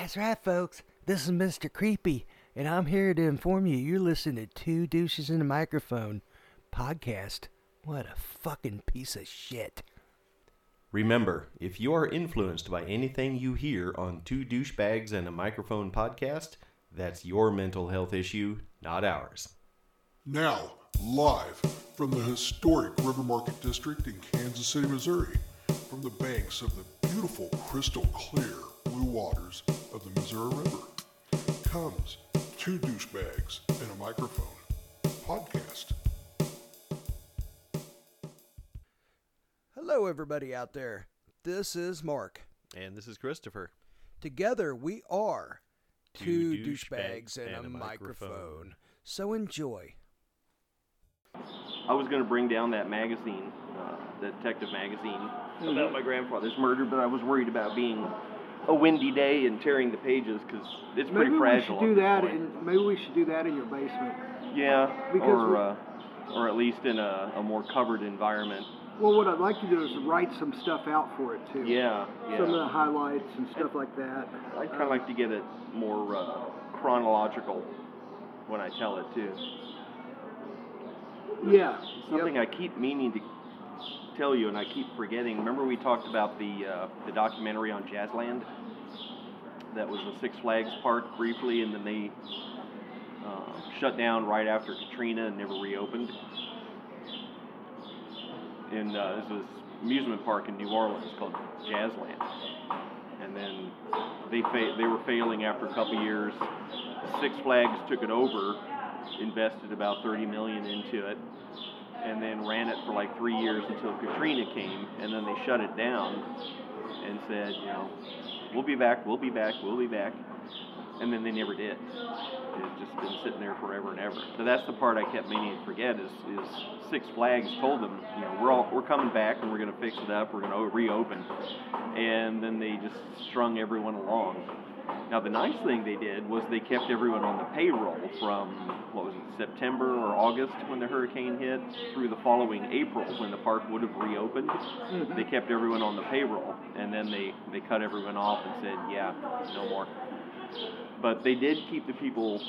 That's right, folks. This is Mr. Creepy, and I'm here to inform you you're listening to Two Douches in a Microphone podcast. What a fucking piece of shit. Remember, if you are influenced by anything you hear on Two Douchebags and a Microphone podcast, that's your mental health issue, not ours. Now, live from the historic River Market District in Kansas City, Missouri, from the banks of the beautiful crystal clear blue waters of the Missouri River, comes Two Douchebags and a Microphone podcast. Hello, everybody out there. This is Mark. And this is Christopher. Together we are Two two, douchebags douchebags and, and a a microphone. microphone. So enjoy. I was going to bring down that magazine, uh, the detective magazine, about my grandfather's murder, but I was worried about being a windy day and tearing the pages because it's pretty Maybe we fragile. should do that. In, maybe we should do that in your basement. yeah, because or uh, or at least in a, a more covered environment. Well, what I'd like to do is write some stuff out for it too. Yeah, yeah. Some of the highlights and stuff like that. I'd kind of like to get it more uh, chronological when I tell it too. Yeah. Something Yep. I keep meaning to tell you, and I keep forgetting. Remember we talked about the uh, the documentary on Jazzland? That was a Six Flags park briefly, and then they uh, shut down right after Katrina and never reopened. And uh, this was amusement park in New Orleans called Jazzland, and then they fa- they were failing after a couple years. Six Flags took it over, invested about 30 million into it, and then ran it for like three years until Katrina came, and then they shut it down and said, you know, we'll be back, we'll be back, we'll be back, and then they never did. It's just been sitting there forever and ever. So that's the part I kept meaning to forget is, is Six Flags told them, you know, we're all we're coming back and we're going to fix it up, we're going to reopen, and then they just strung everyone along. Now the nice thing they did was they kept everyone on the payroll from what was it September or August when the hurricane hit through the following April when the park would have reopened. Mm-hmm. They kept everyone on the payroll and then they they cut everyone off and said yeah no more. But they did keep the people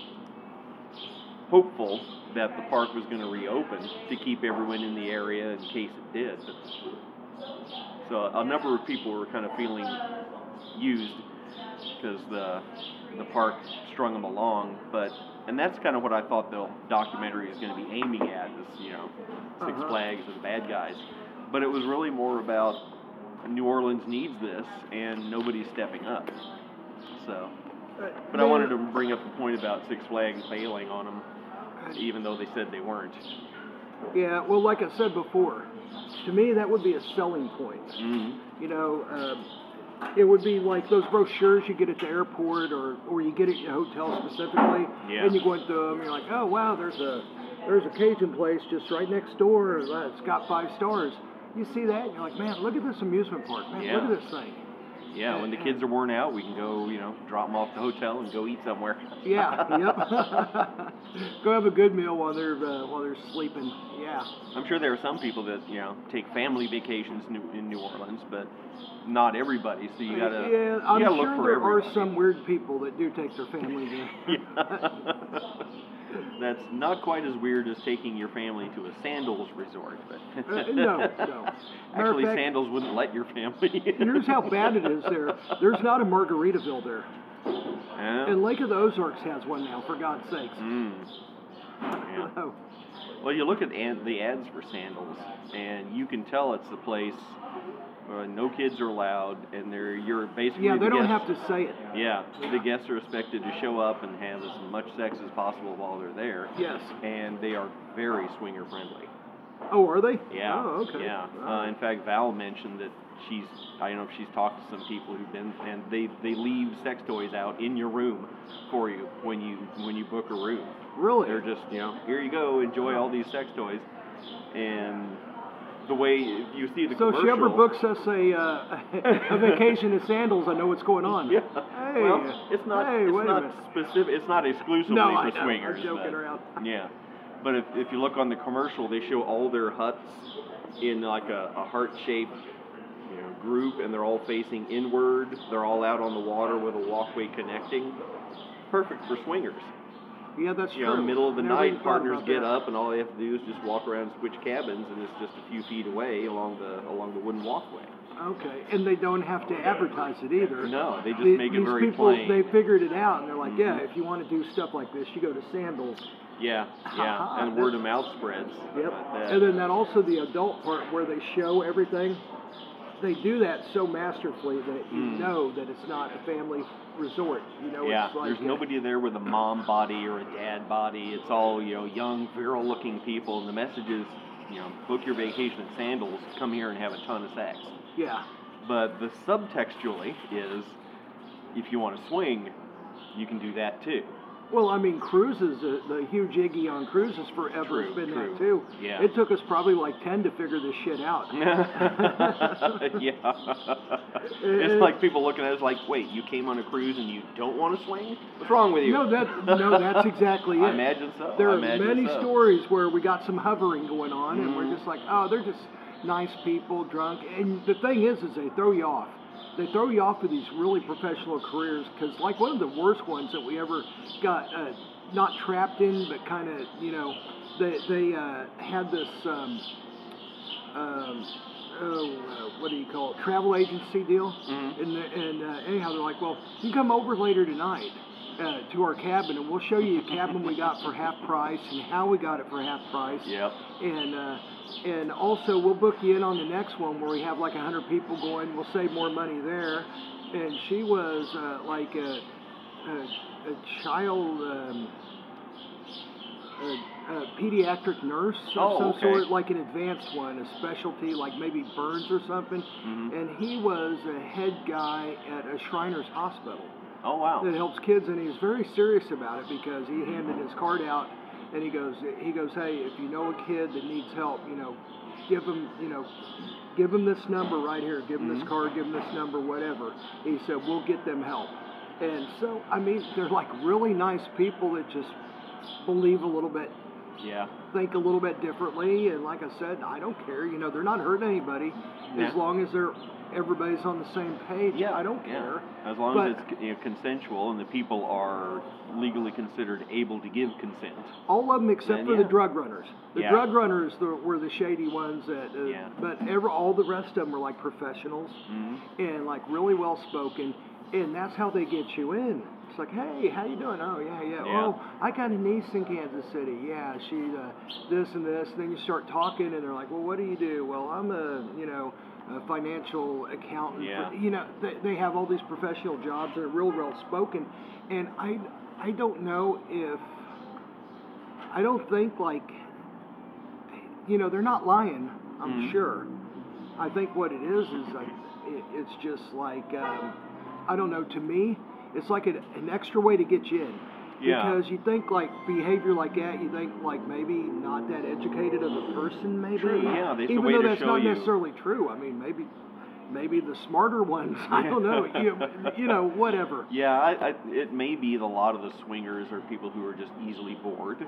hopeful that the park was going to reopen to keep everyone in the area in case it did. So a number of people were kind of feeling used because the the park strung them along. But and that's kind of what I thought the documentary is going to be aiming at is you know Six Uh-huh. Flags and the bad guys. But it was really more about New Orleans needs this and nobody's stepping up. So, but I wanted to bring up the point about Six Flags bailing on them, even though they said they weren't. Yeah. Well, like I said before, to me that would be a selling point. hmm You know, um, it would be like those brochures you get at the airport or, or you get at your hotel specifically. Yeah. And you go into them, you're like, oh wow, there's a there's a Cajun place just right next door. It's got five stars. You see that, and you're like, man, look at this amusement park. Man, Yeah. look at this thing. Yeah, when the kids are worn out, we can go, you know, drop them off at the hotel and go eat somewhere. Yeah. yep. go have a good meal while they're uh, while they're sleeping. Yeah. I'm sure there are some people that you know take family vacations in New, in New Orleans, but not everybody. So you gotta yeah, you I'm gotta sure look for there everybody. are some weird people that do take their family there. Yeah. That's not quite as weird as taking your family to a sandals resort, but Uh, no, no. Actually, fact- sandals wouldn't let your family. in. Here's how bad it is there. There's not a Margaritaville there. Yeah. And Lake of the Ozarks has one now, for God's sakes. Mm. Yeah. Oh, Well, you look at the ads for sandals, and you can tell it's the place where no kids are allowed, and they're you're basically yeah, they the don't guest- have to say it. Yeah, the guests are expected to show up and have as much sex as possible while they're there. Yes. And they are very swinger friendly. Oh, are they? Yeah. Oh, okay. Yeah. Uh, in fact, Val mentioned that she's I don't know if she's talked to some people who've been and they they leave sex toys out in your room for you when you when you book a room. really? They're just you know here you go enjoy all these sex toys, and the way you see the so if commercial. she ever books us a, uh, a vacation in sandals, I know what's going on. Yeah. Hey, well, it's not. hey, it's not specific. It's not exclusively No, for I know. I'm swingers. joking but- around. Yeah, but if, if you look on the commercial, they show all their huts in like a, a heart shaped, you know, group and they're all facing inward. They're all out on the water with a walkway connecting. Perfect for swingers. Yeah, that's You true. know, middle of the Never night, partners get that. up and all they have to do is just walk around, and switch cabins, and it's just a few feet away along the along the wooden walkway. Okay, and they don't have to advertise it either. No, they just The- make it these very people, plain. they figured it out, and they're like, yeah, Mhm. if you want to do stuff like this, you go to Sandals. Yeah, yeah, and word of mouth spreads. Yep. And then that also the adult part where they show everything. They do that so masterfully that you Mm. know that it's not a family resort. You know, yeah, it's like there's nobody there with a mom body or a dad body. It's all you know, young, virile-looking people, and the message is, you know, book your vacation at Sandals, come here and have a ton of sex. Yeah. But the subtextually is, if you want to swing, you can do that too. Well, I mean, cruises, uh, the huge Iggy on cruises forever True, has been true. that too. Yeah. It took us probably like 10 to figure this shit out. yeah. it's like people looking at us like, wait, you came on a cruise and you don't want to swing? What's wrong with you? No, that, no, that's exactly it. I imagine so. There I are many so. stories where we got some hovering going on, and Mhm. we're just like, oh, they're just nice people, drunk. And the thing is, is they throw you off. They throw you off with these really professional careers because, like, one of the worst ones that we ever got uh, not trapped in, but kind of, you know, they they uh, had this. Um, um, oh, uh, what do you call it? Travel agency deal. Mhm. And, the, and uh, anyhow, they're like, well, you come over later tonight uh, to our cabin, and we'll show you a cabin we got for half price and how we got it for half price. Yep. And uh, and also, we'll book you in on the next one where we have like hundred people going. We'll save more money there. And she was uh, like a, a, a child. Um, a, a pediatric nurse of Oh, some okay. sort, like an advanced one, a specialty, like maybe burns or something. Mhm. And he was a head guy at a Shriners Hospital Oh wow. that helps kids, and he was very serious about it because he handed his card out, and he goes, he goes, hey, if you know a kid that needs help, you know, give him, you know, give him this number right here, give him this Mhm. card, give him this number, whatever. He said, we'll get them help. And so, I mean, they're like really nice people that just believe a little bit Yeah. think a little bit differently and like I said, I don't care. You know, they're not hurting anybody as long as they're everybody's on the same page. Yeah. I don't yeah. care. As long But- as it's you know, consensual and the people are legally considered able to give consent. All of them except Then, for the drug runners. The Yeah. drug runners were the shady ones that. Uh, Yeah. But ever all the rest of them are like professionals hmm and like really well spoken, and that's how they get you in. It's like, hey, how you doing? Oh yeah, yeah. Yeah. Oh, I got a niece in Kansas City. Yeah, she's uh, this and this. And then you start talking, and they're like, well, what do you do? Well, I'm a you know a financial accountant. Yeah. You know, they, they have all these professional jobs They're real well spoken, and I I don't know if I don't think like you know they're not lying. I'm Mhm. sure. I think what it is is like it, it's just like um, I don't know. To me, it's like an, an extra way to get you in. Yeah. Because you think like behavior like that, you think like maybe not that educated of a person, maybe. True, yeah, a Even though that's not you- necessarily true. I mean, maybe maybe the smarter ones. I don't know. you, you know, whatever. Yeah, I, I, it may be that a lot of the swingers are people who are just easily bored,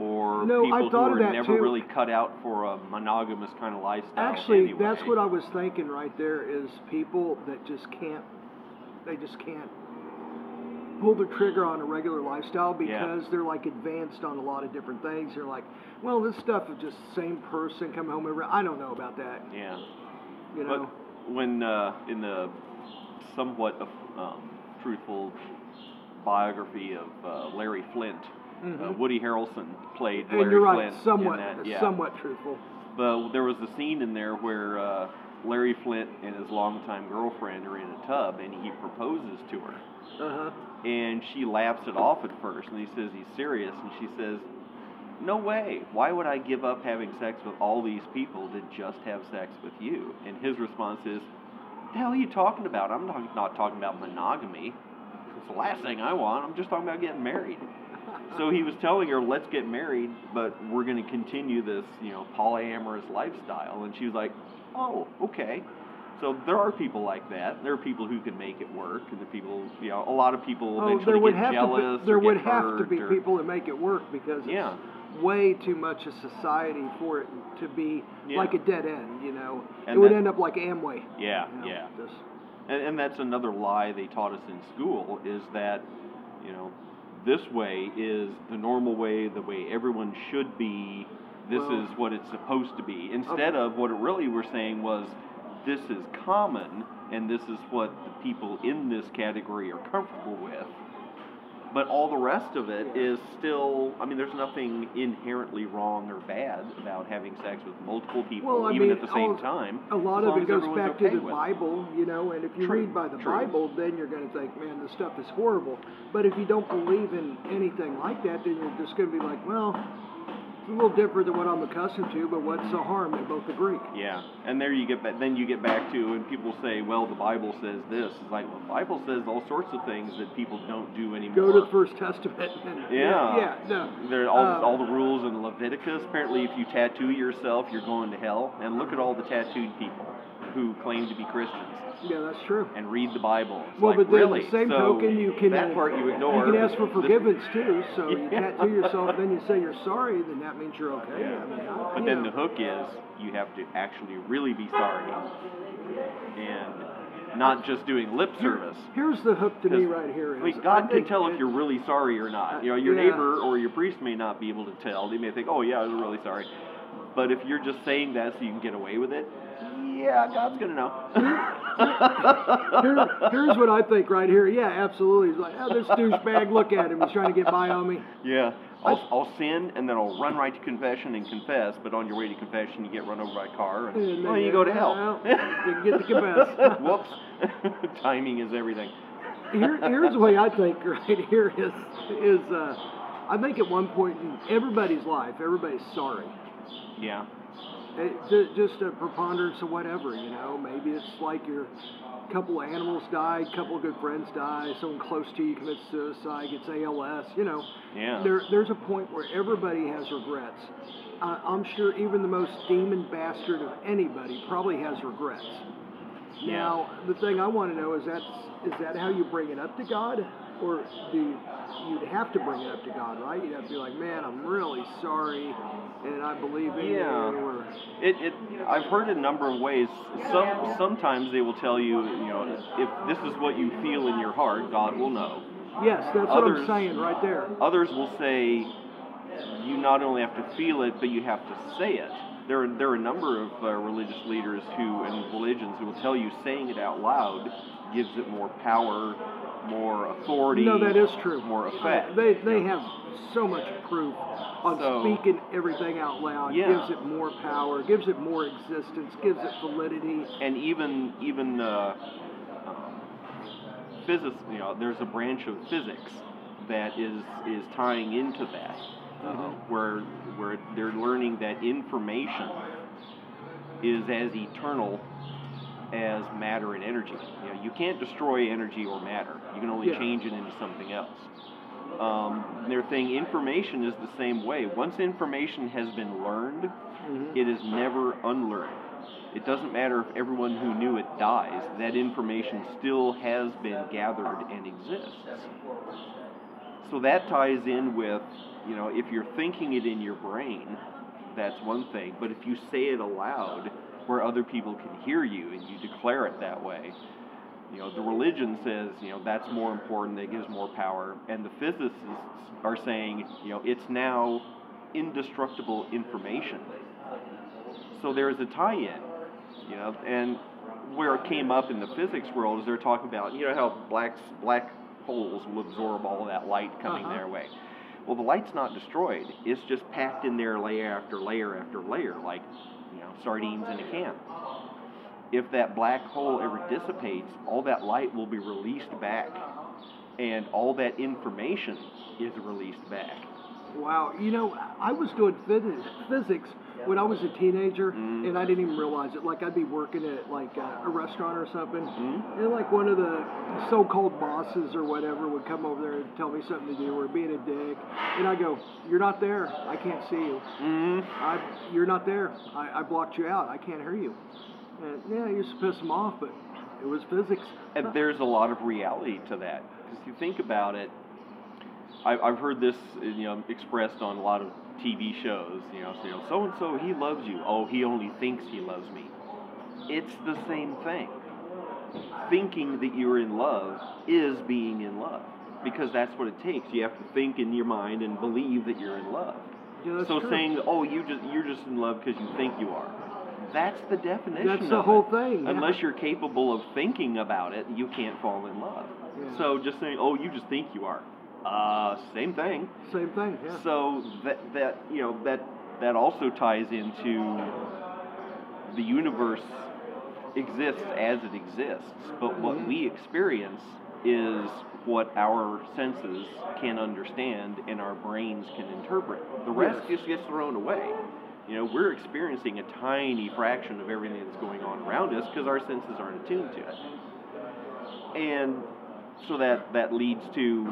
or No, people who are never too. really cut out for a monogamous kind of lifestyle. Actually, anyway. that's what I was thinking right there. Is people that just can't, they just can't pull the trigger on a regular lifestyle because they're like advanced on a lot of different things. They're like, well, this stuff is just same person coming home every. I don't know about that. Yeah. You know. But when uh, in the somewhat um, truthful biography of uh, Larry Flynt, uh, Mhm. Woody Harrelson played and Larry you're right. Flynt somewhat, in that. Yeah. somewhat truthful. But there was a scene in there where uh, Larry Flynt and his longtime girlfriend are in a tub, and he proposes to her, Uh huh. And she laughs it off at first, and he says he's serious, and she says. No way. Why would I give up having sex with all these people to just have sex with you? And his response is, the hell are you talking about? I'm not, not talking about monogamy. It's the last thing I want. I'm just talking about getting married. So he was telling her, let's get married, but we're going to continue this, you know, polyamorous lifestyle. And she was like, oh, okay. So there are people like that. There are people who can make it work, and the people, you know, a lot of people Oh, eventually there would get jealous be, there would have to be or- people that make it work because it's, Yeah. way too much of society for it to be Yeah. like a dead end. You know, And it would that- end up like Amway. Yeah, you know, yeah. just- And, and that's another lie they taught us in school is that, you know, this way is the normal way, the way everyone should be. This Well- is what it's supposed to be. Instead of what it really were saying was, this is common and this is what the people in this category are comfortable with. But all the rest of it is still, I mean, there's nothing inherently wrong or bad about having sex with multiple people, Well, even mean, at the same all- time. A lot of it goes back okay to the. Bible, you know, and if you True, read by the true. Bible, then you're going to think, man, this stuff is horrible. But if you don't believe in anything like that, then you're just going to be like, well, it's a little different than what I'm accustomed to, but what's the harm? They both agree. Yeah, and there you get back. Then you get back to, and people say, "Well, the Bible says this." It's like, well, the Bible says all sorts of things that people don't do anymore. Go to the First Testament. And, Yeah. Yeah, no. There all, Uh, all the rules in Leviticus. Apparently, if you tattoo yourself, you're going to hell. And look at all the tattooed people who claim to be Christians Yeah, that's true. and read the Bible. It's Well, like, but then really? the same So token, you can that uh, part you ignore. You can ask for forgiveness too. So you Yeah. tattoo yourself, then you say you're sorry, then that means you're okay. Yeah. I mean, I- But you then know. the hook is you have to actually really be sorry, and not just doing lip service. Here's the hook to me right here. Is I mean, I God can tell if you're really sorry or not. You know, your Uh, yeah. neighbor or your priest may not be able to tell. They may think, "Oh yeah, I was really sorry," but if you're just saying that so you can get away with it, yeah, God's gonna know. Here, here's what I think right here. Yeah, absolutely. He's like, oh, this douchebag, look at him. He's trying to get by on me. yeah, I'll, I'll sin and then I'll run right to confession and confess. But on your way to confession, you get run over by a car, and, And well, you go to hell. well, you get to confess. Whoops, timing is everything. Here, here's the way I think right here is is uh, I think at one point in everybody's life, everybody's sorry. Yeah, It, ju- just a preponderance of whatever, you know. Maybe it's like your couple of animals died, couple of good friends die, someone close to you commits suicide, gets ALS, you know. yeah. There, there's a point where everybody has regrets. I, I'm sure even the most demon bastard of anybody probably has regrets. Now, the thing I want to know is that is that how you bring it up to God, or do you, you'd have to bring it up to God, right? You'd have to be like, man, I'm really sorry, and I believe in Yeah. you, or It, it, I've heard a number of ways. Some, sometimes they will tell you, you know, if this is what you feel in your heart, God will know. yes, that's what I'm saying right there. Others will say, you not only have to feel it, but you have to say it. There are, there are a number of uh, religious leaders who, and religions who will tell you saying it out loud gives it more power, more authority. No, that is true. More effect. They they have so much proof on So- speaking everything out loud. Yeah. Gives it more power, gives it more existence, gives it validity. and even even uh, um, physics, you know, there's a branch of physics that is is tying into that, uh, where where they're learning that information is as eternal as matter and energy. You know, you can't destroy energy or matter. You can only Yeah. change it into something else. Um, they're saying information is the same way. Once information has been learned, it is never unlearned. It doesn't matter if everyone who knew it dies, that information still has been gathered and exists. So that ties in with, you know, if you're thinking it in your brain, that's one thing. But if you say it aloud where other people can hear you and you declare it that way, you know, the religion says, you know, that's more important, that gives more power. And the physicists are saying, you know, it's now indestructible information. So there's a tie in, you know, and where it came up in the physics world is they're talking about, you know, how blacks, black holes will absorb all that light coming Uh-huh. their way. Well, the light's not destroyed. It's just packed in there layer after layer after layer, like, sardines in a can. If that black hole ever dissipates, all that light will be released back, and all that information is released back. Wow, you know, I was doing physics when I was a teenager, Mhm. and I didn't even realize it. Like I'd be working at like uh, a restaurant or something, Mhm. and like one of the so-called bosses or whatever would come over there and tell me something to do or being a dick, and I go, "You're not there. I can't see you. Mm-hmm. I, you're not there. I, I blocked you out. I can't hear you." And yeah, I used to piss them off, but it was physics. And there's a lot of reality to that. Because you think about it, I, I've heard this, you know, expressed on a lot of TV shows. You know, so and so he loves you. Oh, he only thinks he loves me. It's the same thing. Thinking that you're in love is being in love because that's what it takes. You have to think in your mind and believe that you're in love. Yeah, so true. saying, "Oh, you just you're just in love because you think you are," that's the definition. Of that's the whole it. thing, yeah. Unless you're capable of thinking about it, you can't fall in love. Yeah. So just saying, "Oh, you just think you are," uh, same thing. Same thing. Yeah. So that that you know that that also ties into the universe exists as it exists, but what we experience is what our senses can understand and our brains can interpret. The rest Yes. just gets thrown away. You know, we're experiencing a tiny fraction of everything that's going on around us because our senses aren't attuned to it. And so that that leads to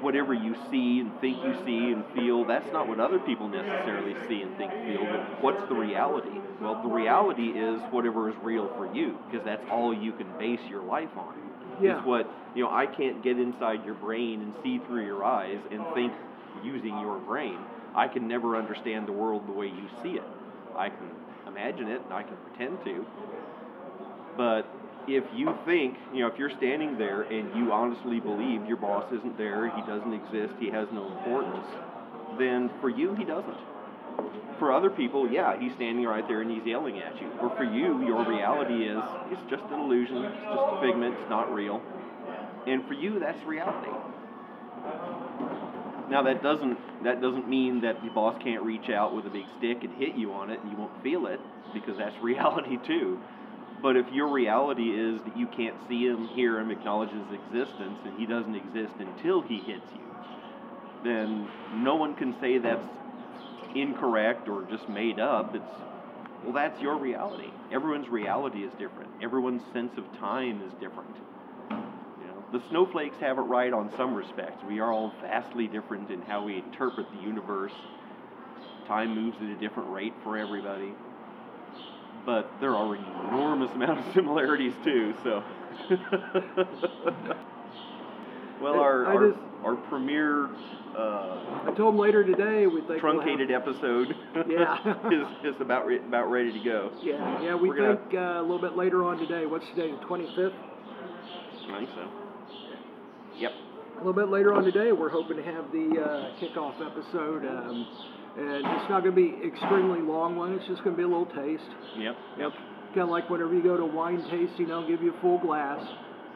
whatever you see and think you see and feel, that's not what other people necessarily see and think and feel. But what's the reality? Well, the reality is whatever is real for you, because that's all you can base your life on. Yeah. It's what you know. I can't get inside your brain and see through your eyes and think using your brain. I can never understand the world the way you see it. I can imagine it and I can pretend to, but if you think, you know, if you're standing there and you honestly believe your boss isn't there, he doesn't exist, he has no importance, then for you, he doesn't. For other people, yeah, he's standing right there and he's yelling at you. Or for you, your reality is it's just an illusion, it's just a figment, it's not real. And for you, that's reality. Now that doesn't that doesn't mean that the boss can't reach out with a big stick and hit you on it and you won't feel it because that's reality too. But if your reality is that you can't see him, hear him, acknowledge his existence, and he doesn't exist until he hits you, then no one can say that's incorrect or just made up. It's well, that's your reality. Everyone's reality is different. Everyone's sense of time is different. You know, the snowflakes have it right on some respects. We are all vastly different in how we interpret the universe. Time moves at a different rate for everybody but there are enormous amount of similarities too. So, well, our I our, just- our premiere uh, I told him later today we think we'll have- truncated episode Yeah. is, is about re- about ready to go. Yeah, yeah, we We're gonna- think uh, a little bit later on today. What's today? The 25th. I think so. Yep. A little bit later on today, we're hoping to have the uh, kickoff episode, um, and it's not going to be extremely long one. It's just going to be a little taste. Yep. Yep. Kind of like whenever you go to wine tasting, they'll give you a full glass.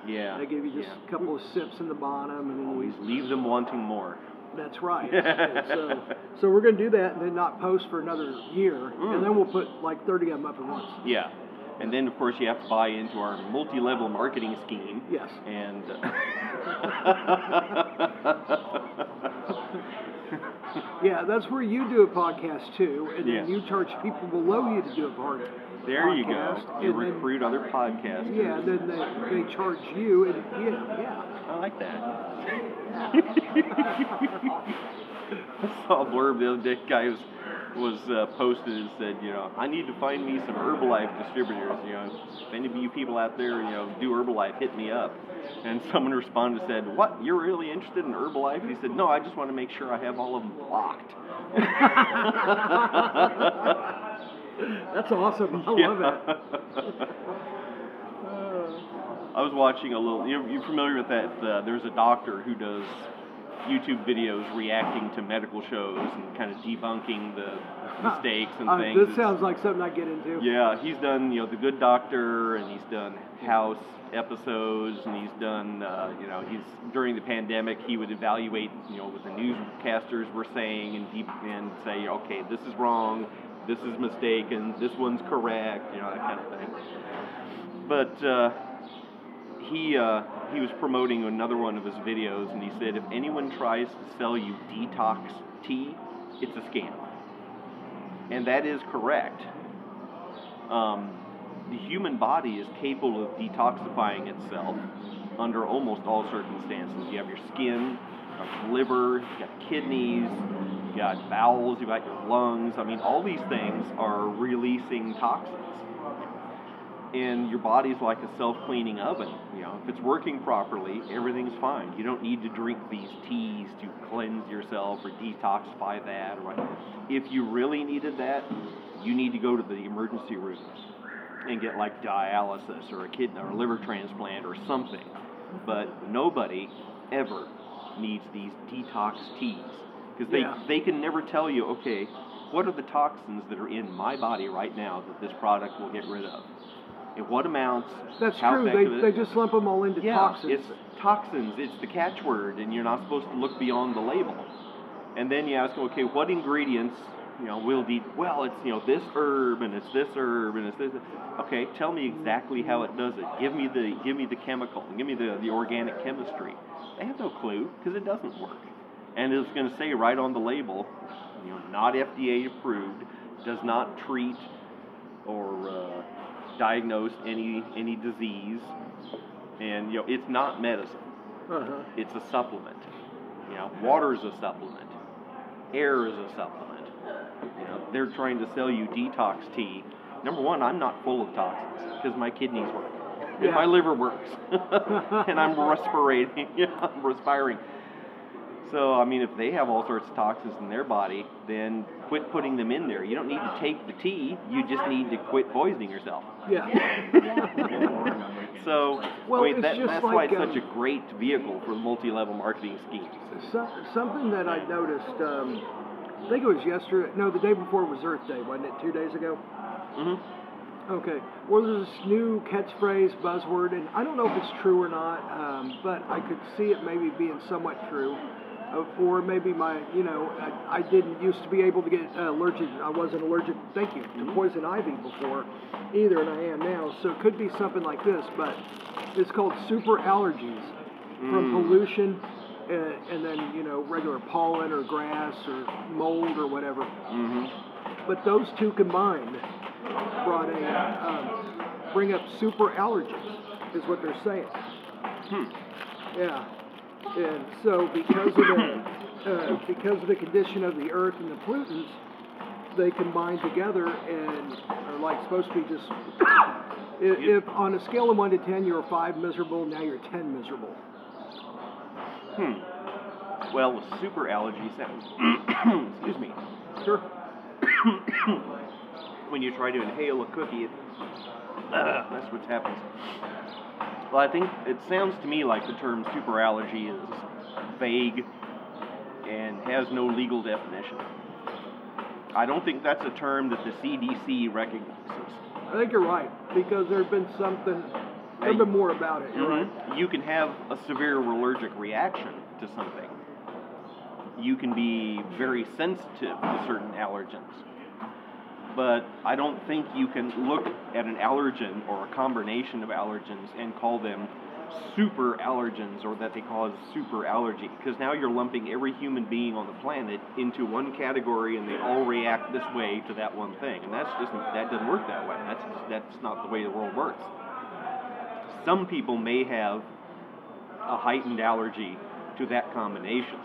Yeah. They give you just yeah. a couple of sips in the bottom, and then Always leave them wanting more. that's right. So, so we're going to do that, and then not post for another year, Mm. and then we'll put like 30 of them up at once. Yeah. And then, of course, you have to buy into our multi-level marketing scheme. Yes. And Yeah, that's where you do a podcast too, and then you charge people below you to do a part. there you go. You and then- recruit other podcasters. Yeah, and then they, they charge you, and yeah, yeah. I like that. I saw a blurb the other day. Guy was was uh, posted and said, you know, I need to find me some Herbalife distributors. You know, if any of you people out there, you know, do Herbalife, hit me up. And someone responded and said, What? You're really interested in Herbalife? He said, No, I just want to make sure I have all of them blocked. That's awesome. I love it. I was watching a little. You're, you're familiar with that? Uh, there's a doctor who does YouTube videos reacting to medical shows and kind of debunking the mistakes and Uh, things. this It's- sounds like something I get into. Yeah, he's done you know the Good Doctor, and he's done House episodes, and he's done uh, you know he's during the pandemic he would evaluate you know what the newscasters were saying and deep and say okay this is wrong, this is mistaken, this one's correct, you know that kind of thing. But uh, he uh, he was promoting another one of his videos, and he said if anyone tries to sell you detox tea, it's a scam, and that is correct. Um, the human body is capable of detoxifying itself under almost all circumstances. You have your skin, your liver, you got kidneys, you got bowels, you got your lungs. I mean, all these things are releasing toxins. And your body's like a self-cleaning oven. You know, if it's working properly, everything's fine. You don't need to drink these teas to cleanse yourself or detoxify that. Or what. If you really needed that, you need to go to the emergency room and get like dialysis or a kidney or a liver transplant or something. But nobody ever needs these detox teas because they Yeah. they can never tell you, okay, what are the toxins that are in my body right now that this product will get rid of? In what amounts? That's true. They, they just lump them all into yeah, toxins. it's toxins. It's the catchword, and you're not supposed to look beyond the label. And then you ask them, okay, what ingredients, you know, will be? Well, it's you know this herb, and it's this herb, and it's this. Okay, tell me exactly how it does it. Give me the give me the chemical. Give me the the organic chemistry. They have no clue because it doesn't work, and it's going to say right on the label, you know, not FDA approved, does not treat or uh, diagnose any any disease, and you know it's not medicine. uh-huh. It's a supplement. You know, water is a supplement. Air is a supplement. You know, they're trying to sell you detox tea. Number one, I'm not full of toxins because my kidneys work and Yeah. my liver works, and I'm respirating. I'm respiring. So, I mean, if they have all sorts of toxins in their body, then quit putting them in there. You don't need to take the tea. You just need to quit poisoning yourself. Yeah. So, Well, I mean, that, that's like, why it's um, such a great vehicle for multi-level marketing schemes. So, something that I noticed, um, I think it was yesterday, no, the day before was Earth Day, wasn't it? Two days ago? hmm Okay. Well, there's this new catchphrase, buzzword, and I don't know if it's true or not, um, but I could see it maybe being somewhat true. Uh, or maybe my, you know, I, I didn't used to be able to get uh, allergic. I wasn't allergic, thank you, to poison ivy before either, and I am now. So it could be something like this, but it's called super allergies from pollution. And, and then you know regular pollen or grass or mold or whatever. hmm But those two combined brought a um, bring up super allergies, is what they're saying. Hmm. Yeah, and so because of the uh, because of the condition of the earth and the pollutants, they combine together and are like supposed to be just. If, if on a scale of one to ten you're five miserable, now you're ten miserable. Hmm. Well, with super allergy sounds. excuse me. Sure. when you try to inhale a cookie, it, that's what happens. Well, I think it sounds to me like the term super allergy is vague and has no legal definition. I don't think that's a term that the CDC recognizes. I think you're right because there's been something, there's been more about it. You're right. Mm-hmm. You can have a severe allergic reaction to something. You can be very sensitive to certain allergens. But I don't think you can look at an allergen or a combination of allergens and call them super allergens or that they cause super allergy because now you're lumping every human being on the planet into one category and they all react this way to that one thing. And that's just that doesn't work that way. That's that's not the way the world works. Some people may have a heightened allergy to that combination.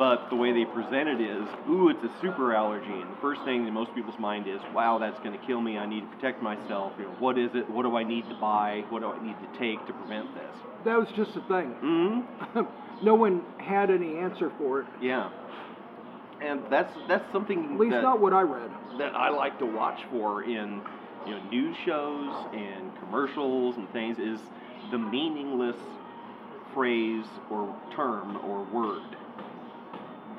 But the way they present it is, ooh, it's a super allergy. And the first thing in most people's mind is, wow, that's going to kill me. I need to protect myself. You know, what is it? What do I need to buy? What do I need to take to prevent this? That was just the thing. hmm no one had any answer for it. Yeah. And that's that's something At least that, not what I read. that I like to watch for in you know news shows and commercials and things is the meaningless phrase or term or word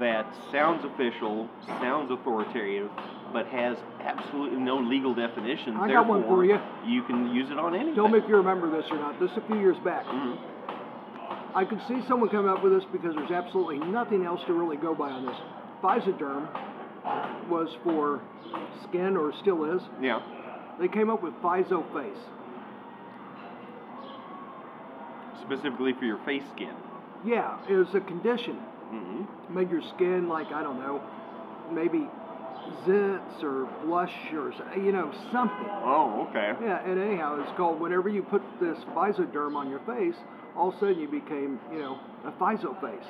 that sounds official, sounds authoritative, but has absolutely no legal definition. I got one for you. You can use it on anything. Tell me if you remember this or not. This a few years back. Mhm. I could see someone come up with this because there's absolutely nothing else to really go by on this. Physoderm was for skin, or still is. Yeah. They came up with Physoface. Specifically for your face skin. Yeah, it was a condition. Hmm Made your skin like I don't know, maybe zits or blush or you know something. Oh, okay. Yeah, and anyhow, it's called whenever you put this physoderm on your face, all of a sudden you became, you know, a physo face.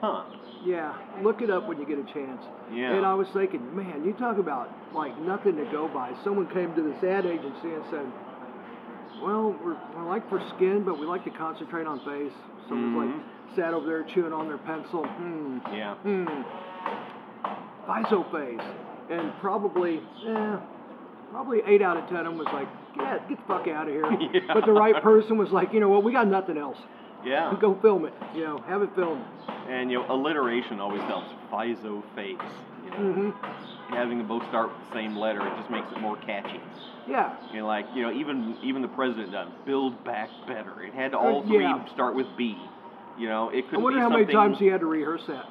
huh? Yeah, look it up when you get a chance. Yeah. And I was thinking, man, you talk about like nothing to go by. Someone came to this ad agency and said, well, we're, we like for skin, but we like to concentrate on face. Someone's like sat over there chewing on their pencil. Hmm. Yeah. Hmm. Physoface. And probably, eh, probably eight out of ten of them was like, yeah, get the fuck out of here. Yeah. But the right person was like, you know what, we got nothing else. Yeah. Go film it. You know, have it filmed. And you know, alliteration always helps. Physo face. You know, hmm having them both start with the same letter, it just makes it more catchy. Yeah. You know, like you know, even even the president done build back better. It had to Uh, all three yeah. start with B. You know, it couldn't wonder be how many times he had to rehearse that.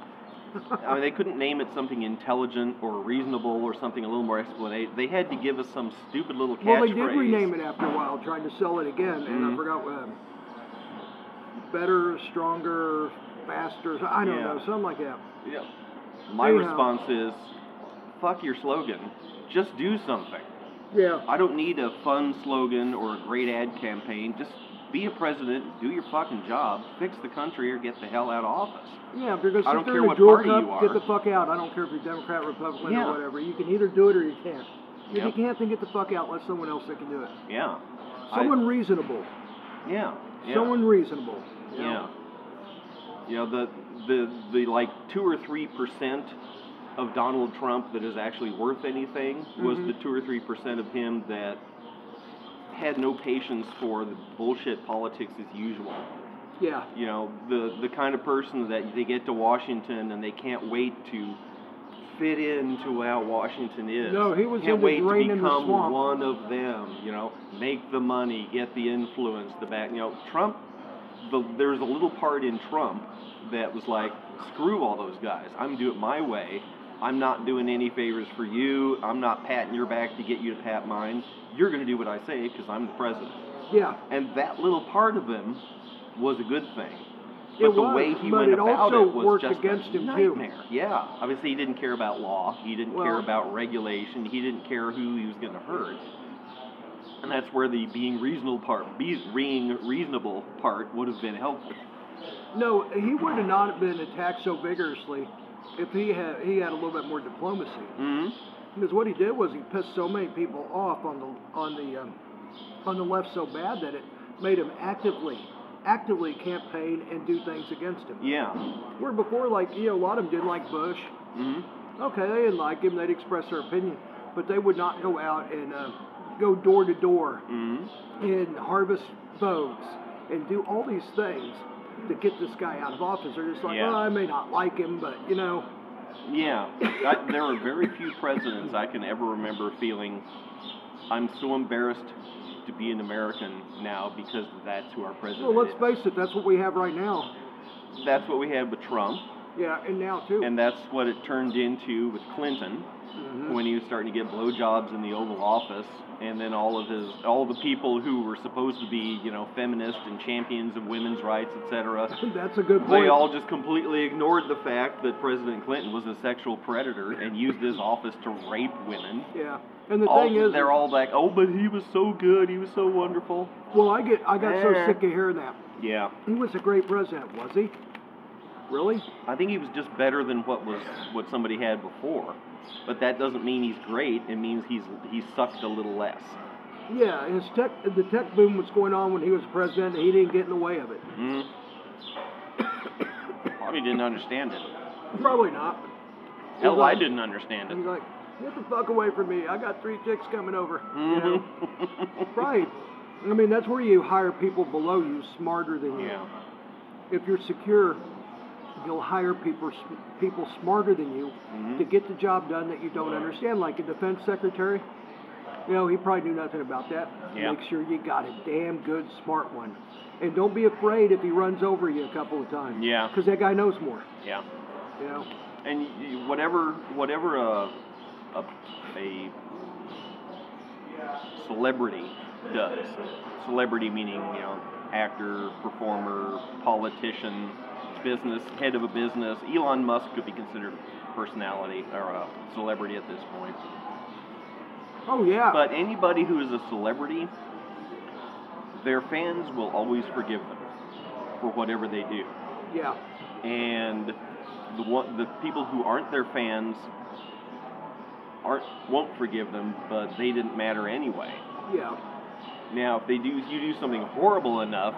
I mean, they couldn't name it something intelligent or reasonable or something a little more explanation. They had to give us some stupid little catchphrase. Well, they did rename it after a while, trying to sell it again, and I Mhm. forgot what. better, stronger, faster. I don't Yeah. know, something like that. Yeah. My Anyhow. response is, fuck your slogan. Just do something. Yeah. I don't need a fun slogan or a great ad campaign. Just be a president, do your fucking job, fix the country, or get the hell out of office. Yeah, if you're gonna I sit don't there care in what party cup, you are. get the fuck out. I don't care if you're Democrat, Republican, Yeah. or whatever. You can either do it or you can't. If Yep. you can't, then get the fuck out. Let someone else that can do it. Yeah. I- Someone reasonable. yeah. yeah. Someone reasonable. Yeah. You know the the the like two or three percent of Donald Trump that is actually worth anything was Mhm. the two or three percent of him that had no patience for the bullshit politics as usual. Yeah. You know the the kind of person that they get to Washington and they can't wait to fit into how Washington is. No, he was can't wait to drain in the become one of them. You know, make the money, get the influence, the back. You know, Trump. The, there's a little part in Trump that was like, screw all those guys. I'm doing it my way. I'm not doing any favors for you. I'm not patting your back to get you to pat mine. You're going to do what I say because I'm the president. Yeah. And that little part of him was a good thing. It But the was, way he went it about also it was worked just against a him, too. Yeah, obviously he didn't care about law. He didn't care about regulation. He didn't care who he was going to hurt. And that's where the being reasonable part, being reasonable part, would have been helpful. No, he would have not been attacked so vigorously if he had he had a little bit more diplomacy. hmm Because what he did was he pissed so many people off on the on the um, on the left so bad that it made him actively actively campaign and do things against him. Yeah. Where before, like you know, a lot of them didn't like Bush. hmm Okay, they didn't like him. They'd express their opinion, but they would not go out and uh, go door to door hmm and harvest votes and do all these things to get this guy out of office. They're just like, Yeah. well, I may not like him, but you know, Yeah, I, there are very few presidents I can ever remember feeling I'm so embarrassed to be an American now because that's who our president well, let's is. face it, that's what we have right now. That's what we had with Trump, Yeah, and now too. and that's what it turned into with Clinton Mhm. when he was starting to get blowjobs in the Oval Office, and then all of his all the people who were supposed to be you know feminists and champions of women's rights, etc. that's a good point. They all just completely ignored the fact that President Clinton was a sexual predator and used his office to rape women. yeah, and the All, thing is, they're all like, "Oh, but he was so good. He was so wonderful." well, I get, I got so Eh. sick of hearing that. Yeah, He was a great president, was he? Really? I think he was just better than what was what somebody had before. But that doesn't mean he's great. It means he's he sucked a little less. Yeah, his tech, the tech boom was going on when he was president, and he didn't get in the way of it. Mm. Probably didn't understand it. Probably not. Hell, He's I didn't understand it. He's like, get the fuck away from me. I got three chicks coming over. You know? Mhm. Right. I mean, that's where you hire people below you smarter than you. yeah. If you're secure, you'll hire people people smarter than you Mhm. to get the job done that you don't understand. Like a defense secretary, you know, he probably knew nothing about that. Yeah. Make sure you got a damn good smart one, and don't be afraid if he runs over you a couple of times. Yeah. Because that guy knows more. Yeah. You know. and whatever whatever a, a a celebrity does, celebrity meaning you know actor, performer, politician, business head of a business. Elon Musk could be considered a personality or a celebrity at this point. Oh yeah. But anybody who is a celebrity, their fans will always forgive them for whatever they do. yeah. And the one, the people who aren't their fans aren't won't forgive them, but they didn't matter anyway. Yeah. Now, if they do, you do something horrible enough,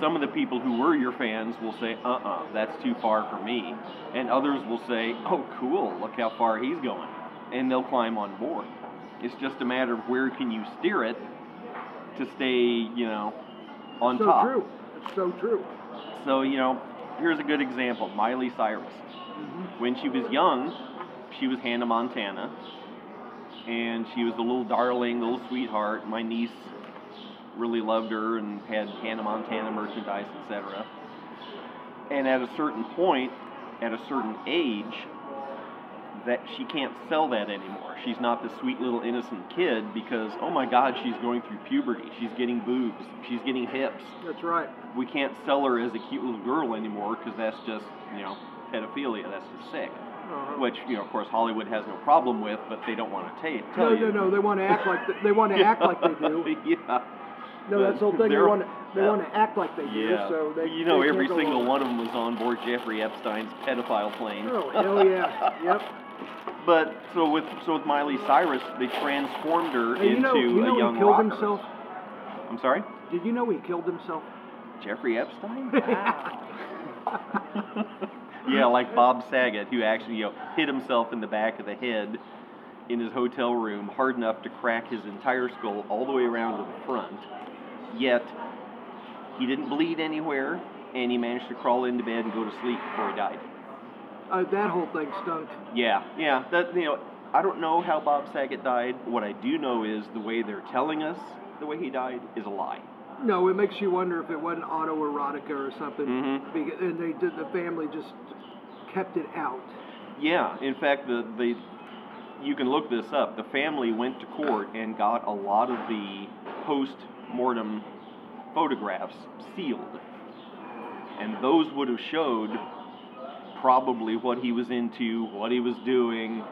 some of the people who were your fans will say, "Uh-uh, that's too far for me," and others will say, "Oh, cool, look how far he's going," and they'll climb on board. It's just a matter of where can you steer it to stay, you know, on so top. So true. It's so true. So, you know, here's a good example Miley Cyrus. Mm-hmm. When she was young, she was Hannah Montana, and she was the little darling, little sweetheart. My niece really loved her and had Hannah Montana merchandise, etc. And at a certain point, at a certain age, that she can't sell that anymore. She's not the sweet little innocent kid because, oh my God, she's going through puberty. She's getting boobs. She's getting hips That's right. we can't sell her as a cute little girl anymore because that's just you know pedophilia. That's just sick. Uh-huh. Which you know, of course, Hollywood has no problem with, but they don't want to ta- tell No, you. no, no. They want to act like they, they want to act like they do. yeah. No, that's the whole thing. They want to they want to act like they do. Yeah. So they you know, they every single one of them was on board Jeffrey Epstein's pedophile plane. Oh hell yeah. Yep. But so with so with Miley Cyrus, they transformed her you into know, you know a young he killed rocker. himself. I'm sorry, Did you know he killed himself? Jeffrey Epstein. yeah, like Bob Saget, who actually you know hit himself in the back of the head in his hotel room hard enough to crack his entire skull all the way around to the front. Yet he didn't bleed anywhere, and he managed to crawl into bed and go to sleep before he died. Uh, that whole thing stunk. Yeah, yeah. That you know, I don't know how Bob Saget died. What I do know is the way they're telling us the way he died is a lie. No, it makes you wonder if it wasn't autoerotica or something. Mhm. Beca- And they did. The family just kept it out. Yeah, in fact, the the you can look this up. The family went to court and got a lot of the post-mortem photographs sealed, and those would have showed probably what he was into, what he was doing.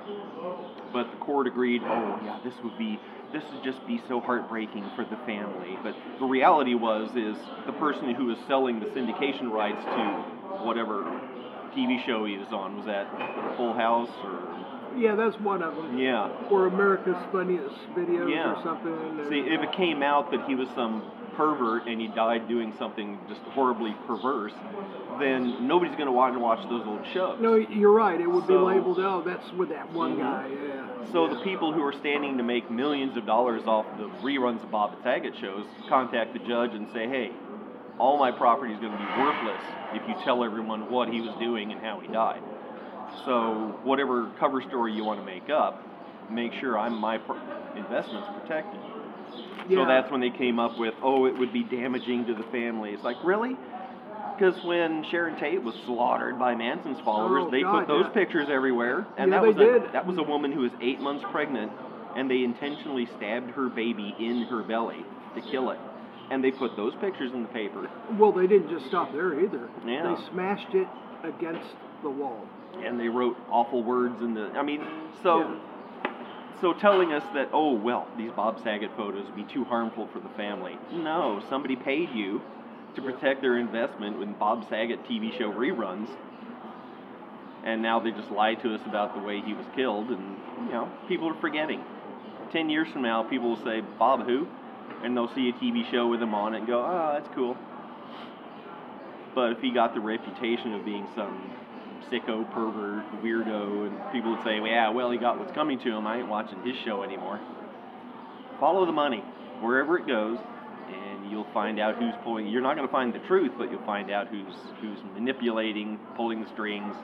But the court agreed. Oh yeah, this would be this would just be so heartbreaking for the family. But the reality was is the person who was selling the syndication rights to whatever TV show he was on was that Full House or Yeah, that's one of them. yeah. Or America's Funniest Videos Yeah. or something. See, if it came out that he was some pervert and he died doing something just horribly perverse, then nobody's going to want to watch those old shows. No, you're right. It would be labeled, oh, that's with that one Mhm. guy. Yeah. So yeah. the people who are standing to make millions of dollars off the reruns of Bob Saget shows contact the judge and say, "Hey, all my property is going to be worthless if you tell everyone what he was doing and how he died." So whatever cover story you want to make up, make sure I'm my pro- investments protected. Yeah. So that's when they came up with, "Oh, it would be damaging to the family." It's like, really? Because when Sharon Tate was slaughtered by Manson's followers, Oh, they God, put those yeah. pictures everywhere, and Yeah, that was a, did. that was a woman who was eight months pregnant, and they intentionally stabbed her baby in her belly to kill it, and they put those pictures in the paper, Well, they didn't just stop there either. Yeah. They smashed it against the wall. And they wrote awful words in the. I mean, so. Yeah. So telling us that oh well these Bob Saget photos would be too harmful for the family. No, somebody paid you to protect their investment in Bob Saget TV show reruns, and now they just lied to us about the way he was killed, and you know people are forgetting. Ten years from now, people will say Bob who, and they'll see a TV show with him on it and go oh that's cool. But if he got the reputation of being some sicko, pervert, weirdo, and people would say, well, yeah, well, he got what's coming to him. I ain't watching his show anymore. Follow the money wherever it goes, and you'll find out who's pulling. You're not going to find the truth, but you'll find out who's who's manipulating, pulling the strings.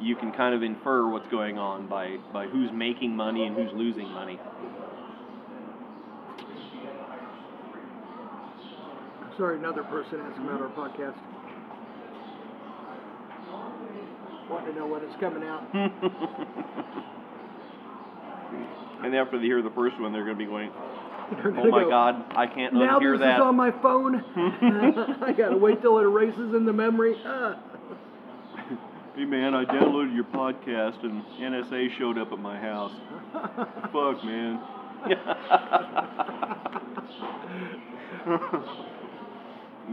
You can kind of infer what's going on by by who's making money and who's losing money. Sorry, another person asked about our podcast. Wanting to know when it's coming out. and after they hear the first one, they're going to be going, "Oh my go, God, I can't Now unhear this that." is on my phone. I gotta wait till it erases in the memory. Hey man, I downloaded your podcast and NSA showed up at my house. Fuck, man.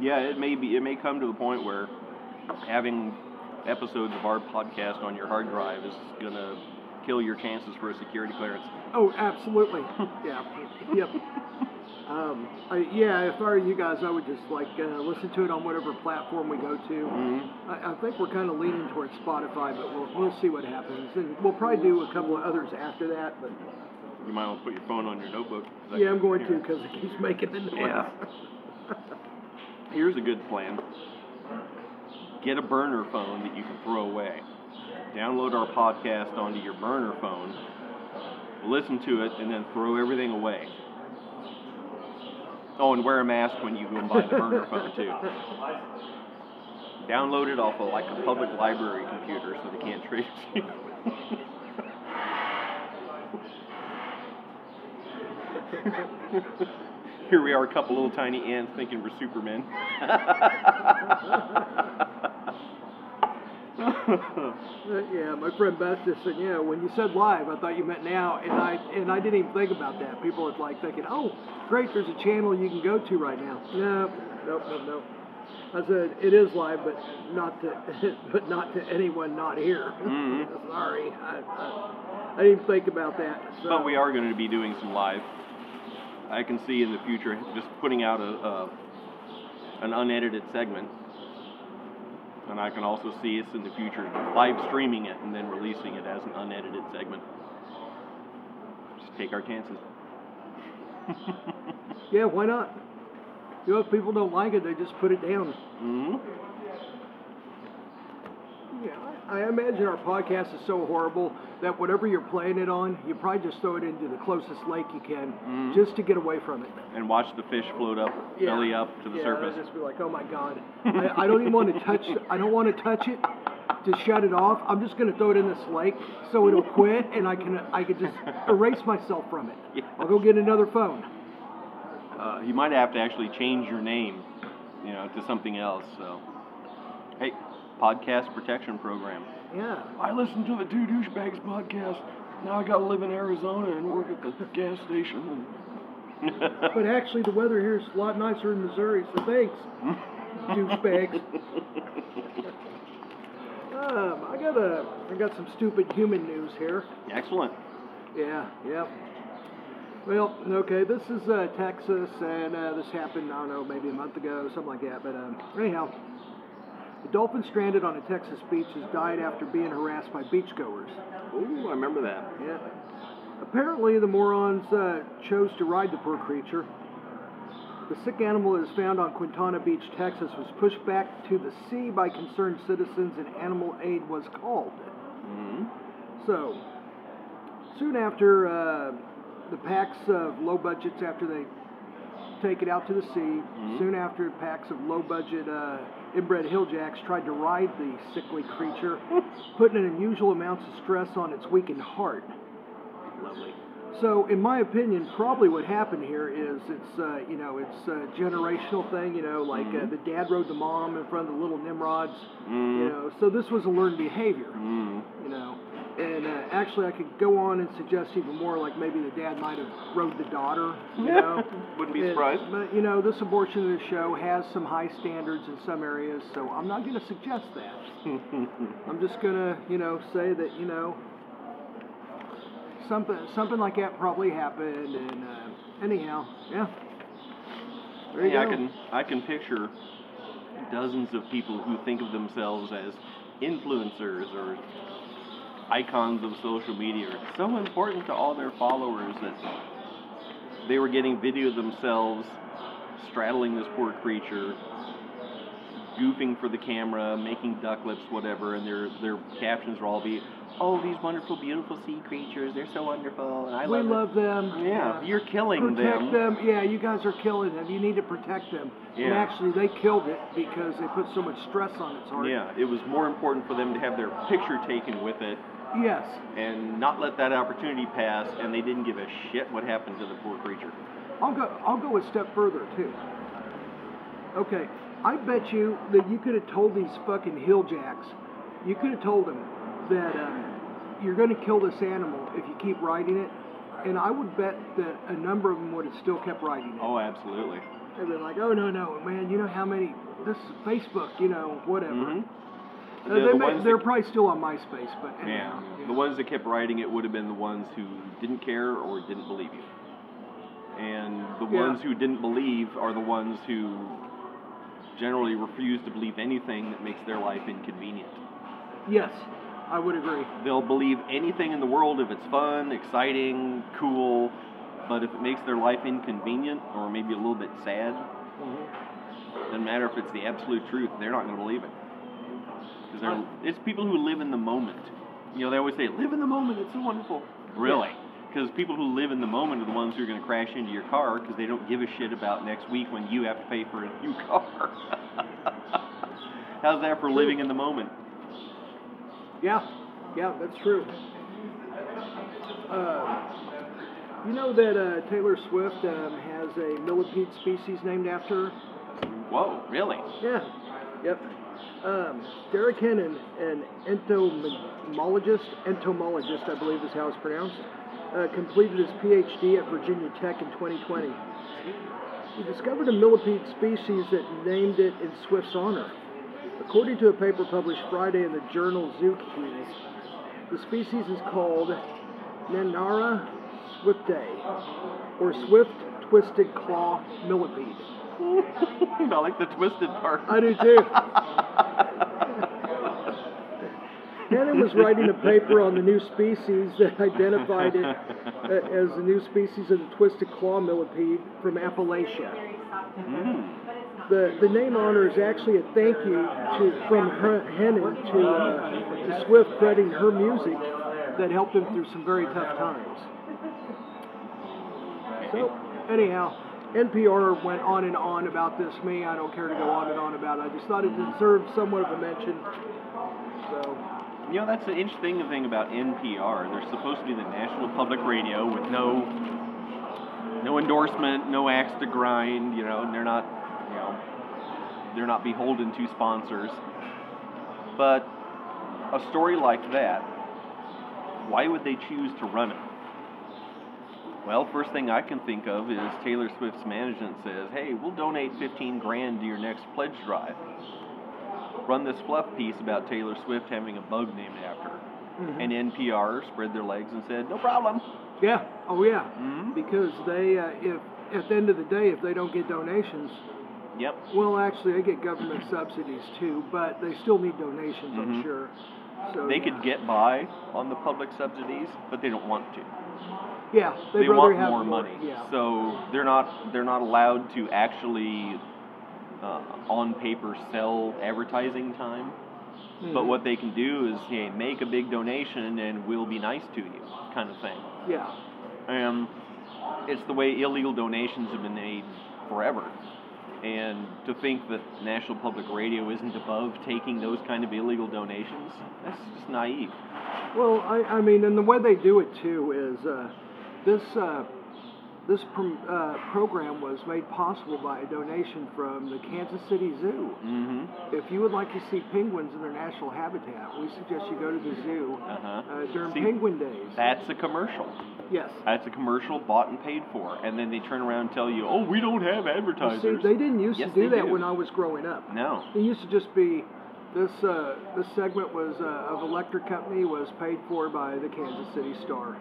yeah, it may be. It may come to the point where having episodes of our podcast on your hard drive is gonna kill your chances for a security clearance. Oh, absolutely. yeah. Yep. Um, I, yeah, if I were you guys, I would just like uh, listen to it on whatever platform we go to. Mm-hmm. I, I think we're kind of leaning towards Spotify, but we'll, we'll see what happens. And we'll probably do a couple of others after that. But You might want to put your phone on your notebook. Yeah, I'm going to because it keeps making the noise. Yeah. Here's a good plan. Get a burner phone that you can throw away. Download our podcast onto your burner phone. Listen to it and then throw everything away. Oh, and wear a mask when you go and buy the burner phone too. Download it off of like a public library computer so they can't trace you. Here we are, a couple little tiny ants thinking we're Supermen. Yeah, my friend Beth just said, yeah, when you said live, I thought you meant now, and I and I didn't even think about that. People are like thinking, oh, great, there's a channel you can go to right now. No, nope, nope, nope. I said it is live, but not to, but not to anyone not here. Mhm. Sorry, I, I, I didn't think about that. So. But we are going to be doing some live. I can see in the future just putting out a, a an unedited segment, and I can also see us in the future live streaming it and then releasing it as an unedited segment. Just take our chances. Yeah, why not? You know, if people don't like it, they just put it down. hmm Yeah, I, imagine our podcast is so horrible that whatever you're playing it on, you probably just throw it into the closest lake you can, Mhm. just to get away from it. And watch the fish float up, Yeah. belly up to the yeah, surface. Just be like, oh my god, I, I don't even want to touch. I don't want to touch it to shut it off. I'm just gonna throw it in this lake so it'll quit, and I can I can just erase myself from it. Yeah. I'll go get another phone. Uh, you might have to actually change your name, you know, to something else. So, hey, podcast protection program. Yeah. I listen to the Two Douchebags podcast. Now I gotta live in Arizona and work at the gas station. But actually, the weather here is a lot nicer in Missouri, so thanks, douchebags. Um, I got a, I got some stupid human news here. Excellent. Yeah, yep. Well, okay, this is uh, Texas, and uh, this happened, I don't know, maybe a month ago, something like that. But um, anyhow, a dolphin stranded on a Texas beach has died after being harassed by beachgoers. Ooh, I remember that. Yeah. Apparently, the morons uh, chose to ride the poor creature. The sick animal that is found on Quintana Beach, Texas, was pushed back to the sea by concerned citizens, and animal aid was called. hmm So, soon after uh, the packs of low budgets, after they take it out to the sea, soon after packs of low budget uh, inbred hilljacks tried to ride the sickly creature, putting an unusual amounts of stress on its weakened heart. Lovely. So, in my opinion, probably what happened here is it's uh, you know it's a generational thing. You know, like uh, the dad rode the mom in front of the little Nimrods. You know, so this was a learned behavior. Mm. You know, and uh, actually, I could go on and suggest even more. Like maybe the dad might have rode the daughter. You know, Wouldn't be And- surprised. But you know, this abortion of the show has some high standards in some areas, so I'm not going to suggest that. I'm just gonna, you know, say that you know something something like that probably happened, and uh, anyhow, yeah. There you Yeah, I can I can picture dozens of people who think of themselves as influencers or icons of social media. are so important to all their followers that they were getting video of themselves straddling this poor creature, goofing for the camera, making duck lips, whatever, and their their captions will all be, "Oh, these wonderful, beautiful sea creatures. They're so wonderful, and I we love, love them. it." Yeah, you're killing them protect them. them. Yeah, you guys are killing them. You need to protect them. Yeah. And actually, they killed it because they put so much stress on its heart. Yeah, it was more important for them to have their picture taken with it Yes. and not let that opportunity pass, and they didn't give a shit what happened to the poor creature. I'll go. I'll go a step further too. Okay, I bet you that you could have told these fucking hilljacks. You could have told them that um, you're going to kill this animal if you keep riding it, and I would bet that a number of them would have still kept riding it. Oh, absolutely. They'd been like, "Oh no, no, man! You know how many? This is Facebook, you know, whatever." Mhm. The- they the may, they're that- probably still on MySpace, but Yeah. anyhow, The ones that kept writing it would have been the ones who didn't care or didn't believe you. And the Yeah. ones who didn't believe are the ones who generally refuse to believe anything that makes their life inconvenient. Yes, I would agree. They'll believe anything in the world if it's fun, exciting, cool, but if it makes their life inconvenient or maybe a little bit sad, mm-hmm. doesn't matter if it's the absolute truth, they're not going to believe it. Because it's people who live in the moment. You know, they always say, live in the moment, it's so wonderful. Really? Because people who live in the moment are the ones who are going to crash into your car because they don't give a shit about next week when you have to pay for a new car. How's that for living in the moment? Yeah, yeah, that's true. Uh, you know that uh, Taylor Swift um, has a millipede species named after her? Whoa, really? Yeah, yep. Um, Derek Hennen, an entomologist, entomologist, I believe is how it's pronounced, uh, completed his PhD at Virginia Tech in 2020. He discovered a millipede species that named it in Swift's honor. According to a paper published Friday in the journal Zookeys, the species is called Nannaria swiftae, or swift twisted claw millipede. I like the twisted part. I do too. Hannon was writing a paper on the new species that identified it uh, as the new species of the twisted claw millipede from Appalachia. The, the name honor is actually a thank you to, from her, to, uh, to Swift crediting her music that helped him through some very tough times. So, anyhow, NPR went on and on about this. Me, I don't care to go on and on about it. I just thought it deserved somewhat of a mention. So, You know, that's the interesting thing about NPR. They're supposed to be the national public radio with no no endorsement, no axe to grind, you know, and they're not, you know, they're not beholden to sponsors. But a story like that, why would they choose to run it? Well, first thing I can think of is Taylor Swift's management says, "Hey, we'll donate 15 grand to your next pledge drive." run this fluff piece about Taylor Swift having a bug named after her. And NPR spread their legs and said, no problem. yeah, oh yeah, Mhm. because they, uh, if at the end of the day, if they don't get donations, Yep. well, actually, they get government subsidies too, but they still need donations, I'm Mhm. sure. So They yeah. could get by on the public subsidies, but they don't want to. Yeah, they want have more money. Yeah, So they're not they're not allowed to actually uh, on paper sell advertising time. But Mhm. what they can do is, hey, make a big donation and we'll be nice to you, kind of thing. yeah, And it's the way illegal donations have been made forever. And to think that National Public Radio isn't above taking those kind of illegal donations, that's just naive. Well, I, I mean, and the way they do it too is uh, this uh, this prom- uh, program was made possible by a donation from the Kansas City Zoo. Mm-hmm. If you would like to see penguins in their natural habitat, we suggest you go to the zoo Uh-huh. uh, during See, penguin days. That's a commercial. yes. That's a commercial bought and paid for. And then they turn around and tell you, oh, we don't have You advertisers. See, they didn't used Yes, to do that do. when I was growing up. no. It used to just be this uh, this segment was uh, of electric company was paid for by the Kansas City Star.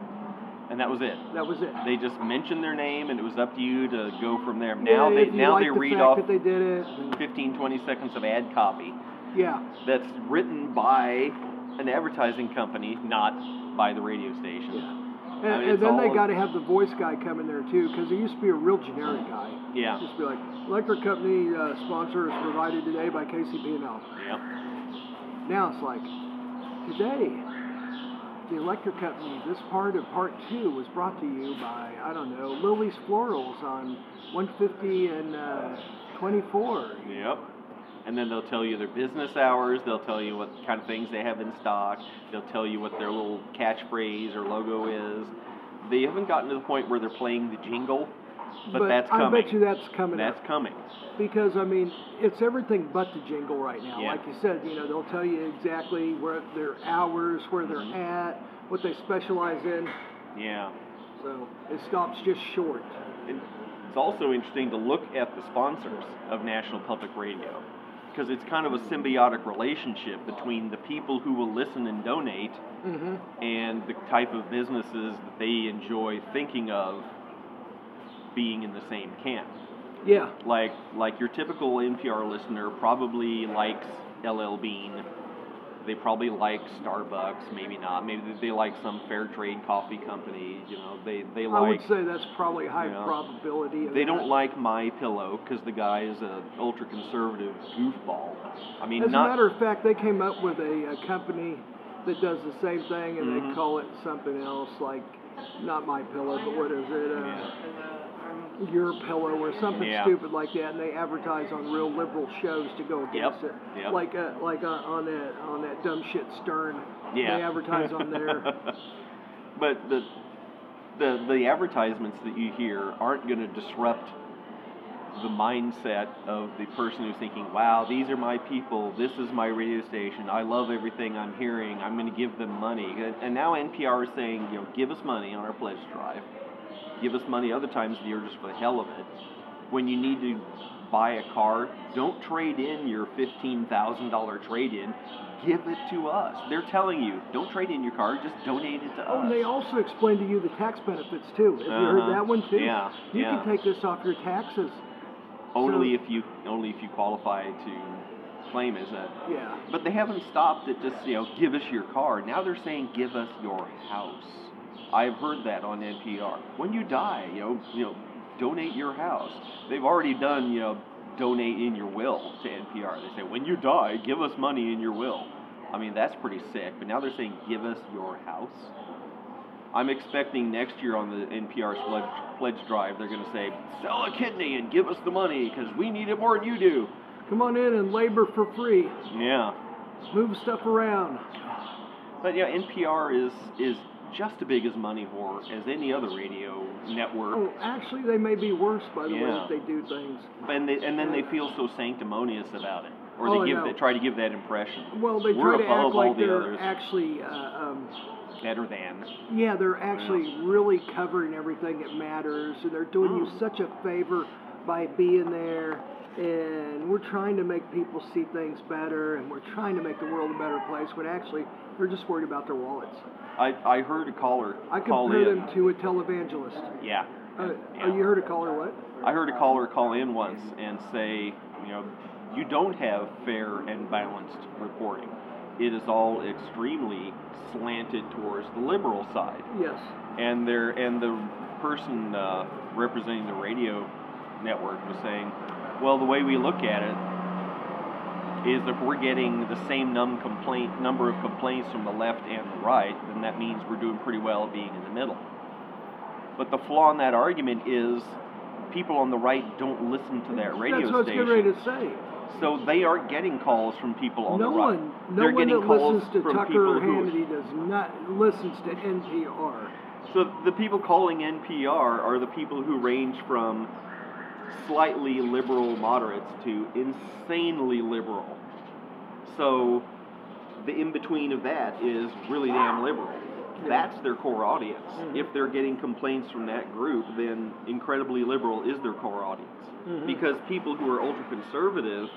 And that was it. That was it. They just mentioned their name and it was up to you to go from there. Yeah, Now they now like they the read off that they did it. 15 20 seconds of ad copy. yeah. that's written by an advertising company, not by the radio station. And, I mean, and then they got to have the voice guy come in there too, because it used to be a real generic guy. Yeah. Just be like, electric company uh, sponsor is provided today by KCP&L. Yep. Now it's like, today, the electric company, this part of part two was brought to you by, I don't know, Lily's Florals on 150 and uh, 24. Yep. And then they'll tell you their business hours. They'll tell you what kind of things they have in stock. They'll tell you what their little catchphrase or logo is. They haven't gotten to the point where they're playing the jingle, but, that's coming. I bet you that's coming that's up. coming. Because I mean, it's everything but the jingle right now. Yeah. Like you said, you know, they'll tell you exactly where their hours, where they're Mm-hmm. at, what they specialize in. Yeah. So it stops just short. And it's also interesting to look at the sponsors of National Public Radio because it's kind of a symbiotic relationship between the people who will listen and donate Mm-hmm. and the type of businesses that they enjoy thinking of being in the same camp. Yeah. Like like your typical NPR listener probably likes LL Bean. They probably like Starbucks, maybe not. Maybe they like some fair trade coffee company. You know, they they like. I would say that's probably high Yeah. probability. Of They that. don't like My Pillow because the guy is an ultra conservative goofball. I mean, As not a matter of fact, they came up with a, a company that does the same thing, and Mhm. they call it something else, like not my pillow, but what is it? Uh, Your pillow or something Yeah. stupid like that, and they advertise on real liberal shows to go against Yep, it. yep. Like uh, like uh, on that on that dumb shit Stern. Yeah. They advertise on there. but the the the advertisements that you hear aren't going to disrupt the mindset of the person who's thinking, "Wow, these are my people. This is my radio station. I love everything I'm hearing. I'm going to give them money." And, and now NPR is saying, you know, give us money on our pledge drive. Give us money other times of the year just for the hell of it. When you need to buy a car, don't trade in your $15,000 trade in. Give it to us. They're telling you, don't trade in your car, just donate it to Oh, us. and they also explain to you the tax benefits too. Have you heard Uh-huh. that one too? Yeah, You yeah. can take this off your taxes. only so- if you only if you qualify to claim is that. Yeah. But they haven't stopped at just you know give us your car. Now they're saying give us your house. I've heard that on NPR. When you die, you know you know donate your house. They've already done you know donate in your will to NPR. They say when you die, give us money in your will. I mean that's pretty sick. But now they're saying give us your house. I'm expecting next year on the NPR pledge, pledge drive, they're going to say, sell a kidney and give us the money because we need it more than you do. Come on in and labor for free. Yeah. Move stuff around. But yeah, NPR is is just as big as money whore as any other radio network. Oh, actually, they may be worse by the way that they do things. And they, and then they feel so sanctimonious about it, or Oh, they give know. that, try to give that impression. Well, they We're try to act all like the they're others. actually, uh, um, Better than. yeah, they're actually really covering everything that matters, and they're doing you Mm. such a favor by being there. And we're trying to make people see things better, and we're trying to make the world a better place. When actually, they're just worried about their wallets. I, I heard a caller I call compare in. them to a televangelist. Yeah. Uh, yeah. oh, you heard a caller what? I heard a caller call in once and say, you know, you don't have fair and balanced reporting. It is all extremely slanted towards the liberal side. Yes. And there, and the person uh, representing the radio network was saying, well, the way we look at it is if we're getting the same num complaint number of complaints from the left and the right, then that means we're doing pretty well being in the middle. But the flaw in that argument is people on the right don't listen to that radio That's what I was getting ready to say. So they aren't getting calls from people on no the right. one, no They're one getting that calls listens to Tucker or Hannity does not listens to NPR. So the people calling NPR are the people who range from slightly liberal moderates to insanely liberal. So the in between of that is really damn liberal. That's their core audience. Mm-hmm. If they're getting complaints from that group, then incredibly liberal is their core audience. Mm-hmm. Because people who are ultra conservative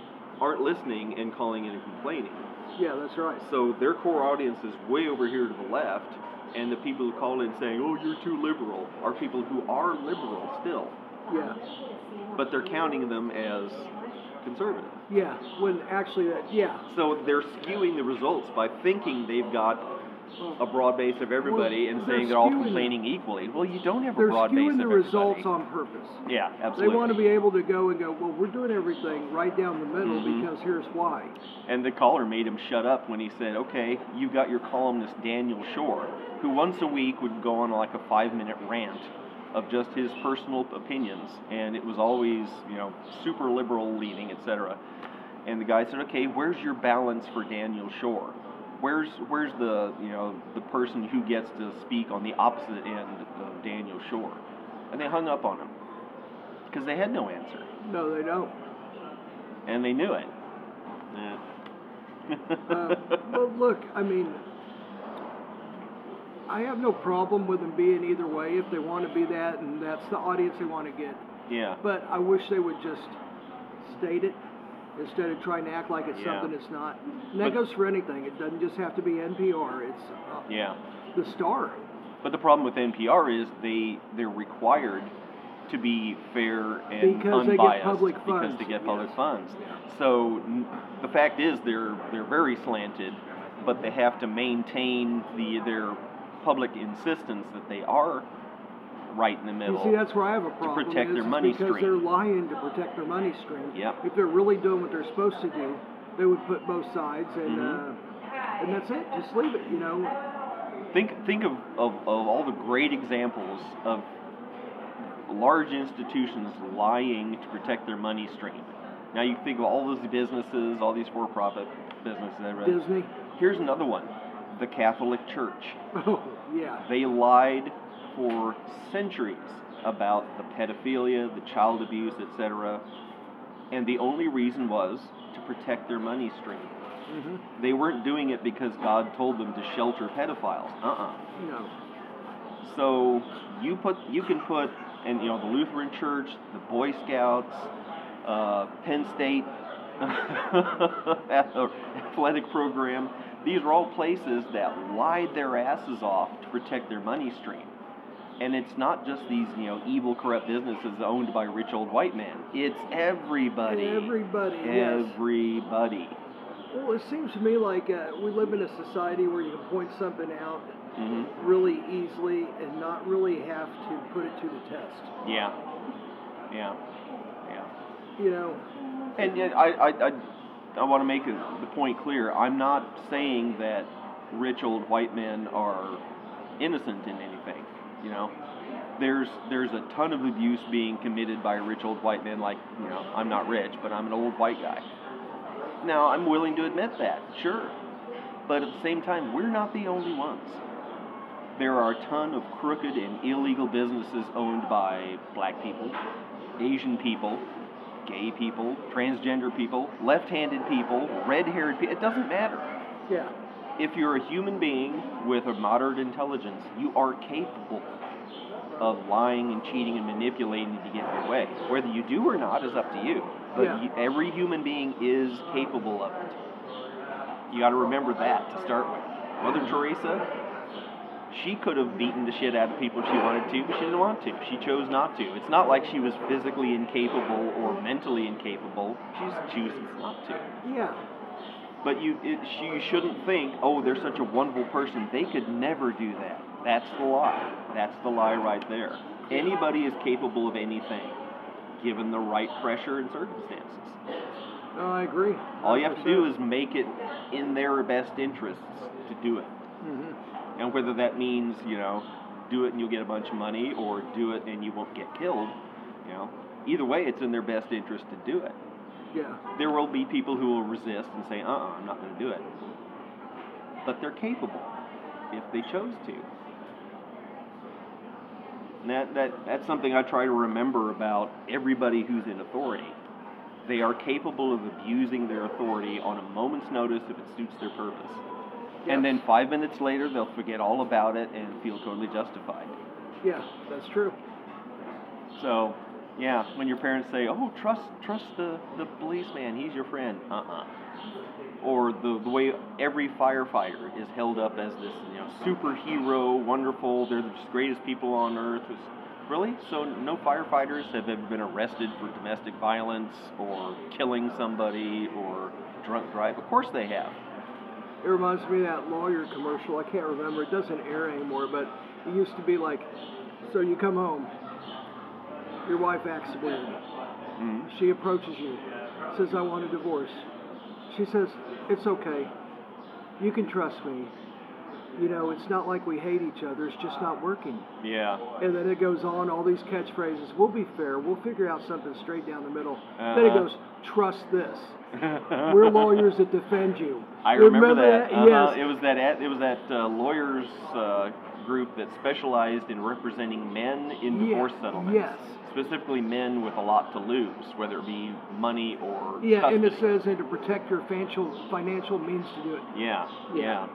aren't listening and calling in and complaining. Yeah, that's right. So their core audience is way over here to the left, and the people who call in saying, "Oh, you're too liberal," are people who are liberal still, Yeah, but they're counting them as conservative. yeah. When actually, that yeah. So they're skewing the results by thinking they've got a broad base of everybody Well, and they're saying they're all skewing- complaining equally. Well, you don't have a They're broad base skewing the results on purpose. Yeah, absolutely. They want to be able to go and go. Well, we're doing everything right down the middle Mhm. because here's why. And the caller made him shut up when he said, "Okay, you've got your columnist Daniel Schorr, who once a week would go on like a five-minute rant of just his personal opinions, and it was always, you know, super liberal leaning, etc." And the guy said, "Okay, where's your balance for Daniel Schorr? Where's where's the you know the person who gets to speak on the opposite end of Daniel Schorr?" And they hung up on him because they had no answer, No, they don't. and they knew it. Yeah. Uh, well, look, I mean, I have no problem with them being either way if they want to be that, and that's the audience they want to get. yeah. But I wish they would just state it instead of trying to act like it's Yeah. something it's not. And that But- goes for anything. It doesn't just have to be NPR. It's uh, Yeah. the star. But the problem with NPR is they they're required to be fair and Because they get unbiased public because funds, they get public yes. funds. Yeah. So n- the fact is they're they're very slanted, but they have to maintain the their public insistence that they are right in the middle. You see, that's where I have a problem. To protect is, their money because stream. they're lying to protect their money stream. Yep. If they're really doing what they're supposed to do, they would put both sides, and Mhm. uh, and that's it. Just leave it. You know. Think think of, of, of all the great examples of large institutions lying to protect their money stream. Now you think of all those businesses, all these for-profit businesses. Disney. Here's another one: the Catholic Church. Oh yeah. They lied for centuries about the pedophilia, the child abuse, etc. And the only reason was to protect their money stream. hmm They weren't doing it because God told them to shelter pedophiles. Uh-uh. No. So you put you can put and you know the Lutheran Church, the Boy Scouts, uh, Penn State athletic program. These are all places that lied their asses off to protect their money stream. And it's not just these you know evil, corrupt businesses owned by rich old white men. It's everybody. Everybody. Yes. Everybody. Well, it seems to me like uh, we live in a society where you can point something out hmm really easily and not really have to put it to the test. Yeah. Yeah. Yeah. You know. And yet, I, I, I, I want to make the point clear. I'm not saying that rich old white men are innocent in anything. You know, there's there's a ton of abuse being committed by rich old white men. Like, you know, I'm not rich, but I'm an old white guy. Now, I'm willing to admit that, sure. But at the same time, we're not the only ones. There are a ton of crooked and illegal businesses owned by black people, Asian people, gay people, transgender people, left handed people, red haired people. It doesn't matter. Yeah. If you're a human being with a moderate intelligence, you are capable of lying and cheating and manipulating to get your way. Whether you do or not is up to you. But Yeah. you, every human being is capable of it. You got to remember that to start with. Mother Teresa, she could have beaten the shit out of people if she wanted to, but she didn't want to. She chose not to. It's not like she was physically incapable or mentally incapable. She just chooses not to. Yeah. But you, it, she, you shouldn't think, oh, they're such a wonderful person. They could never do that. That's the lie. That's the lie right there. Anybody is capable of anything, given the right pressure and circumstances. No, I agree. All you have to do is make it in their best interests to do it. hmm And whether that means, you know, do it and you'll get a bunch of money, or do it and you won't get killed, you know, either way, it's in their best interest to do it. Yeah. There will be people who will resist and say, uh uh-uh, I'm not going to do it. But they're capable if they chose to. And that, that, that's something I try to remember about everybody who's in authority. They are capable of abusing their authority on a moment's notice if it suits their purpose. And then five minutes later, they'll forget all about it and feel totally justified. Yeah, that's true. So, yeah, when your parents say, "Oh, trust trust the the policeman, he's your friend," uh-uh. Or the the way every firefighter is held up as this, you know, superhero, wonderful, they're the greatest people on earth. It's- really? So no firefighters have ever been arrested for domestic violence or killing somebody or drunk drive? Of course they have. It reminds me of that lawyer commercial. I can't remember. It doesn't air anymore, but it used to be like, so you come home, your wife acts weird. Mhm. She approaches you, says, I want a divorce. She says, It's okay. You can trust me. You know, it's not like we hate each other, it's just not working. Yeah. And then it goes on, all these catchphrases. We'll be fair. We'll figure out something straight down the middle. Then it Uh-huh. goes, Trust this. We're lawyers that defend you. I remember, that. Uh-huh. Yes. It was that. ad- It was that uh, lawyers uh, group that specialized in representing men in divorce settlements. yes. Specifically, men with a lot to lose, whether it be money or Yeah, and it says and to protect your financial financial means to do it. Yeah, yeah. Yeah.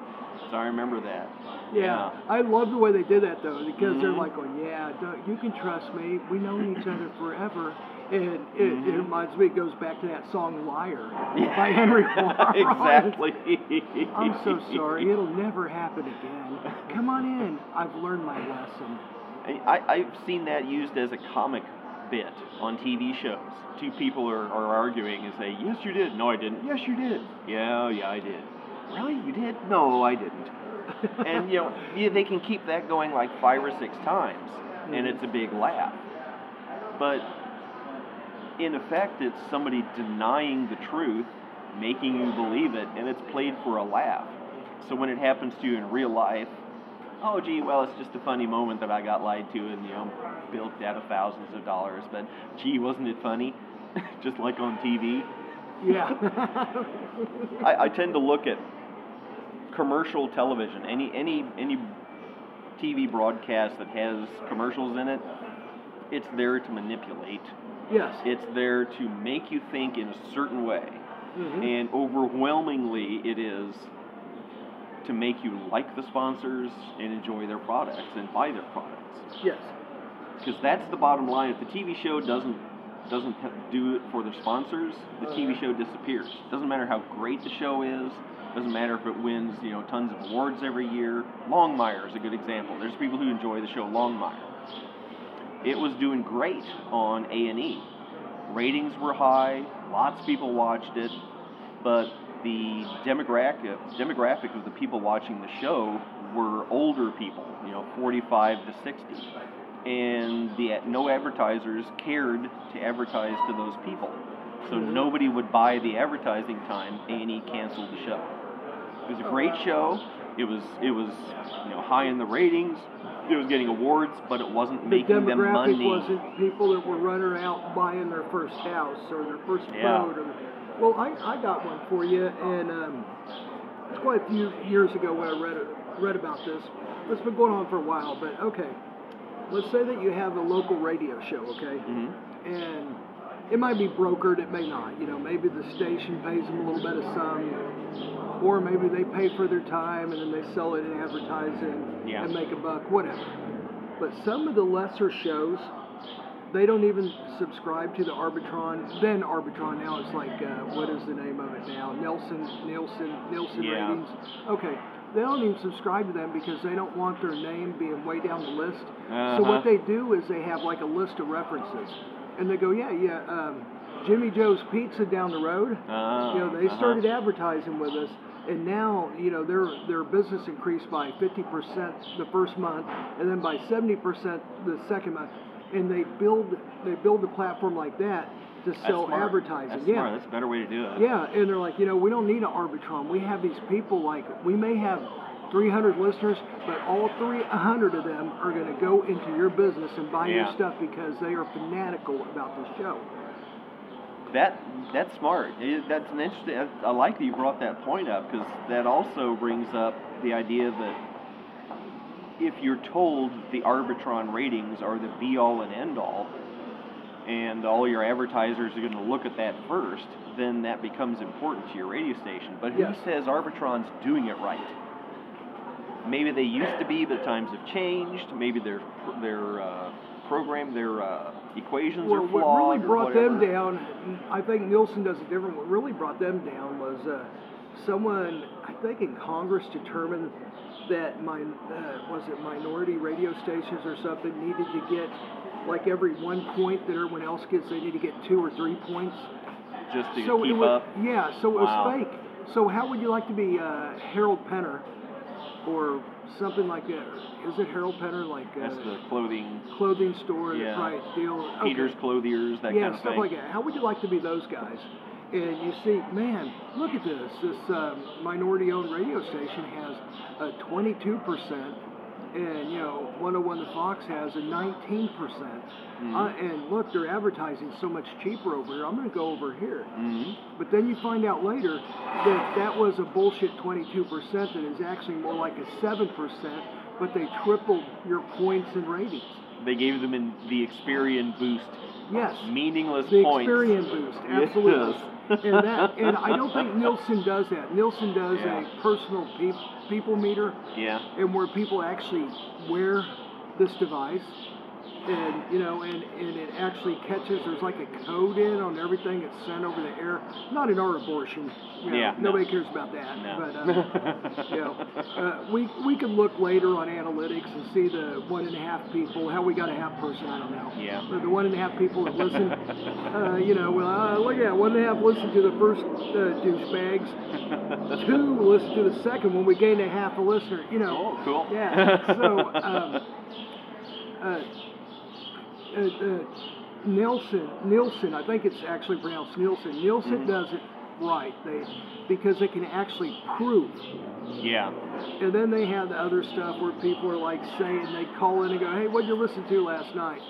I remember that. Yeah, I love the way they did that though, because they're Mhm. like, "Oh yeah, you can trust me. We known each other forever." And it, Mm-hmm. it reminds me, it goes back to that song "Liar" by Henry Warren. exactly. I'm so sorry. It'll never happen again. Come on in. I've learned my lesson. I, I've seen that used as a comic bit on TV shows. Two people are, are arguing and say, Yes, you did. No, I didn't. Yes, you did. Yeah, yeah, I did. Really? You did? No, I didn't. and, you know, yeah, they can keep that going like five or six times, and it's a big laugh. But in effect, it's somebody denying the truth, making you believe it, and it's played for a laugh. So when it happens to you in real life, oh gee, well it's just a funny moment that I got lied to and you know bilked out of thousands of dollars, but gee, wasn't it funny? just like on TV. Yeah. I, I tend to look at commercial television, any any any TV broadcast that has commercials in it. It's there to manipulate. yes. It's there to make you think in a certain way. Mhm. And overwhelmingly, it is to make you like the sponsors and enjoy their products and buy their products. Yes. Because that's the bottom line. If the TV show doesn't doesn't do it for the sponsors, the TV show disappears. Doesn't matter how great the show is. Doesn't matter if it wins, you know, tons of awards every year. Longmire is a good example. There's people who enjoy the show Longmire. It was doing great on A and E. Ratings were high. Lots of people watched it, but the demographic demographic of the people watching the show were older people, you know, 45 to 60, and the no advertisers cared to advertise to those people, so nobody would buy the advertising time. A&E canceled the show. It was a great show. It was it was you know high in the ratings. It was getting awards, but it wasn't making them money. The demographic wasn't people that were running out buying their first house or their first Yeah. boat. Or, well, I, I got one for you, and um, it's quite a few years ago when I read it, read about this. It's been going on for a while, but okay. Let's say that you have a local radio show, okay, hmm and it might be brokered, it may not. You know, maybe the station pays them a little bit of some, or maybe they pay for their time and then they sell it in advertising Yeah. and make a buck, whatever. But some of the lesser shows, they don't even subscribe to the Arbitron. Then Arbitron, now it's like, uh, what is the name of it now? Nelson, Nielsen, Nielsen Yeah. ratings. Okay, they don't even subscribe to them because they don't want their name being way down the list. So Uh-huh. what they do is they have like a list of references, and they go, yeah, yeah, um, Jimmy Joe's Pizza down the road. Uh, You know, they uh-huh. started advertising with us, and now you know their their business increased by 50% the first month, and then by 70% the second month, and they build they build a platform like that to sell advertising. That's yeah. smart. That's a better way to do it. Yeah, and they're like, you know, we don't need an Arbitron. We have these people like we may have 300 listeners, but all 300 of them are going to go into your business and buy your stuff because they are fanatical about the show. That that's smart. It- that's an interesting. I, I like that you brought that point up because that also brings up the idea that if you're told the Arbitron ratings are the be all and end all, and all your advertisers are going to look at that first, then that becomes important to your radio station. But who Yes. says Arbitron's doing it right? Maybe they used to be, but times have changed. Maybe their their uh, program, their uh, equations Well, are what flawed. really or brought them down, I think Nielsen does it different. What really brought them down was uh, someone, I think in Congress, determined that my uh, was it minority radio stations or something needed to get like every one point that everyone else gets, they need to get two or three points. just to so it keep was, up. Yeah, so it Wow. was fake. So how would you like to be uh, Harold Pener or something like that? Is it Harold Pener, like uh, That's the clothing, clothing store, Yeah. right deal? Okay. Peter's Clothiers, that yeah, kind of stuff thing. like that. How would you like to be those guys? And you see, man, look at this. This um, minority-owned radio station has a 22%, and you know, 101 The Fox has a 19%. Mm-hmm. Uh, and look, they're advertising so much cheaper over here. I'm going to go over here. Mhm. But then you find out later that that was a bullshit 22% that is actually more like a 7%, but they tripled your points and ratings. They gave them in the Experian boost, Yes. meaningless The points. Experian boost, absolutely. Yes. And that, and I don't think Nielsen does that. Nielsen does Yeah. a personal peop, people meter, Yeah. and where people actually wear this device, and you know, and, and it actually catches. There's like a code in on everything that's sent over the air. Not in our abortion. You know, Yeah, no. Nobody cares about that. No. But uh, you know, uh, we we could look later on analytics and see the one and a half people. How we got a half person, I don't know. Yeah. But the one and a half people that listen, uh, you know, well, uh, look at that, one and a half listen to the first uh, douchebags. Two listen to the second when we gained a half a listener. You know. Oh, cool. Yeah. So. Um, uh, Nielsen, Nielsen, I think it's actually pronounced Nielsen. Nielsen does it right, they because they can actually prove. Yeah. And then they have the other stuff where people are like saying they call in and go, "Hey, what'd you listen to last night?"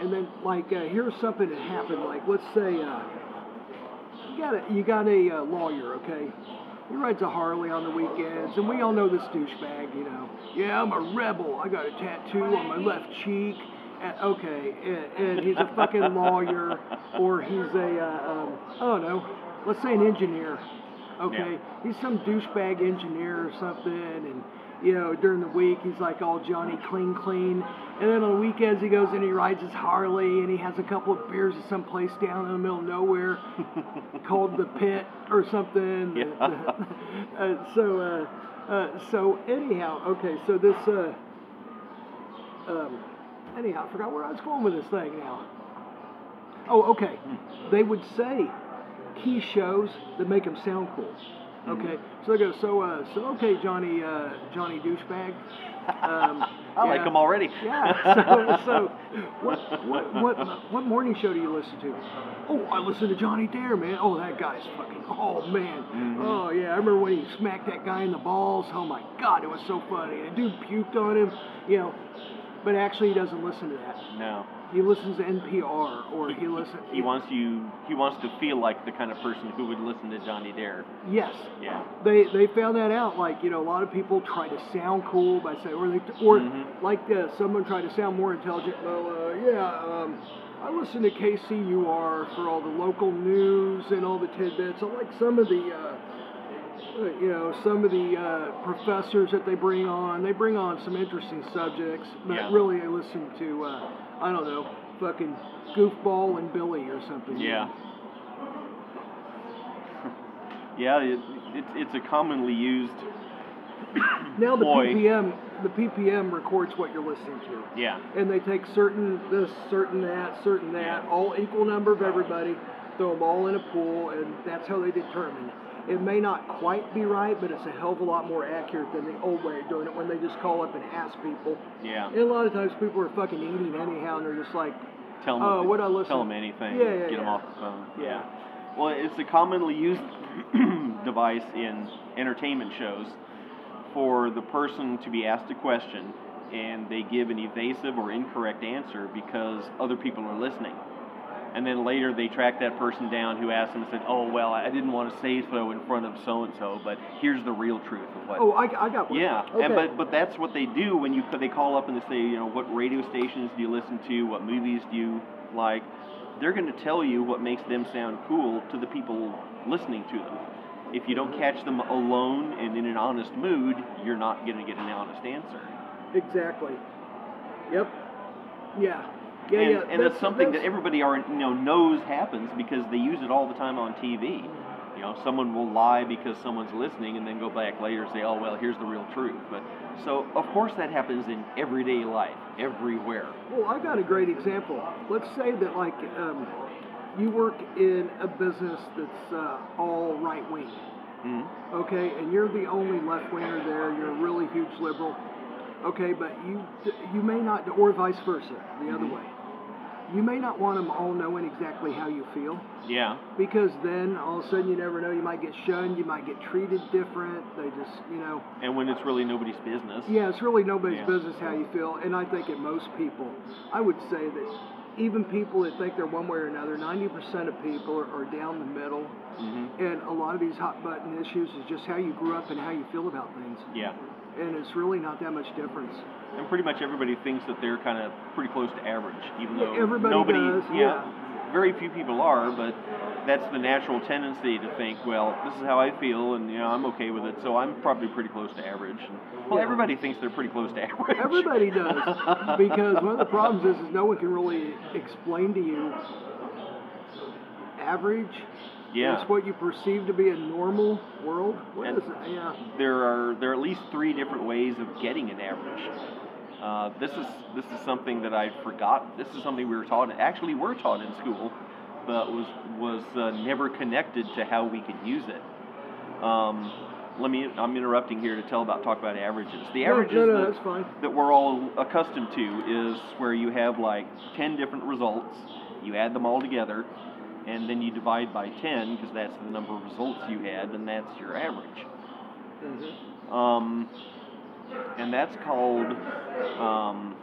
And then like uh, here's something that happened. Like let's say uh, you got a you got a uh, lawyer, okay? He rides a Harley on the weekends, and we all know this douchebag, you know. Yeah, I'm a rebel. I got a tattoo on my left cheek. Uh, okay, and, and he's a fucking lawyer, or he's a uh, um, I don't know. Let's say an engineer. Okay, Yeah. he's some douchebag engineer or something, and you know during the week he's like all Johnny clean clean, and then on the weekends he goes and he rides his Harley and he has a couple of beers at some place down in the middle of nowhere called the Pit or something. Yeah. uh, so uh, uh, so anyhow, okay, so this uh, um, anyhow, I forgot where I was going with this thing now. Oh, okay. They would say key shows that make them sound cool. Okay, so they go, so, uh, so okay, Johnny, uh, Johnny douchebag. Um, I like him already. Yeah. So, so what, what, what, what morning show do you listen to? Oh, I listen to Johnny Dare, man. Oh, that guy's fucking. Oh man. Mm-hmm. Oh yeah, I remember when he smacked that guy in the balls. Oh my God, it was so funny. The dude puked on him. You know, but actually he doesn't listen to that. No. He listens to NPR or he listens. He wants you. He wants to feel like the kind of person who would listen to Johnny Dare. Yes. Yeah. They they found that out. Like you know, a lot of people try to sound cool by saying, or they or Mhm. like someone tried to sound more intelligent. Well, uh, yeah, um, I listen to KCUR for all the local news and all the tidbits. I like some of the. Uh, you know, some of the uh, professors that they bring on, they bring on some interesting subjects, but Yeah. really I listen to, uh, I don't know, fucking Goofball and Billy or something. Yeah. Yeah. It, it's it's a commonly used. Now the. PPM, the PPM records what you're listening to. Yeah. and they take certain this, certain that, certain that, Yeah. all equal number of everybody, throw them all in a pool, and that's how they determine. It may not quite be right, but it's a hell of a lot more accurate than the old way of doing it when they just call up and ask people. Yeah. And a lot of times people are fucking eating anyhow, and they're just like, Tell them. Oh, what I listen- Tell them anything. Yeah, yeah, Get them off the phone. Yeah. Well, it's a commonly used device in entertainment shows for the person to be asked a question and they give an evasive or incorrect answer because other people are listening. And then later they track that person down who asked them and said, "Oh well, I didn't want to say so in front of so and so, but here's the real truth of what." oh, I, I got one. Yeah, Okay. and but but that's what they do when you they call up and they say, you know, what radio stations do you listen to? What movies do you like? They're going to tell you what makes them sound cool to the people listening to them. If you don't mm-hmm. catch them alone and in an honest mood, you're not going to get an honest answer. Exactly. Yep. Yeah. Yeah, and, yeah. and that's, something that everybody are, you know knows happens because they use it all the time on TV. You know, someone will lie because someone's listening, and then go back later and say, "Oh well, here's the real truth." But so of course that happens in everyday life, everywhere. Well, I got a great example. Let's say that like um, you work in a business that's uh, all right wing, Mhm. okay, and you're the only left winger there. You're a really huge liberal, okay, but you you may not, or vice versa, the other way. You may not want them all knowing exactly how you feel Yeah. because then all of a sudden you never know. You might get shunned. You might get treated different. They just you know. And when it's really nobody's business. Yeah, it's really nobody's Yeah. business how you feel, and I think that most people, I would say that even people that think they're one way or another, 90% of people are, are down the middle, hmm and a lot of these hot button issues is just how you grew up and how you feel about things, Yeah. And it's really not that much difference. And pretty much everybody thinks that they're kind of pretty close to average, even though everybody nobody. does, yeah, Very few people are, but that's the natural tendency to think, well, this is how I feel, and you know, I'm okay with it, so I'm probably pretty close to average. And, well, Yeah. everybody thinks they're pretty close to average. Everybody does, because one of the problems is, is no one can really explain to you average. Yeah. It's what you perceive to be a normal world. What And- is it? Yeah. there are there are at least three different ways of getting an average. Uh, this is this is something that I'd forgotten. This is something we were taught. Actually, were taught in school, but was was uh, never connected to how we could use it. Um, let me. I'm interrupting here to tell about talk about averages. The No, averages no, no, that, that's fine. that we're all accustomed to is where you have like 10 different results, you add them all together, and then you divide by 10 because that's the number of results you had, and that's your average. Um, and that's called, um,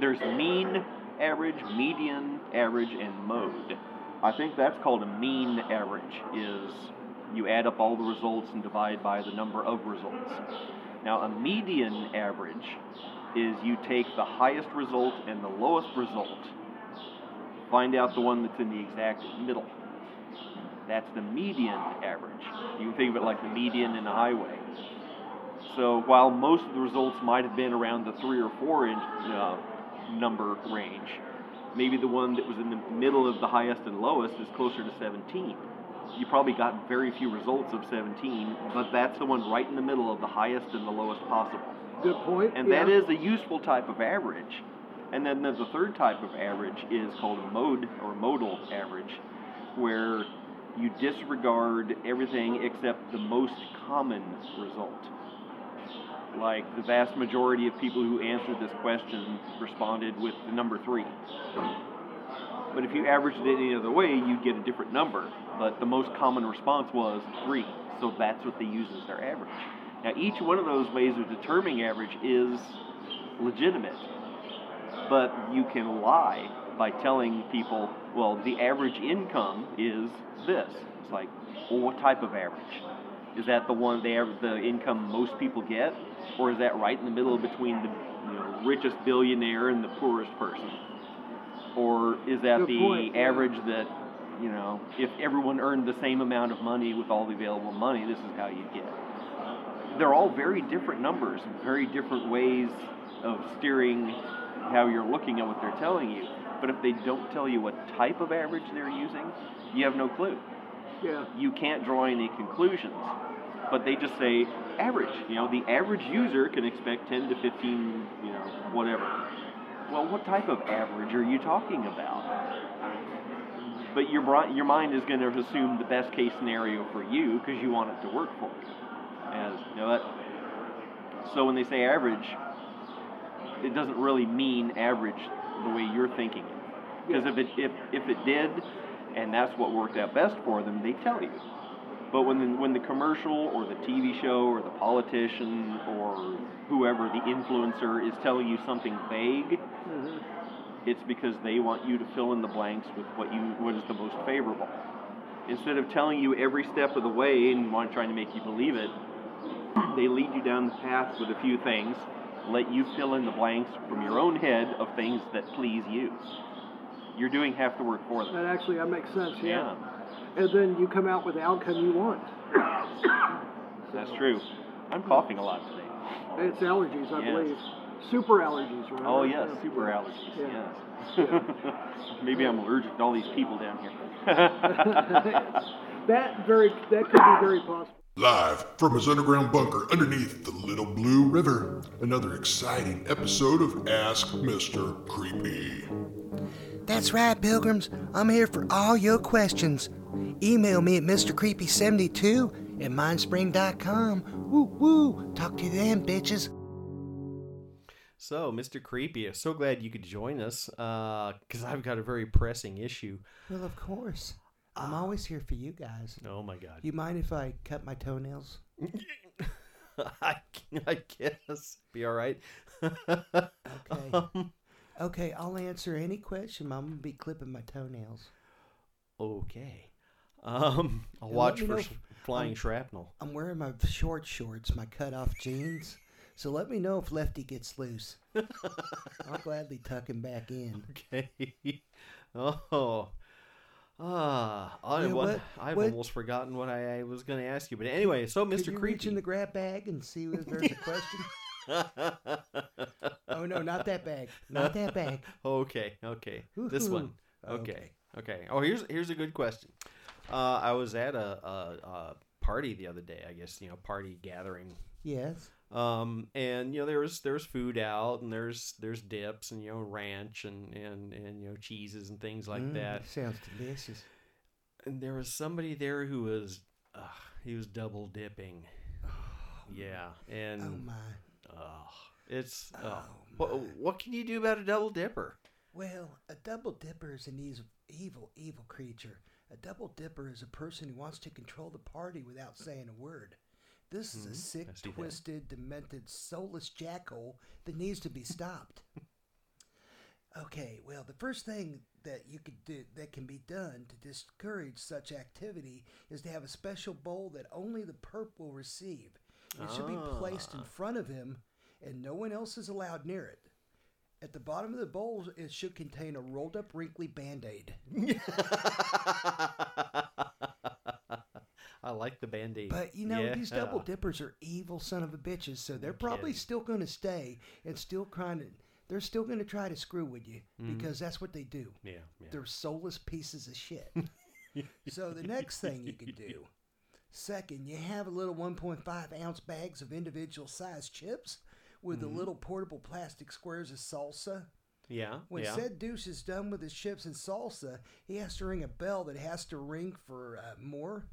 there's mean average, median average, and mode. I think that's called a mean average, is you add up all the results and divide by the number of results. Now, a median average is you take the highest result and the lowest result, find out the one that's in the exact middle. That's the median average. You can think of it like the median in a highway. So while most of the results might have been around the three or four inch uh, number range, maybe the one that was in the middle of the highest and lowest is closer to 17. You probably got very few results of 17, but that's the one right in the middle of the highest and the lowest possible. Good point. And yeah. that is a useful type of average. And then the third type of average is called a mode or modal average, where you disregard everything except the most common result. Like the vast majority of people who answered this question responded with the number three. But if you averaged it any other way, you'd get a different number. But the most common response was three, so that's what they use as their average. Now, each one of those ways of determining average is legitimate, but you can lie by telling people, well, the average income is this. It's like, well, what type of average? Is that the one they have, the income most people get, or is that right in the middle between the you know, richest billionaire and the poorest person? Or is that Good the point, yeah. average that you know, if everyone earned the same amount of money with all the available money, this is how you'd get. They're all very different numbers, very different ways of steering how you're looking at what they're telling you. But if they don't tell you what type of average they're using, you have no clue. Yeah. You can't draw any conclusions. But they just say average. You know, the average user can expect 10 to 15, you know, whatever. Well, what type of average are you talking about? But your your mind is going to assume the best case scenario for you because you want it to work for you. As you know that. So when they say average, it doesn't really mean average the way you're thinking. Because if it if if it did, and that's what worked out best for them, they tell you. But when the, when the commercial or the TV show or the politician or whoever the influencer is telling you something vague, mm-hmm. it's because they want you to fill in the blanks with what you what is the most favorable. Instead of telling you every step of the way and want trying to make you believe it, they lead you down the path with a few things, let you fill in the blanks from your own head of things that please you. You're doing half the work for them. That actually that makes sense. Yeah, And then you come out with the outcome you want. that's true. I'm coughing a lot today. It's allergies, I Yes. believe. Super allergies, remember? Oh yes, Yeah. super allergies. Yeah. Yes. Maybe I'm allergic to all these people down here. That very that could be very possible. Live from his underground bunker underneath the Little Blue River, another exciting episode of Ask Mr. Creepy. That's right, pilgrims. I'm here for all your questions. Email me at MrCreepy72 at mindspring.com. Woo woo. Talk to them, bitches. So, Mr. Creepy, I'm so glad you could join us uh, because I've got a very pressing issue. Well, of course. I'm always here for you guys. Oh my God. You mind if I cut my toenails? I, I guess. Be all right. Okay. Um, Okay, I'll answer any question. I'm gonna be clipping my toenails. okay. Um, I'll And watch for if- flying um, shrapnel. I'm wearing my short shorts, my cut off jeans. So let me know if Lefty gets loose. I'll gladly tuck him back in. Okay. oh. Ah, I, Well, what, what- I've what- almost forgotten what I, was going to ask you. But anyway, so Could Mr. Creepy. reach in the grab bag and see if there's a question? oh no, not that bag. Not that bag. okay, okay. This Woohoo. one. Okay, okay. Oh, here's here's a good question. Uh, I was at a, a, a party the other day. I guess you know party gathering. Yes. Um, and you know there's was there was food out, and there's there's dips, and you know ranch, and and and you know cheeses and things like Mm, that. Sounds delicious. And there was somebody there who was uh, he was double dipping. Yeah, and Oh my. Oh, it's uh, Oh, what, what can you do about a double dipper? Well, a double dipper is an evil, evil creature. A double dipper is a person who wants to control the party without saying a word. This is a sick, see that. twisted, demented, soulless jackal that needs to be stopped. okay, well, the first thing that you could do that can be done to discourage such activity is to have a special bowl that only the perp will receive. It should be placed in Ah. front of him, and no one else is allowed near it. At the bottom of the bowl, it should contain a rolled up, wrinkly band aid. I like the band aid. But you know, these double dippers are evil son of a bitches, so they're probably kidding. still going to stay and still trying to. They're still going to try to screw with you because that's what they do. Yeah, yeah. They're soulless pieces of shit. so the next thing you can do, second, you have a little 1.5 ounce bags of individual size chips with the little portable plastic squares of salsa. yeah, When yeah. said douche is done with his chips and salsa, he has to ring a bell that has to ring for uh, more.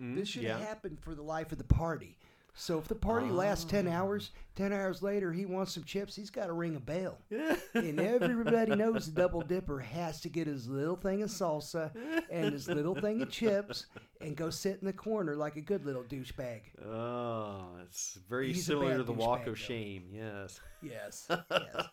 Mm-hmm. this should yeah. happen for the life of the party. So if the party lasts 10 ah. hours, 10 hours later he wants some chips, he's got to ring a bell. and everybody knows the double dipper has to get his little thing of salsa and his little thing of chips and go sit in the corner like a good little douchebag. oh, it's very He's similar to the walk of though. shame. Yes. Yes. Yes.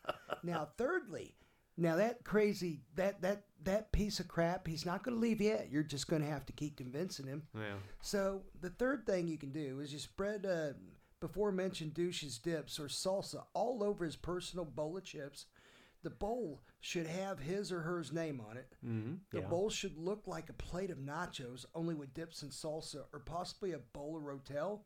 now, thirdly, now that crazy that that that piece of crap, he's not going to leave yet. You're just going to have to keep convincing him. Yeah. So the third thing you can do is you spread uh, before mentioned douches dips or salsa all over his personal bowl of chips. The bowl should have his or hers name on it. Mm-hmm. The yeah. bowl should look like a plate of nachos, only with dips and salsa, or possibly a bowl of rotel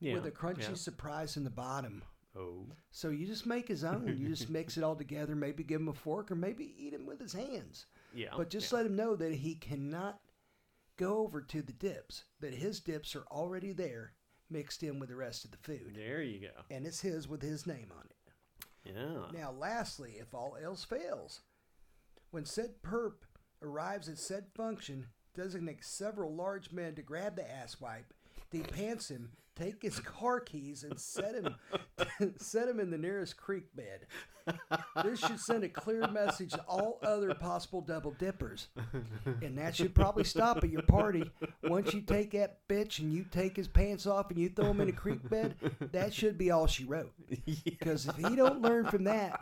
yeah. with a crunchy yeah. surprise in the bottom. Oh. So you just make his own. You just mix it all together. Maybe give him a fork, or maybe eat him with his hands. Yeah. But just yeah. let him know that he cannot go over to the dips. That his dips are already there, mixed in with the rest of the food, There you go. and it's his with his name on it. Yeah. Now, lastly, if all else fails, when said perp arrives at said function, designates several large men to grab the asswipe, They depants him, take his car keys, and set him set him in the nearest creek bed. This should send a clear message to all other possible double dippers. And that should probably stop at your party. Once you take that bitch and you take his pants off and you throw him in a creek bed, that should be all she wrote. Because if he don't learn from that,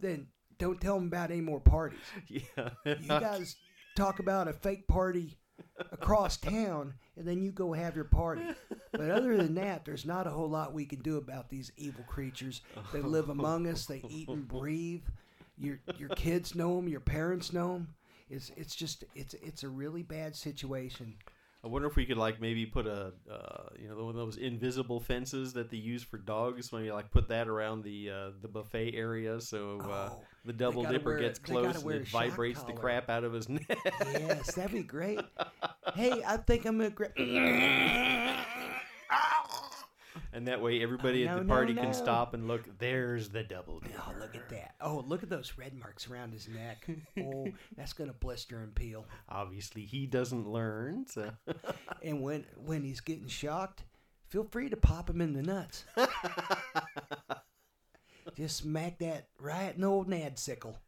then don't tell him about any more parties. yeah. You guys talk about a fake party across town, and then you go have your party. But other than that, there's not a whole lot we can do about these evil creatures that live among us. They eat and breathe. Your your kids know them. Your parents know them. It's it's just it's it's a really bad situation. I wonder if we could like maybe put a uh, you know one of those invisible fences that they use for dogs. Maybe like put that around the uh, the buffet area so uh, Oh, the double dipper wear- gets close and it vibrates the crap out of his neck. Yes, that'd be great. Hey, I think I'm gonna grab. and that way everybody Oh, at no, the no, party can stop and look. There's the double oh, dipper. Oh, look at that. Oh, look at those red marks around his neck. Oh, that's going to blister and peel. Obviously, he doesn't learn. So And when when he's getting shocked, feel free to pop him in the nuts. Just smack that right in the old nad sickle.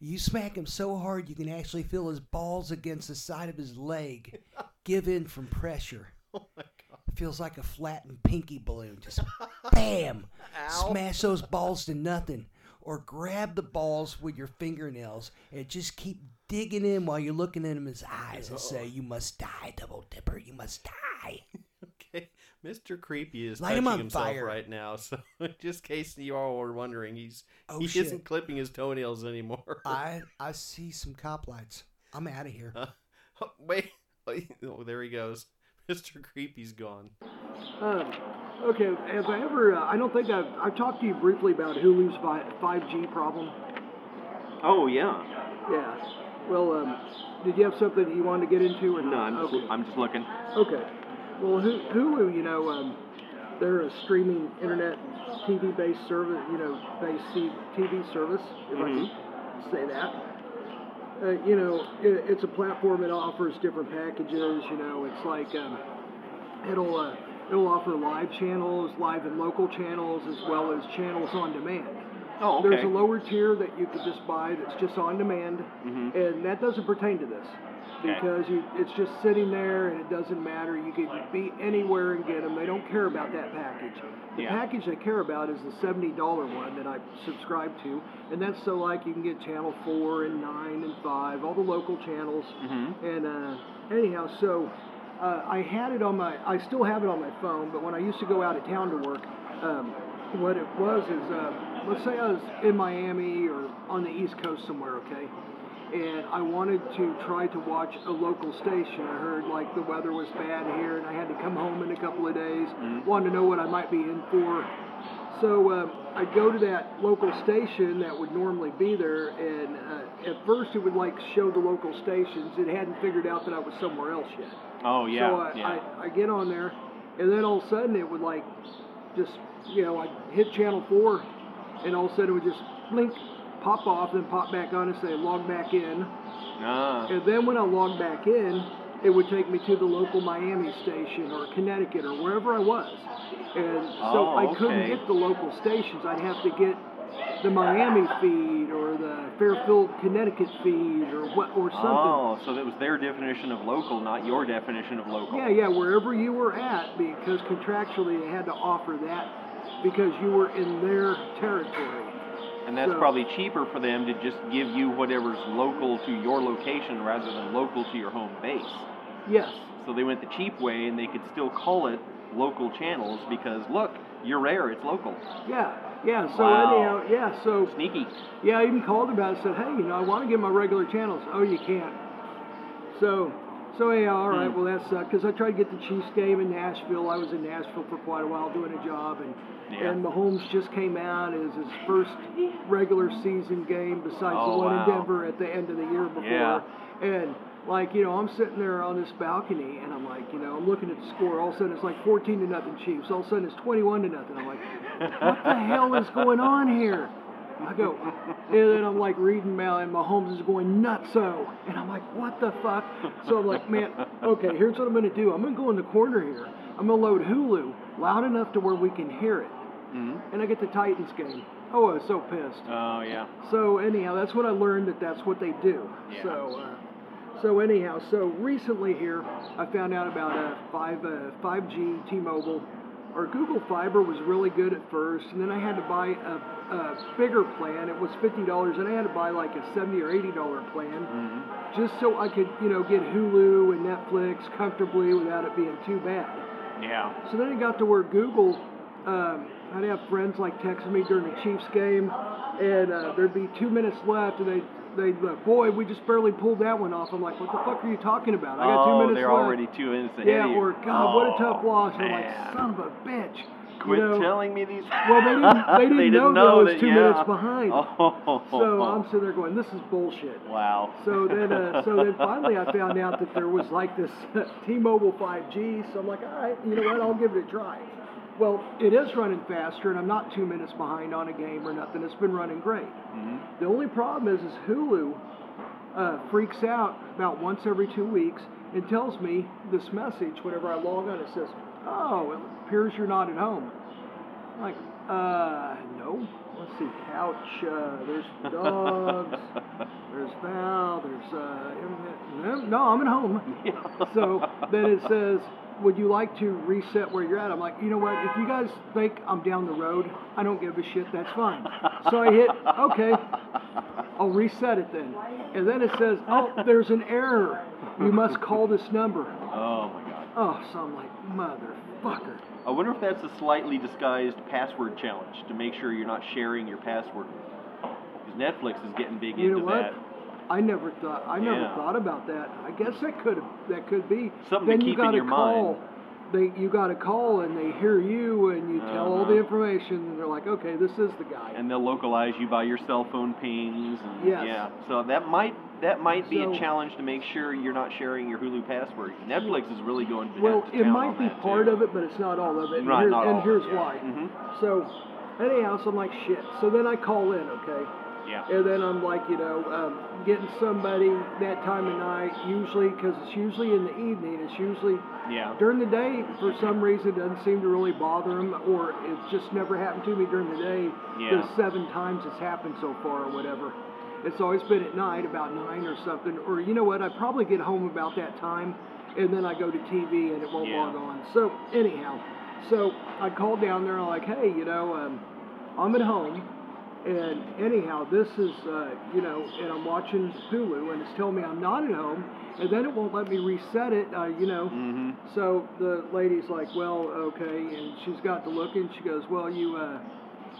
You smack him so hard you can actually feel his balls against the side of his leg give in from pressure. oh my god. Feels like a flattened pinky balloon. Just bam! Smash those balls to nothing. Or grab the balls with your fingernails and just keep digging in while you're looking in his eyes and say, You must die, Double Dipper. You must die. Okay, Mr. Creepy is Light touching him on himself fire. right now. So, just in case you all were wondering, he's Oh, he shit. isn't clipping his toenails anymore. I I see some cop lights. I'm out of here. Oh, wait. Oh, there he goes. Mr. Creepy's gone. Um, okay, have I ever? Uh, I don't think I've. I've talked to you briefly about Hulu's five G problem. Oh yeah. Yeah. Well, um, did you have something you wanted to get into or No, not? I'm just okay. I'm just looking. Okay. Well, Hu- Hulu, you know, um, they're a streaming internet TV-based service, you know, based TV service, if I can say that. Uh, you know, it, it's a platform that offers different packages. You know, it's like um, it'll uh, it'll offer live channels, live and local channels, as well as channels on demand. Oh, okay. There's a lower tier that you could just buy that's just on demand, Mhm. and that doesn't pertain to this Okay. because you, it's just sitting there and it doesn't matter. You can be anywhere and get them. They don't care about that package. The Yeah. package they care about is the seventy-dollar one that I subscribe to, and that's so like you can get channel four and nine and five, all the local channels. Mhm. And uh, anyhow, so uh, I had it on my, I still have it on my phone, but when I used to go out of town to work, um, what it was is, uh, let's say I was in Miami or on the East Coast somewhere, okay, and I wanted to try to watch a local station. I heard like the weather was bad here, and I had to come home in a couple of days. Wanted to know what I might be in for. So uh, I'd go to that local station that would normally be there, and uh, at first it would like show the local stations. It hadn't figured out that I was somewhere else yet. Oh yeah. So I, yeah. I, I get on there, and then all of a sudden it would like just, you know, I'd hit channel four, and all of a sudden it would just blink, pop off, then pop back on and say log back in. ah. And then when I logged back in, it would take me to the local Miami station or Connecticut or wherever I was. And so Oh, I couldn't get the local stations. I'd have to get the Miami feed or the Fairfield, Connecticut feed or what or something. Oh, so that was their definition of local, not your definition of local. Yeah, yeah, wherever you were at, because contractually they had to offer that because you were in their territory. And that's probably cheaper for them to just give you whatever's local to your location rather than local to your home base. Yes. So they went the cheap way and they could still call it local channels because look, you're rare, it's local. Yeah, yeah. So Wow. anyhow, yeah. So Sneaky. yeah, I even called about it. Said, hey, you know, I want to get my regular channels. Oh, you can't. So, so yeah, all right. Hmm. Well, that's because I tried to get the Chiefs game in Nashville. I was in Nashville for quite a while doing a job, and Yeah. and Mahomes just came out as his first regular season game besides Oh, the one wow. in Denver at the end of the year before. Yeah. And like you know, I'm sitting there on this balcony, and I'm like, you know, I'm looking at the score. All of a sudden, it's like 14 to nothing Chiefs. All of a sudden, it's 21 to nothing. I'm like, what the hell is going on here? I go, and then I'm like reading mail, and Mahomes is going nutso, and I'm like, what the fuck? So I'm like, man, okay, here's what I'm gonna do. I'm gonna go in the corner here. I'm gonna load Hulu loud enough to where we can hear it, hmm and I get the Titans game. Oh, I was so pissed. Oh yeah. So anyhow, that's what I learned that that's what they do. Yeah. So, uh, so anyhow, so recently here, I found out about a five uh, 5G T-Mobile. Or Google Fiber was really good at first, and then I had to buy a, a bigger plan. It was fifty dollars, and I had to buy like a seventy or eighty dollar plan, hmm just so I could, you know, get Hulu and Netflix comfortably without it being too bad. Yeah. So then it got to where Google, um, I'd have friends like text me during the Chiefs game, and uh, there'd be two minutes left, and they'd, they'd like, boy, we just barely pulled that one off. I'm like, what the fuck are you talking about? I got oh, two minutes they're left. already two minutes ahead yeah, or God, what a Oh, tough loss. I'm like, son of a bitch. Quit you know? telling me these. Well, they didn't, they didn't, know, that I was that- two yeah. minutes behind. Oh. So I'm sitting there going, this is bullshit. Wow. So then, uh, so then finally, I found out that there was like this T-Mobile 5G. So I'm like, all right, you know what? I'll give it a try. Well, it is running faster, and I'm not two minutes behind on a game or nothing. It's been running great. Mhm. The only problem is, is Hulu uh, freaks out about once every two weeks and tells me this message whenever I log on. It says, "Oh, it appears you're not at home." I'm like, uh, no. Let's see, couch. Uh, there's dogs. there's Val. There's uh. No, I'm at home. So then it says, would you like to reset where you're at? I'm like, you know what? If you guys think I'm down the road, I don't give a shit. That's fine. So I hit, okay, I'll reset it then. And then it says, oh, there's an error. You must call this number. Oh my God. Oh, so I'm like, motherfucker. I wonder if that's a slightly disguised password challenge to make sure you're not sharing your password. Because Netflix is getting big You know into what? that. I never thought. I never Yeah. thought about that. I guess that could that could be. Something to then you keep in got your call. mind. They you got to call and they hear you and you tell all the Uh-huh. information and they're like, okay, this is the guy. and they'll localize you by your cell phone pings. And, Yes. Yeah. So that might that might be So- a challenge to make sure you're not sharing your Hulu password. Netflix is really going to well, to it might be part too. of it, but it's not all of it. And, Right, here- not and all. here's Yeah. why. Mhm. So, anyhow, so I'm like, shit. So then I call in, okay. Yeah. And then I'm like, you know, um, getting somebody that time of night, usually, because it's usually in the evening. It's usually Yeah. during the day, for some reason, it doesn't seem to really bother them, or it just never happened to me during the day. Yeah. The seven times it's happened so far, or whatever. It's always been at night, about nine or something. Or you know what? I probably get home about that time, and then I go to TV and it won't Yeah. log on. So anyhow, so I called down there and I'm like, hey, you know, um, I'm at home. And anyhow, this is, uh, you know, and I'm watching Hulu, and it's telling me I'm not at home, and then it won't let me reset it, uh, you know. Mm-hmm. So the lady's like, well, okay, and she's got to look, and she goes, well, you, uh,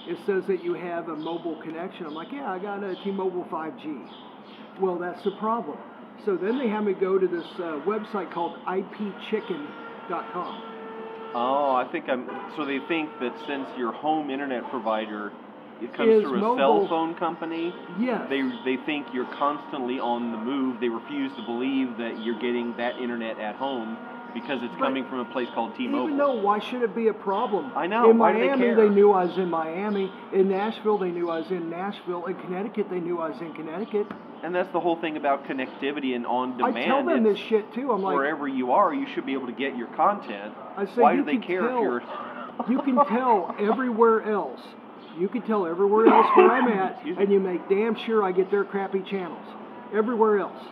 it says that you have a mobile connection. I'm like, yeah, I got a T-Mobile 5G. Well, that's the problem. So then they have me go to this uh, website called ipchicken.com. Oh, I think I'm. So they think that since your home internet provider it comes through a mobile- cell phone company, Yes. they they think you're constantly on the move. They refuse to believe that you're getting that internet at home because it's But coming from a place called T-Mobile. Even though, why should it be a problem? I know, In why do they Miami, care? knew I was in Miami. In Nashville, they knew I was in Nashville. In Connecticut, they knew I was in Connecticut. And that's the whole thing about connectivity and on demand. I tell them this shit too. I'm like, wherever you are, you should be able to get your content. I say Why do they care tell, if you're? you can tell everywhere else. You can tell everywhere else where I'm at, and you make damn sure I get their crappy channels. Everywhere else.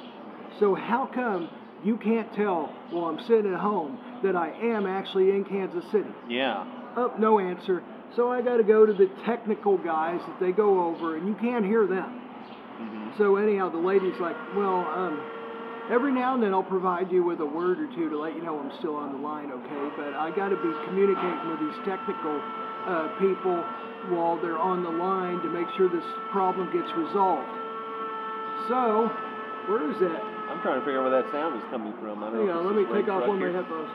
So how come you can't tell while I'm sitting at home that I am actually in Kansas City? Yeah. Oh, no answer. So I got to go to the technical guys that they go over, and you can't hear them. hmm So anyhow, the lady's like, well, um, every now and then I'll provide you with a word or two to let you know I'm still on the line, okay? But I got to be communicating with these technical uh, people while they're on the line to make sure this problem gets resolved. So, where is that? I'm trying to figure out where that sound is coming from. I don't Hang know. let me take off one of my headphones.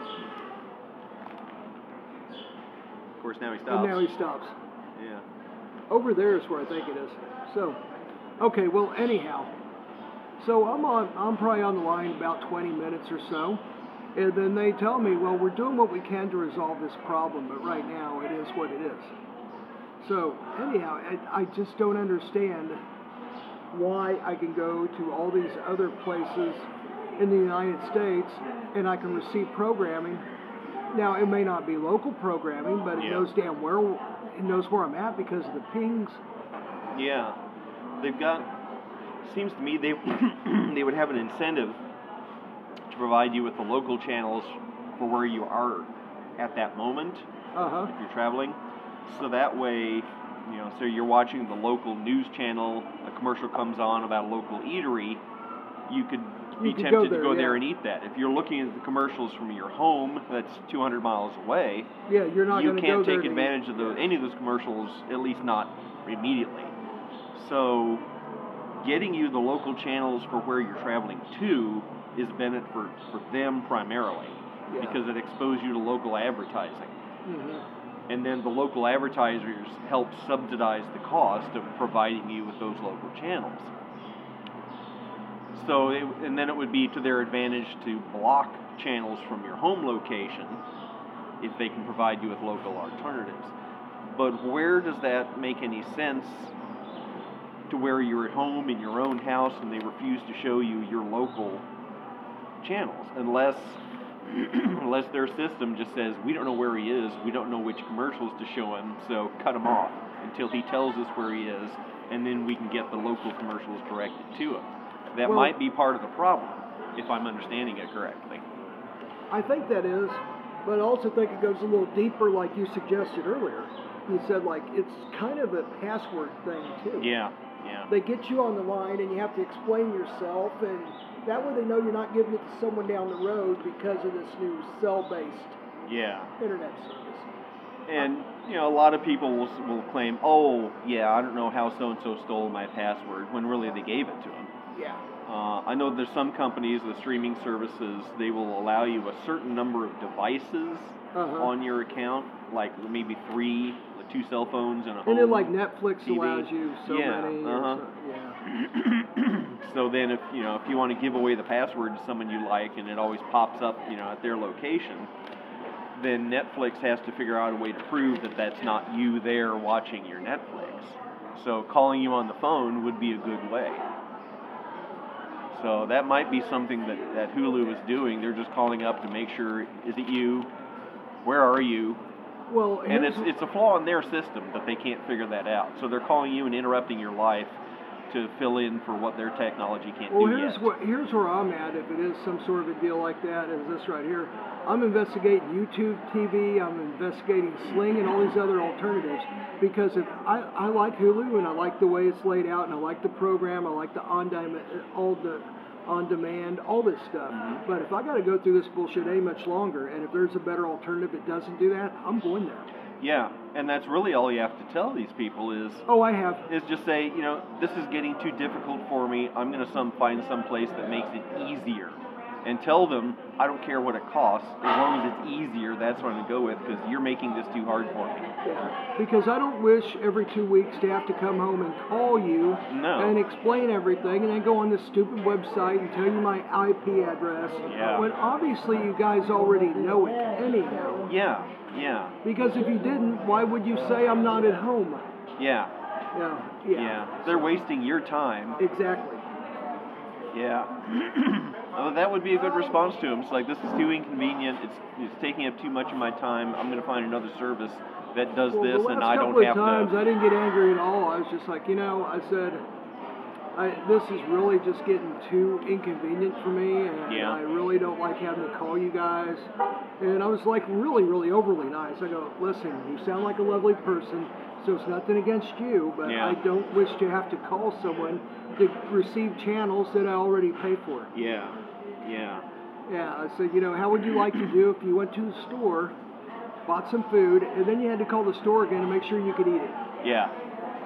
Of course, now he stops. And stops. now he stops. Yeah. Over there is where I think it is. So, okay, well, anyhow. So I'm on, I'm probably on the line about 20 minutes or so. And then they tell me, well, we're doing what we can to resolve this problem, but right now it is what it is. So, anyhow, I, I just don't understand why I can go to all these other places in the United States and I can receive programming. Now, it may not be local programming, but it Yeah. knows damn where it knows where I'm at because of the pings. Yeah, they've got. Seems to me they they would have an incentive to provide you with the local channels for where you are at that moment Uh huh. if you're traveling. So that way, you know, so you're watching the local news channel, a commercial comes on about a local eatery, you could be You tempted go to there, go there and eat that. If you're looking at the commercials from your home, that's 200 miles away. Yeah, you're not you to can't take to advantage of those, any of those commercials, at least not immediately. So, getting you the local channels for where you're traveling to is Bennett for, for them primarily Yeah. because it exposes you to local advertising. Mhm. And then the local advertisers help subsidize the cost of providing you with those local channels. So, it, and then it would be to their advantage to block channels from your home location if they can provide you with local alternatives. But where does that make any sense to where you're at home in your own house and they refuse to show you your local channels unless unless their system just says we don't know where he is, we don't know which commercials to show him, so cut him off until he tells us where he is, and then we can get the local commercials directed to him. That Well- might be part of the problem, if I'm understanding it correctly. I think that is, but I also think it goes a little deeper, like you suggested earlier. You said like it's kind of a password thing too. Yeah, yeah. They get you on the line and you have to explain yourself, and that way they know you're not giving it to someone down the road because of this new cell-based Yeah. internet service. And you know, a lot of people will, will claim, "Oh, yeah, I don't know how so and so stole my password," when really they gave it to them. Yeah. Uh, I know there's some companies, the streaming services, they will allow you a certain number of devices Uh-huh. on your account, like maybe three, like two cell phones and a home. And then like Netflix TV. allows you so Yeah, many. uh-huh. so- yeah. so then, if you know, if you want to give away the password to someone you like, and it always pops up, you know, at their location, then Netflix has to figure out a way to prove that that's not you there watching your Netflix. So calling you on the phone would be a good way. So that might be something that, that Hulu is doing. They're just calling up to make sure, is it you? Where are you? Well, And it's, it's a flaw in their system that they can't figure that out. So they're calling you and interrupting your life to fill in for what their technology can't Well, do here's yet. what here's where I'm at. If it is some sort of a deal like that, is this right here? I'm investigating YouTube TV. I'm investigating Sling and all these other alternatives because if I, I like Hulu and I like the way it's laid out and I like the program. I like the on demand, all the on demand, all this stuff. Mm-hmm. But if I got to go through this bullshit any much longer, and if there's a better alternative that doesn't do that, I'm going there. Yeah, and that's really all you have to tell these people is Oh, I have. is just say, you know, this is getting too difficult for me. I'm going to some find some place that makes it easier. And tell them I don't care what it costs as long as it's easier. That's what I'm going to go with because you're making this too hard for me. Yeah, because I don't wish every two weeks to have to come home and call you No. and explain everything and then go on this stupid website and tell you my IP address. Yeah. When obviously you guys already know it anyhow. Yeah, yeah, Because if you didn't, why would you say I'm not at home? yeah, Yeah. yeah. Yeah. They're wasting your time. Exactly. Yeah. well, that would be a good response to him. It's like this is too inconvenient. It's it's taking up too much of my time. I'm going to find another service that does Well, this, and I don't have times to. I didn't get angry at all. I was just like, you know, I said, I, this is really just getting too inconvenient for me, and Yeah. I really don't like having to call you guys. And I was like, really, really overly nice. I go, listen, you sound like a lovely person, so it's nothing against you, but Yeah. I don't wish to have to call someone to receive channels that I already pay for. Yeah, yeah, Yeah, I said, you know, how would you like to do if you went to the store, bought some food, and then you had to call the store again to make sure you could eat it? yeah.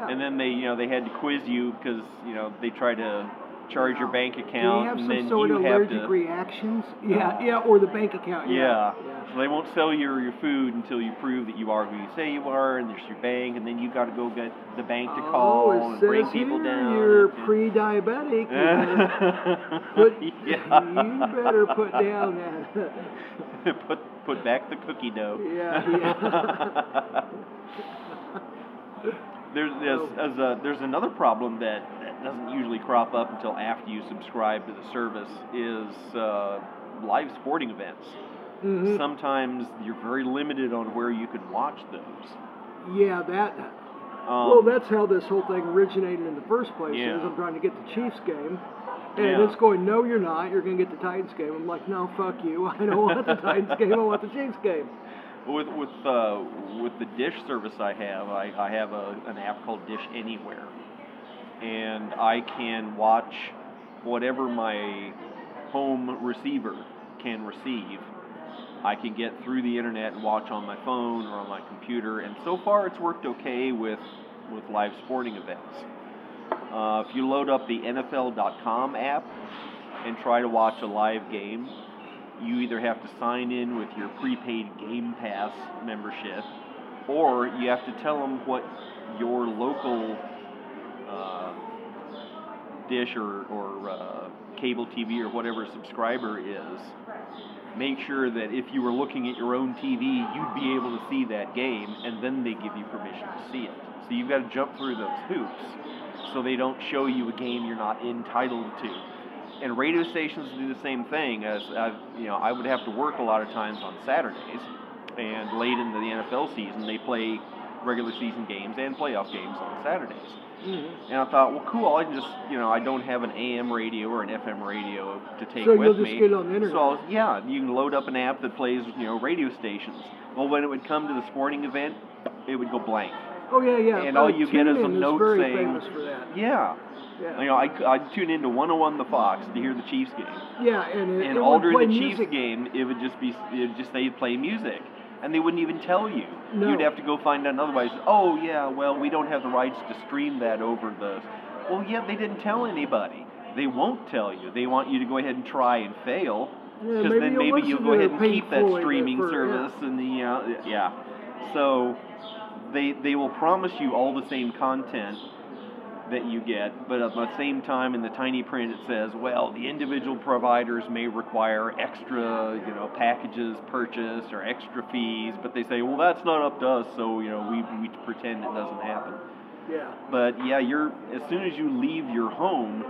And then they, you know, they had to quiz you because you know they try to charge your bank Do account, you have and some then sort you of have allergic to. reactions? Uh, yeah, yeah, or the bank account. yeah. Yeah. So they won't sell you your food until you prove that you are who you say you are, and there's your bank, and then you got to go get the bank to oh, call oh, and bring people here down. you're pre-diabetic. You better put, yeah. you better put down that. put put back the cookie dough. Yeah, yeah. there's there's, there's, a, there's another problem that doesn't usually crop up until after you subscribe to the service is uh, live sporting events. Mhm. Sometimes you're very limited on where you can watch those. yeah, that. Um, well, that's how this whole thing originated in the first place. Yeah. Is I'm trying to get the Chiefs game, and Yeah. it's going, no, you're not. You're going to get the Titans game. I'm like, no, fuck you. I don't want the Titans game. I want the Chiefs game. With with uh, with the Dish service I have, I, I have a, an app called Dish Anywhere, and I can watch whatever my home receiver can receive. I can get through the internet and watch on my phone or on my computer, and so far it's worked okay with with live sporting events. Uh, if you load up the NFL.com app and try to watch a live game, you either have to sign in with your prepaid Game Pass membership, or you have to tell them what your local uh, dish or, or uh, cable TV or whatever subscriber is. Make sure that if you were looking at your own TV, you'd be able to see that game, and then they give you permission to see it. So you've got to jump through those hoops so they don't show you a game you're not entitled to and radio stations do the same thing. As I've, you know, I would have to work a lot of times on Saturdays, and late into the NFL season, they play regular season games and playoff games on Saturdays. Mm-hmm. And I thought, well, cool. I can just, you know, I don't have an AM radio or an FM radio to take So with you'll just me. get it on the internet. So I'll- yeah, you can load up an app that plays, you know, radio stations. Well, when it would come to the sporting event, it would go blank. Oh yeah, yeah. And all you get is a note very saying- for that. Yeah. Yeah. You know, I, I'd tune into 101 The Fox to hear the Chiefs game. Yeah, and it, And it all during the music. Chiefs game, it would just be, it would just they'd play music, and they wouldn't even tell you. No. You'd have to go find out otherwise. Oh yeah, well we don't have the rights to stream that over the. Well, yeah, they didn't tell anybody. they won't tell you. They want you to go ahead and try and fail, because maybe then maybe you'll go ahead and keep that streaming for- yeah. service and the know, yeah. So they they will promise you all the same content that you get, but at the same time, in the tiny print, it says, well, the individual providers may require extra, you know, packages purchased or extra fees, but they say, well, that's not up to us, so you know, we we pretend it doesn't happen. Yeah. But yeah, you're as soon as you leave your home,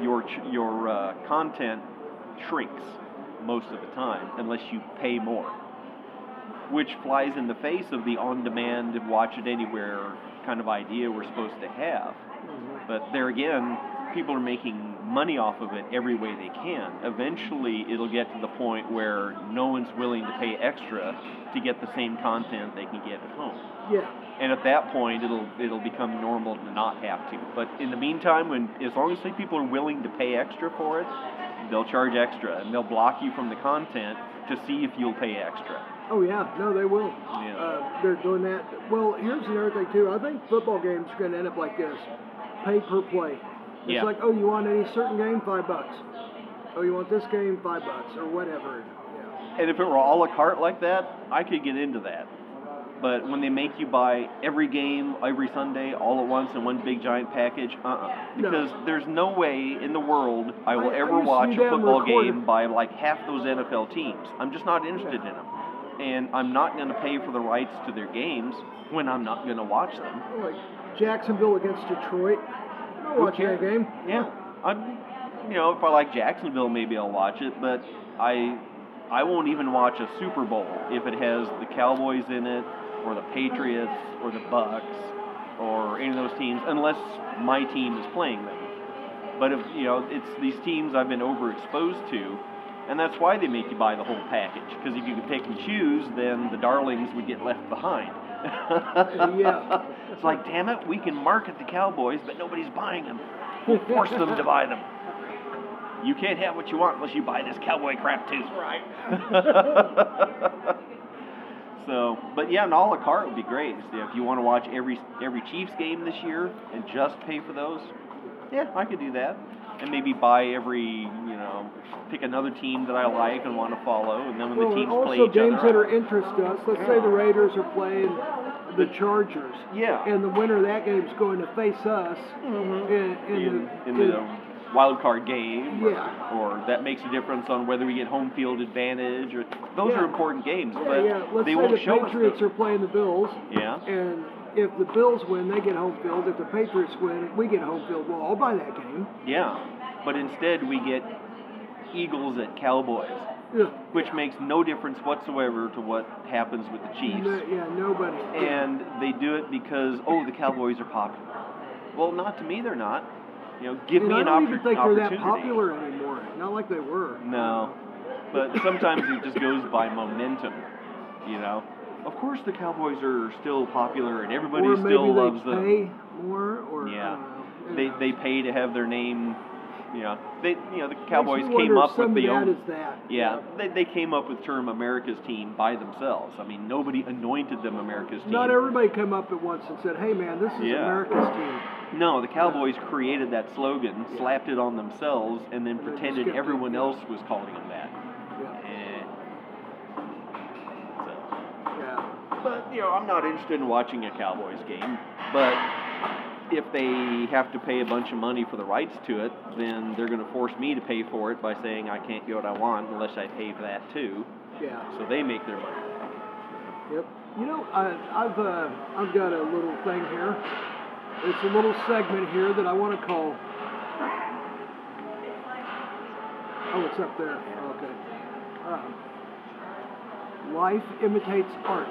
your your uh, content shrinks most of the time unless you pay more, which flies in the face of the on-demand, watch it anywhere kind of idea we're supposed to have. But there again, people are making money off of it every way they can. Eventually, it'll get to the point where no one's willing to pay extra to get the same content they can get at home Yeah. and at that point it'll it'll become normal to not have to. But in the meantime, when as long as people are willing to pay extra for it, they'll charge extra and they'll block you from the content to see if you'll pay extra. Oh yeah, no, they will. Yeah. Uh, they're doing that. Well, here's the other thing too. I think football games are going to end up like this: pay per play. It's Yeah. like, oh, you want any certain game, five bucks. Oh, you want this game, five bucks, or whatever. Yeah. And if it were a la carte like that, I could get into that. But when they make you buy every game every Sunday all at once in one big giant package, uh-uh. No. Because there's no way in the world I will I- I ever to watch a football game by like half those NFL teams. I'm just not interested Yeah. in them. And I'm not going to pay for the rights to their games when I'm not going to watch them. Like Jacksonville against Detroit. I'll Who watch that game. Yeah, I'm. You know, if I like Jacksonville, maybe I'll watch it. But I, I won't even watch a Super Bowl if it has the Cowboys in it, or the Patriots, or the Bucs, or any of those teams, unless my team is playing them. But if you know, it's these teams I've been overexposed to, and that's why they make you buy the whole package. Because if you could pick and choose, then the darlings would get left behind. Yeah. It's like, damn it, we can market the Cowboys, but nobody's buying them. We'll force them to buy them. You can't have what you want unless you buy this cowboy crap too. Right. so, but yeah, an a la carte would be great. So if you want to watch every every Chiefs game this year and just pay for those, yeah, I could do that. And maybe buy every, you know, pick another team that I like and want to follow, and then when Well, the teams play also each games other, that are interest us. Let's say the Raiders are playing the Chargers. Yeah. And the winner of that game is going to face us mm-hmm. in, in, in, the, in the wild card game, or- Yeah. or, that makes a difference on whether we get home field advantage, or those Yeah. are important games, yeah, but yeah. Let's they say won't the show Patriots us. are playing the Bills. Yeah, And if the Bills win, they get home field. If the Patriots win, we get home field. Well, I'll buy that game. yeah, but instead we get Eagles at Cowboys, Yeah. which makes no difference whatsoever to what happens with the Chiefs. No, yeah, nobody. and they do it because oh the Cowboys are popular. Well, not to me, they're not. You know, give And me I an don't oppor- even think they're that popular anymore. Not like they were. No, but sometimes it just goes by momentum. You know, of course the Cowboys are still popular and everybody or maybe still they loves them. pay more, or Yeah, don't they know. they pay to have their name. You know, they you know the Cowboys came up with the own. that. Yeah, they, they came up with term America's team by themselves. I mean, nobody anointed them America's team. Not everybody came up at once and said, "Hey, man, this is Yeah. America's team." No, the Cowboys created that slogan, slapped it on themselves, and then And pretended it, everyone yeah. else was calling them that. Yeah. Eh. So, Yeah. But you know, I'm not interested in watching a Cowboys game. But if they have to pay a bunch of money for the rights to it, then they're going to force me to pay for it by saying I can't get what I want unless I pay for that too. Yeah. So they make their money. Yep. You know, I, I've uh, I've got a little thing here. It's a little segment here that I want to call. Oh, it's up there. Okay. Um, life imitates art.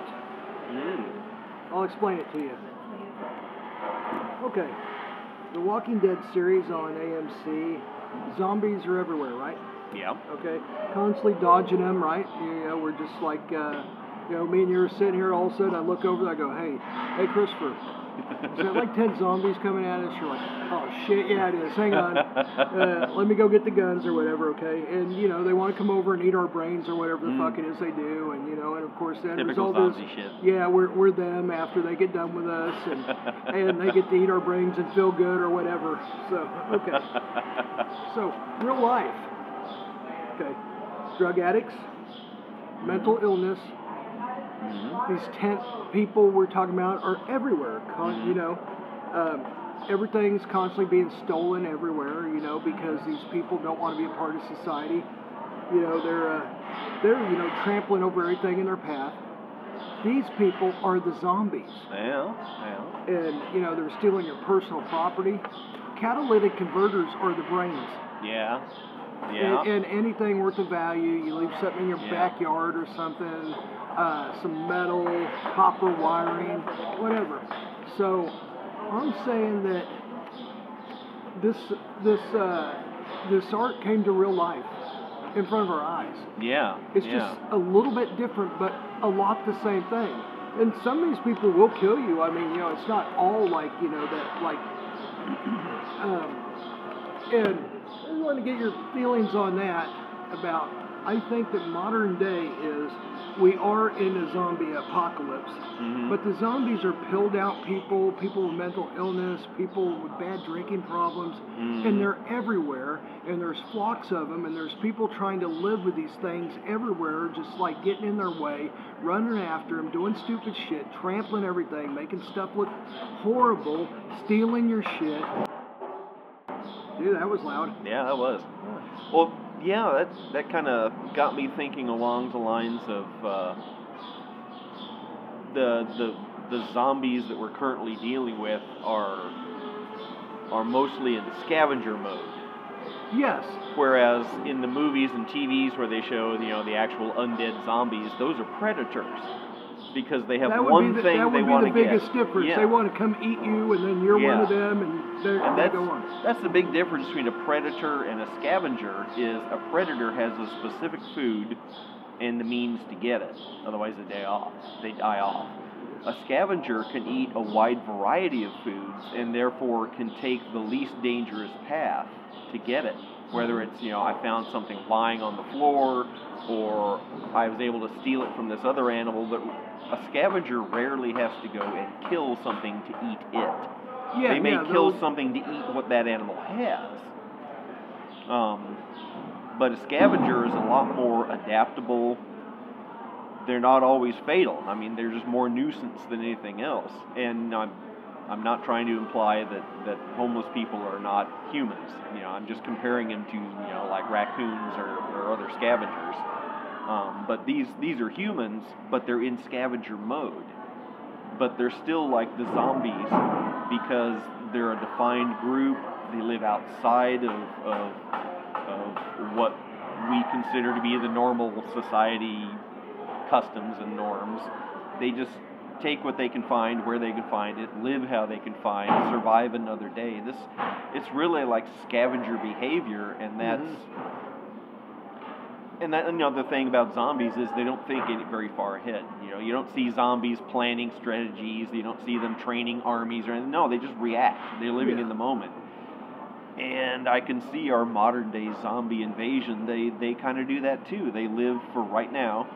Mm. I'll explain it to you. Okay. The Walking Dead series on AMC. Zombies are everywhere, right? Yeah. Okay, constantly dodging them, right? You know, we're just like, uh, you know, me and you are sitting here. All of a sudden, I look over, I go, "Hey, hey, Christopher, Is there like 10 zombies coming at us? You're like, oh shit, yeah, it is. Hang on. Uh, let me go get the guns or whatever, okay? And, you know, they want to come over and eat our brains or whatever the fuck it is they do. And, you know, and of course, Mm. Typical result is, shit. yeah, we're, we're them after they get done with us. And, and they get to eat our brains and feel good or whatever. So, okay. So, real life. Okay. Drug addicts, mental illness, these tent people we're talking about are everywhere. Con- You know, um, everything's constantly being stolen everywhere. You know, because these people don't want to be a part of society. You know, they're uh, they're you know trampling over everything in their path. These people are the zombies, Yeah, yeah. and you know they're stealing your personal property. Catalytic converters are the brains. Yeah. Yeah. And, and anything worth of value, you leave something in your Yeah. backyard or something, uh, some metal, copper wiring, whatever. So I'm saying that this this uh, this art came to real life in front of our eyes. yeah. It's yeah. just a little bit different, but a lot the same thing. And some of these people will kill you. I mean, you know, it's not all like you know that like. Um, and I want to get your feelings on that about. I think that modern day is we are in a zombie apocalypse, Mm-hmm. but the zombies are pilled out people, people with mental illness, people with bad drinking problems, Mm-hmm. and they're everywhere. And there's flocks of them, and there's people trying to live with these things everywhere, just like getting in their way, running after them, doing stupid shit, trampling everything, making stuff look horrible, stealing your shit. Dude, that was loud. Yeah, that was. Well, yeah, that that kind of got me thinking along the lines of uh, the the the zombies that we're currently dealing with are are mostly in scavenger mode. Yes. Whereas in the movies and TVs where they show you know the actual undead zombies, those are predators because they have that would one be the, thing that they would want be to the get. biggest difference. Yeah. They want to come eat you, and then you're one of them, and they're, And they that's, go on. that's the big difference between a predator and a scavenger is a predator has a specific food and the means to get it. Otherwise they die off. They die off. A scavenger can eat a wide variety of foods and therefore can take the least dangerous path to get it. Whether it's, you know, I found something lying on the floor or I was able to steal it from this other animal, but a scavenger rarely has to go and kill something to eat it Yeah, they may yeah, kill they'll- something to eat what that animal has. Um, but a scavenger is a lot more adaptable. They're not always fatal. I mean, they're just more nuisance than anything else. And I'm, I'm not trying to imply that, that homeless people are not humans. You know, I'm just comparing them to, you know, like raccoons or, or other scavengers. Um, but these, these are humans, but they're in scavenger mode but they're still like the zombies because they're a defined group. They live outside of, of, of what we consider to be the normal society customs and norms. They just take what they can find where they can find it, live how they can find, survive another day. This it's really like scavenger behavior and that's and that another thing about zombies is they don't think very far ahead. You know, you don't see zombies planning strategies. You don't see them training armies or anything. No, they just react. They're living Yeah. in the moment. And I can see our modern day zombie invasion. They they kind of do that too. They live for right now.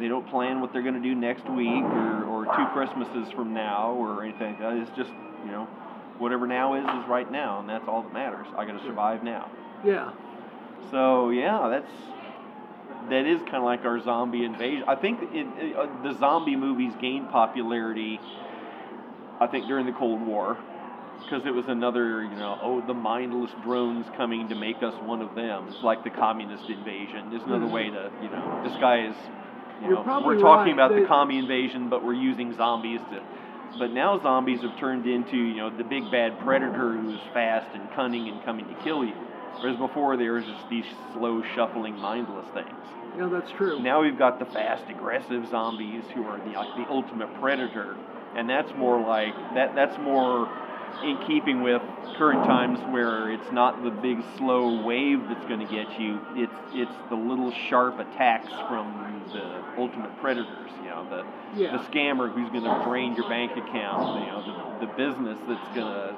They don't plan what they're going to do next week or, or two Christmases from now or anything. It's just you know, whatever now is is right now, and that's all that matters. I got to survive now. Yeah. So yeah, that's that is kind of like our zombie invasion. I think it, it, uh, the zombie movies gained popularity. I think during the Cold War, because it was another you know oh the mindless drones coming to make us one of them. It's like the communist invasion. There's another way to you know disguise. You You're know, we're talking right. about the commie invasion, but we're using zombies to. But now zombies have turned into you know the big bad predator who's fast and cunning and coming to kill you. Whereas before there was just these slow shuffling mindless things. Yeah, that's true. Now we've got the fast, aggressive zombies who are the, like the ultimate predator, and that's more like that. That's more in keeping with current times where it's not the big slow wave that's going to get you. It's it's the little sharp attacks from the ultimate predators. You know, the Yeah. the scammer who's going to drain your bank account. You know, the, the business that's going to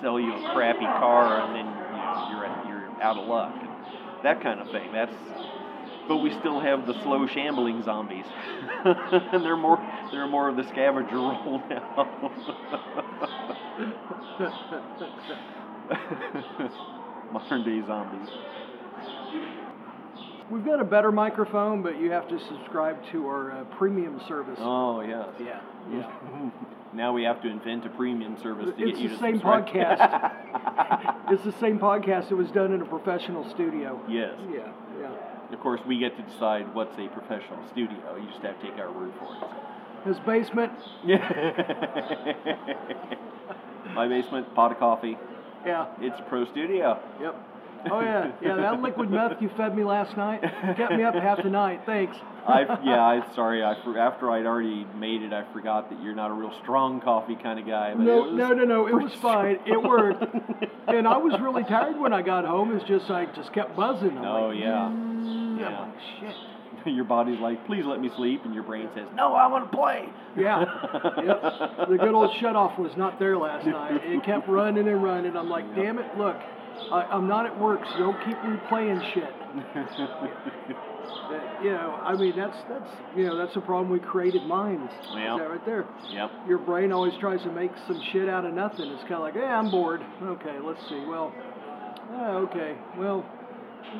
sell you a crappy car and then you're at, you're out of luck. That kind of thing. That's but we still have the slow shambling zombies, and they're more they're more of the scavenger role now. Modern day zombies. We've got a better microphone, but you have to subscribe to our uh, premium service. Oh yeah. Yeah, yeah. Now we have to invent a premium service to It's get you the same subscribe. podcast. it's the same podcast It was done in a professional studio. yes. Yeah, yeah. Of course, we get to decide what's a professional studio. You just have to take our word for it. His basement. Yeah. My basement, pot of coffee. Yeah. It's a pro studio. Yep. Oh yeah, yeah. That liquid meth you fed me last night kept me up half the night. Thanks. I yeah, I sorry. I after I'd already made it, I forgot that you're not a real strong coffee kind of guy. But No, no, no, no. It was fine. It worked. And I was really tired when I got home. It's just I just kept buzzing. I'm Oh like, yeah, "Mm," yeah. I'm like, shit. your body's like, please let me sleep, and your brain says, no, I want to play. Yeah. Yep. The good old shut off was not there last night. It kept running and running. I'm like, damn it, look, I, I'm not at work, so don't keep replaying shit. You know, I mean, that's that's you know that's the problem with creative minds. Is that right there? Yep. Your brain always tries to make some shit out of nothing. It's kind of like, yeah, I'm bored. Okay, let's see. Well, ah, okay. Well,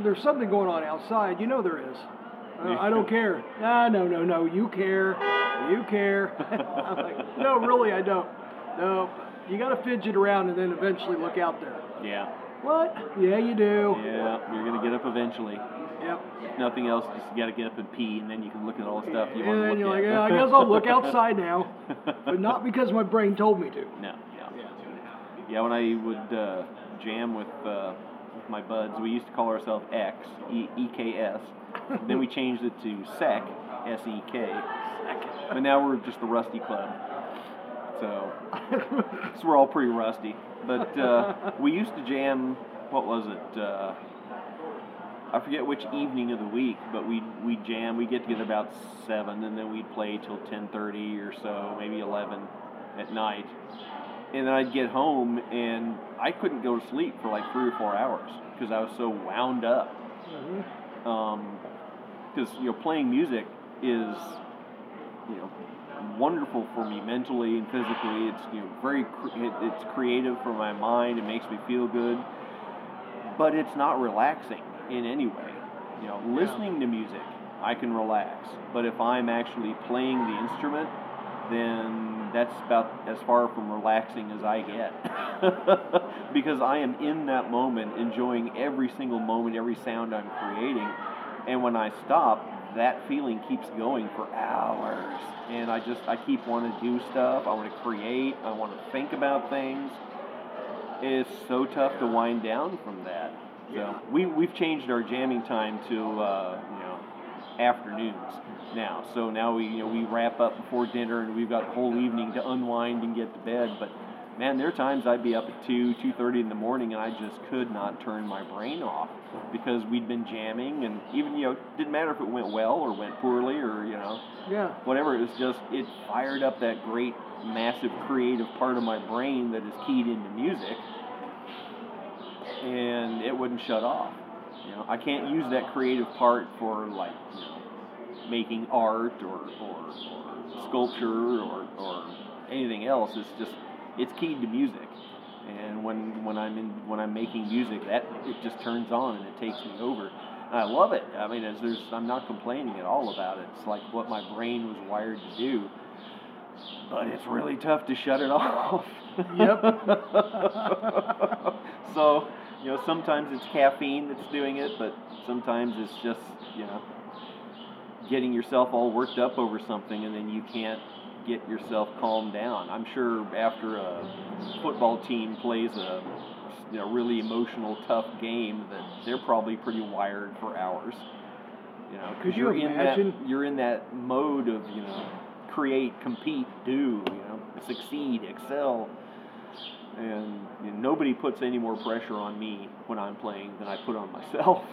there's something going on outside. You know there is. Uh, I don't care. Ah, no, no, no. You care. You care. Like, no, really, I don't. No, you got to fidget around and then eventually look out there. Yeah. What? Yeah, you do. Yeah. You're gonna get up eventually. Yep. If nothing else, just you got to get up and pee, and then you can look at all the stuff you want and to look you're at. like, yeah, I guess I'll look outside now, but not because my brain told me to. No, yeah. Yeah, when I would uh, jam with, uh, with my buds, we used to call ourselves X, E E K S. then we changed it to SEC, S E K. But now we're just the Rusty Club. So, so we're all pretty rusty. But uh, we used to jam, what was it? Uh, I forget which evening of the week, but we we jam. We get together about seven, and then we'd play till ten thirty or so, maybe eleven at night. And then I'd get home, and I couldn't go to sleep for like three or four hours because I was so wound up. Because you know, playing music is you know wonderful for me mentally and physically. It's you know very it, it's creative for my mind. It makes me feel good, but it's not relaxing in any way. You know, listening to music, I can relax, but if I'm actually playing the instrument, then that's about as far from relaxing as I get. because I am in that moment, enjoying every single moment, every sound I'm creating. And when I stop, that feeling keeps going for hours. And I just, I keep wanting to do stuff. I want to create. I want to think about things. It's so tough to wind down from that. So we, we've changed our jamming time to, uh, you know, afternoons now. So now we you know we wrap up before dinner and we've got the whole evening to unwind and get to bed. But man, there are times I'd be up at two, two thirty in the morning and I just could not turn my brain off because we'd been jamming and even you know didn't matter if it went well or went poorly or you know Yeah. whatever. It was just it fired up that great massive creative part of my brain that is keyed into music and it wouldn't shut off. You know, I can't use that creative part for like you know, making art or, or, or sculpture or, or anything else. It's just it's keyed to music. And when when I'm in when I'm making music, that it just turns on and it takes me over. And I love it. I mean, as there's I'm not complaining at all about it. It's like what my brain was wired to do. But it's really tough to shut it off. Yep. so, you know, sometimes it's caffeine that's doing it, but sometimes it's just, you know, getting yourself all worked up over something and then you can't get yourself calmed down. I'm sure after a football team plays a you know really emotional tough game that they're probably pretty wired for hours. You know, because you you're in that you're in that mode of, you know, create, compete, do, you know, succeed, excel. And you know, nobody puts any more pressure on me when I'm playing than I put on myself.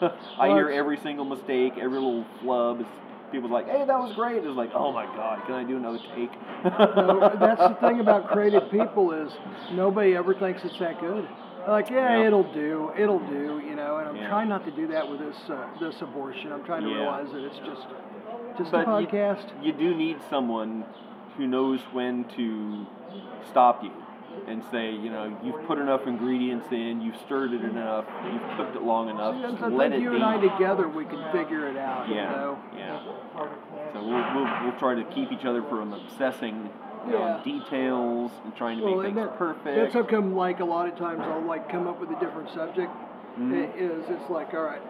I hear every single mistake, every little flub. It's, people's like, "Hey, that was great." It's like, "Oh my God, can I do another take?" No, that's the thing about creative people is nobody ever thinks it's that good. Like, yeah, Yeah. it'll do, it'll do, you know. And I'm Yeah. trying not to do that with this uh, this abortion. I'm trying to Yeah. realize that it's just just But a you- podcast. you do need someone who knows when to stop you and say, you know, you've put enough ingredients in, you've stirred it enough, you've cooked it long enough, See, I let it you be. and I together we can figure it out. yeah, You know? yeah. So we'll, we'll, we'll try to keep each other from obsessing you know, Yeah. on details and trying to Well, make things that, perfect. that's how come like a lot of times I'll like come up with a different subject. Mhm. It is it's like all right,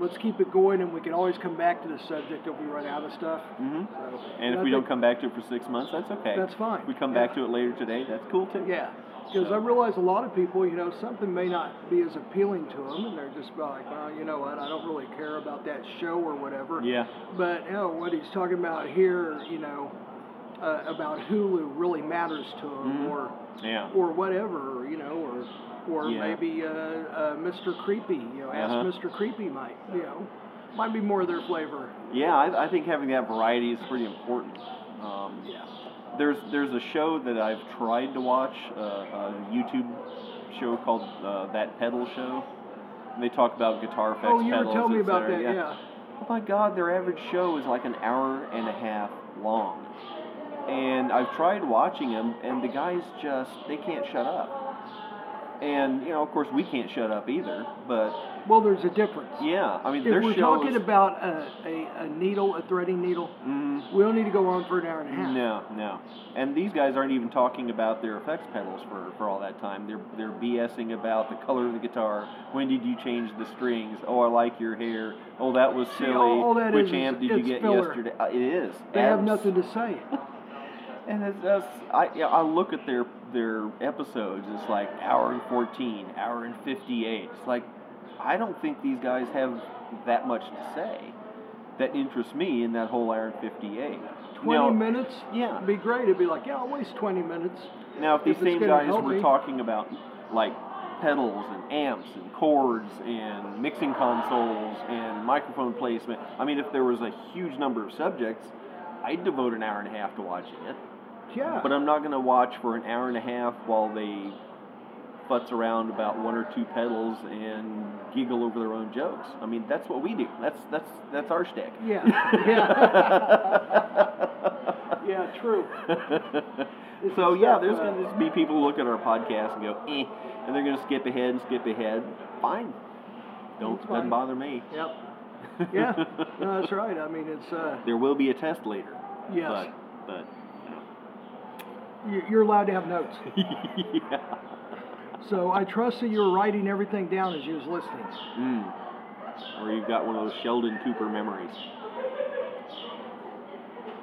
let's keep it going, and we can always come back to the subject if we run out of stuff. hmm So, And if I we don't come back to it for six months, that's okay. That's fine. If we come Yeah. back to it later today, that's cool too. Yeah, because I realize a lot of people, you know, something may not be as appealing to them, and they're just like, well, you know what, I don't really care about that show or whatever. Yeah. But you know what he's talking about here, you know, uh, about Hulu really matters to him, Mhm. or Yeah. or whatever, you know, or or Yeah. maybe uh, uh, Mr. Creepy, you know, Ask Uh-huh. Mr. Creepy might, you know, might be more their flavor. Yeah, I, I think having that variety is pretty important. Um, Yeah. there's there's a show that I've tried to watch, uh, a YouTube show called uh, That Pedal Show. And they talk about guitar effects. Oh, you were pedals, telling me about that, yeah. Oh my God, their average show is like an hour and a half long. And I've tried watching them, and the guys just they can't shut up. And you know, of course, we can't shut up either. But Well, there's a difference. yeah, I mean, if we're talking about a, a, a needle, a threading needle, Mhm. we don't need to go on for an hour and a half. No, no. And these guys aren't even talking about their effects pedals for, for all that time. They're they're BSing about the color of the guitar. When did you change the strings? Oh, I like your hair. Oh, that was See, silly. all- all that Which is- amp did you get filler. yesterday? Uh, it is. They have nothing to say. And it's just, I yeah, I look at their their episodes. It's like hour and fourteen, hour and fifty eight. It's like I don't think these guys have that much to say that interests me in that whole hour and fifty eight. 20 minutes? Yeah. It'd be great. It'd be like, yeah, I'll waste 20 minutes. Now, if these If same guys were me. talking about like pedals and amps and chords and mixing consoles and microphone placement, I mean, if there was a huge number of subjects, I'd devote an hour and a half to watching it. Yeah. But I'm not going to watch for an hour and a half while they futz around about one or two pedals and giggle over their own jokes. I mean, that's what we do. That's that's that's our shtick. Yeah. Yeah. yeah, true. so yeah, stuff, there's uh, going to be people who look at our podcast and go, eh, and they're going to skip ahead and skip ahead. Fine. Don't That's doesn't bother me. Yep. Yeah. No, that's right. I mean, it's, uh, there will be a test later. Yes. But, but you- you're allowed to have notes. yeah. So I trust that you're writing everything down as you was listening. Mm. Or you've got one of those Sheldon Cooper memories.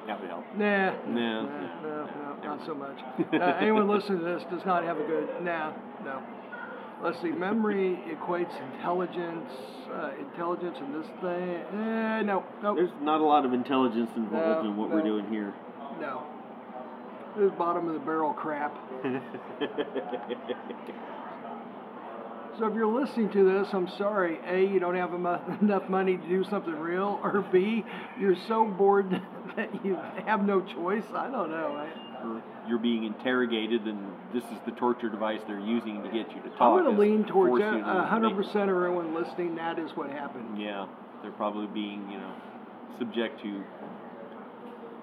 That would help. Nah. No. Nah, no, no, not so much. Uh, anyone listening to this does not have a good. Nah, no. Let's see. Memory equates intelligence, uh, intelligence, and this thing. Eh, no, no, There's not a lot of intelligence involved No, in what we're doing here. no. This bottom of the barrel crap. So if you're listening to this, I'm sorry. A, you don't have enough money to do something real, or B, you're so bored that you have no choice. I don't know. Or you're being interrogated, and this is the torture device they're using to get you to talk. I'm going to lean towards that. you to A 100% of everyone listening. That is what happened. Yeah, they're probably being, you know, subject to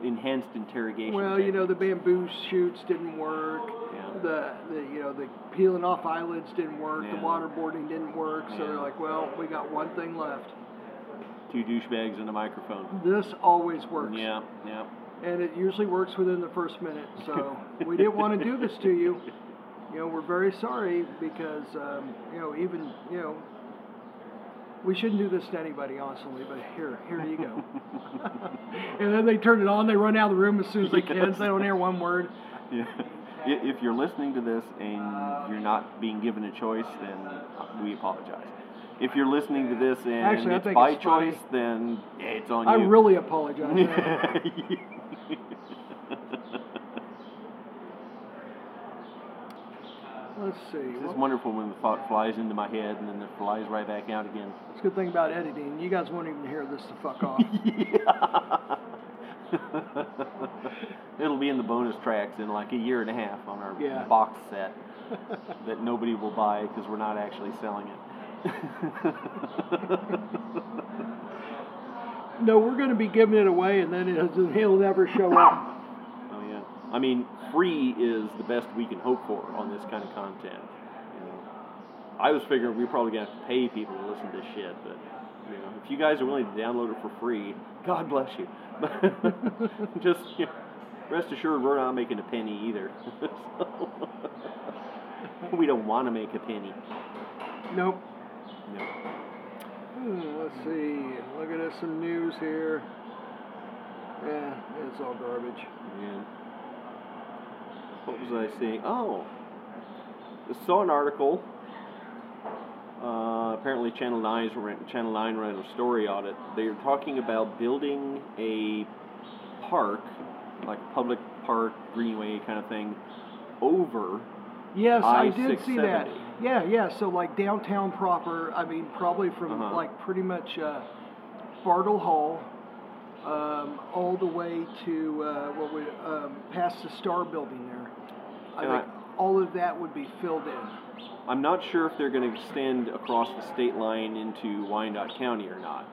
enhanced interrogation. Well, you know the bamboo shoots didn't work. Yeah. The, the you know the peeling off eyelids didn't work. The waterboarding didn't work. So they're like, well, we got one thing left. two douchebags and a microphone. This always works. Yeah, yeah. And it usually works within the first minute. So we didn't want to do this to you. You know, we're very sorry because um, you know even you know we shouldn't do this to anybody, honestly. But here, here you go. and then they turn it on. They run out of the room as soon as they can. So they don't hear one word. Yeah. If you're listening to this and you're not being given a choice, then we apologize. If you're listening to this and Actually, it's by it's choice, then it's on I you. I really apologize. Let's see. It's What- wonderful when the thought flies into my head and then it flies right back out again. It's a good thing about editing. You guys won't even hear this to fuck off. It'll be in the bonus tracks in like a year and a half on our Yeah. box set that nobody will buy because we're not actually selling it. no, we're going to be giving it away, and then it, he'll never show up. Oh yeah. I mean, free is the best we can hope for on this kind of content. You know, I was figuring we are probably gonna have to pay people to listen to this shit, but you know, if you guys are willing to download it for free, God bless you. Just you know, rest assured, we're not making a penny either. So, we don't want to make a penny. Nope. No. Hmm, let's see. Looking at us some news here. Yeah, it's all garbage. Yeah. What was I seeing? Oh, I saw an article. Uh, apparently, Channel 9's ran, Channel 9 ran a story on it. They're talking about building a park, like public park, greenway kind of thing, over. Yes, I did see that. Yeah, yeah. So like downtown proper. I mean, probably from Uh-huh. like pretty much uh, Bartle Hall, all the way to uh, what would um, past the Star Building there. I And I- think all of that would be filled in. I'm not sure if they're going to extend across the state line into Wyandotte County or not.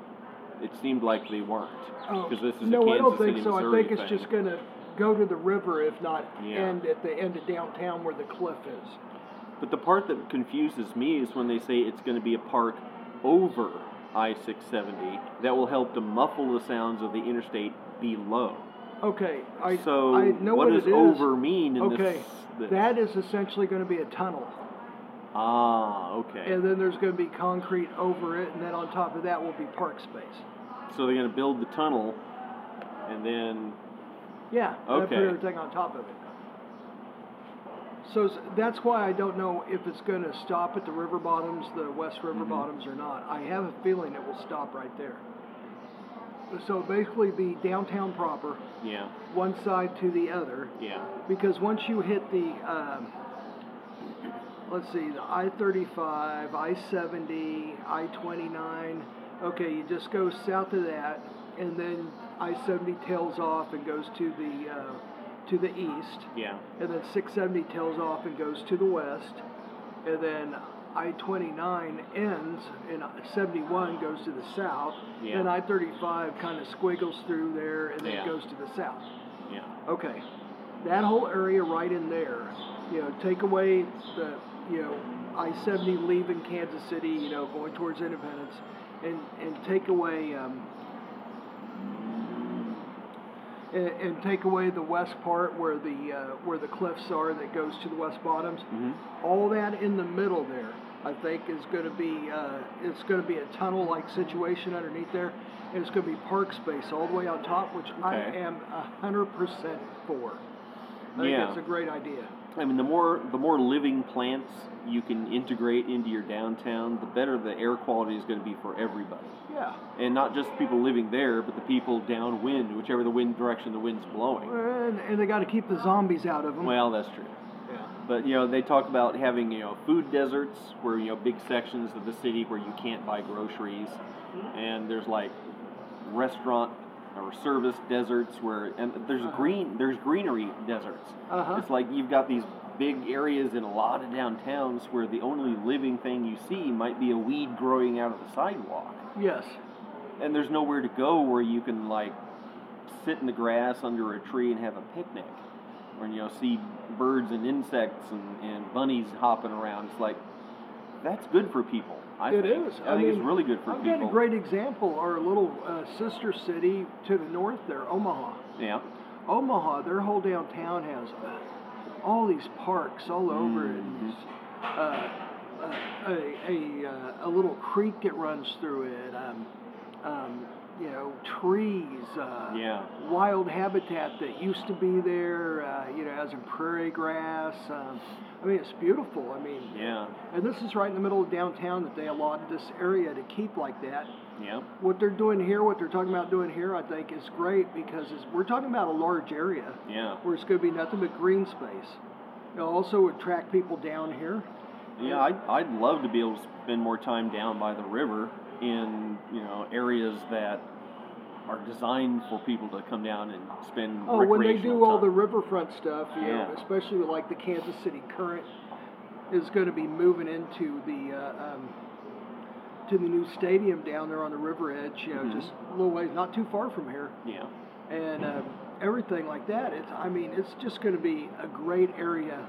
It seemed like they weren't, Oh, because this is no, I don't think City, so. I think it's thing. just going to go to the river, if not Yeah. end at the end of downtown where the cliff is. But the part that confuses me is when they say it's going to be a park over I 670 that will help to muffle the sounds of the interstate below. Okay, I so, I know what what, does is. over mean in okay, this, this? that is essentially going to be a tunnel, Ah, okay. and then there's going to be concrete over it, and then on top of that will be park space. so they're going to build the tunnel and then. Yeah, Okay. put everything on top of it. So that's why I don't know if it's going to stop at the river bottoms, the west river Mm-hmm. bottoms, or not. I have a feeling it will stop right there. So basically, be downtown proper, Yeah, one side to the other, yeah. because once you hit the, um, let's see, the I-35, I-70, I-29, okay, you just go south of that, and then I-70 tails off and goes to the uh, to the east, Yeah. and then 670 tails off and goes to the west, and then I-29 ends and 71 goes to the south. Yeah. Then I-35 kind of squiggles through there and then Yeah. goes to the south. Yeah. Okay, that whole area right in there, you know, take away the, you know, I-70 leaving Kansas City, you know, going towards Independence, and and take away, um, and, and take away the west part where the uh, where the cliffs are that goes to the west bottoms. Mhm. All that in the middle there, I think, is going to be uh, it's going to be a tunnel-like situation underneath there, and it's going to be park space all the way on top, which I am hundred percent for. I think Yeah. that's a great idea. I mean, the more the more living plants you can integrate into your downtown, the better the air quality is going to be for everybody. Yeah. And not just people living there, but the people downwind, whichever the wind direction the wind's blowing. And, and they got to keep the zombies out of them. Well, that's true. But you know, they talk about having you know food deserts where you know big sections of the city where you can't buy groceries, and there's like restaurant or service deserts where and there's green there's greenery deserts. Uh-huh. It's like you've got these big areas in a lot of downtowns where the only living thing you see might be a weed growing out of the sidewalk, Yes. and there's nowhere to go where you can like sit in the grass under a tree and have a picnic, or you see birds and insects and, and bunnies hopping around. It's like that's good for people. I It think. is. I, think it's really good for I've people. got a great example. Our little uh, sister city to the north there, Omaha. yeah. Omaha, their whole downtown has uh, all these parks all over it. Mm-hmm. And these, uh, uh, a, a, a little creek that runs through it. Um, um, you know, trees. Uh, Yeah. Wild habitat that used to be there. Uh, you know, as in prairie grass. Um, I mean, it's beautiful. I mean, Yeah. and this is right in the middle of downtown that they allotted this area to keep like that. Yeah. What they're doing here, what they're talking about doing here, I think is great because it's, we're talking about a large area Yeah. where it's going to be nothing but green space. It'll also attract people down here. Yeah, I'd, I'd love to be able to spend more time down by the river in you know areas that are designed for people to come down and spend. Oh, when they do all the riverfront stuff, you know, Yeah. especially with like the Kansas City Current is going to be moving into the uh, um, to the new stadium down there on the river edge. You know, Mhm. just a little ways, not too far from here, Yeah. and um, everything like that. It's, I mean, it's just going to be a great area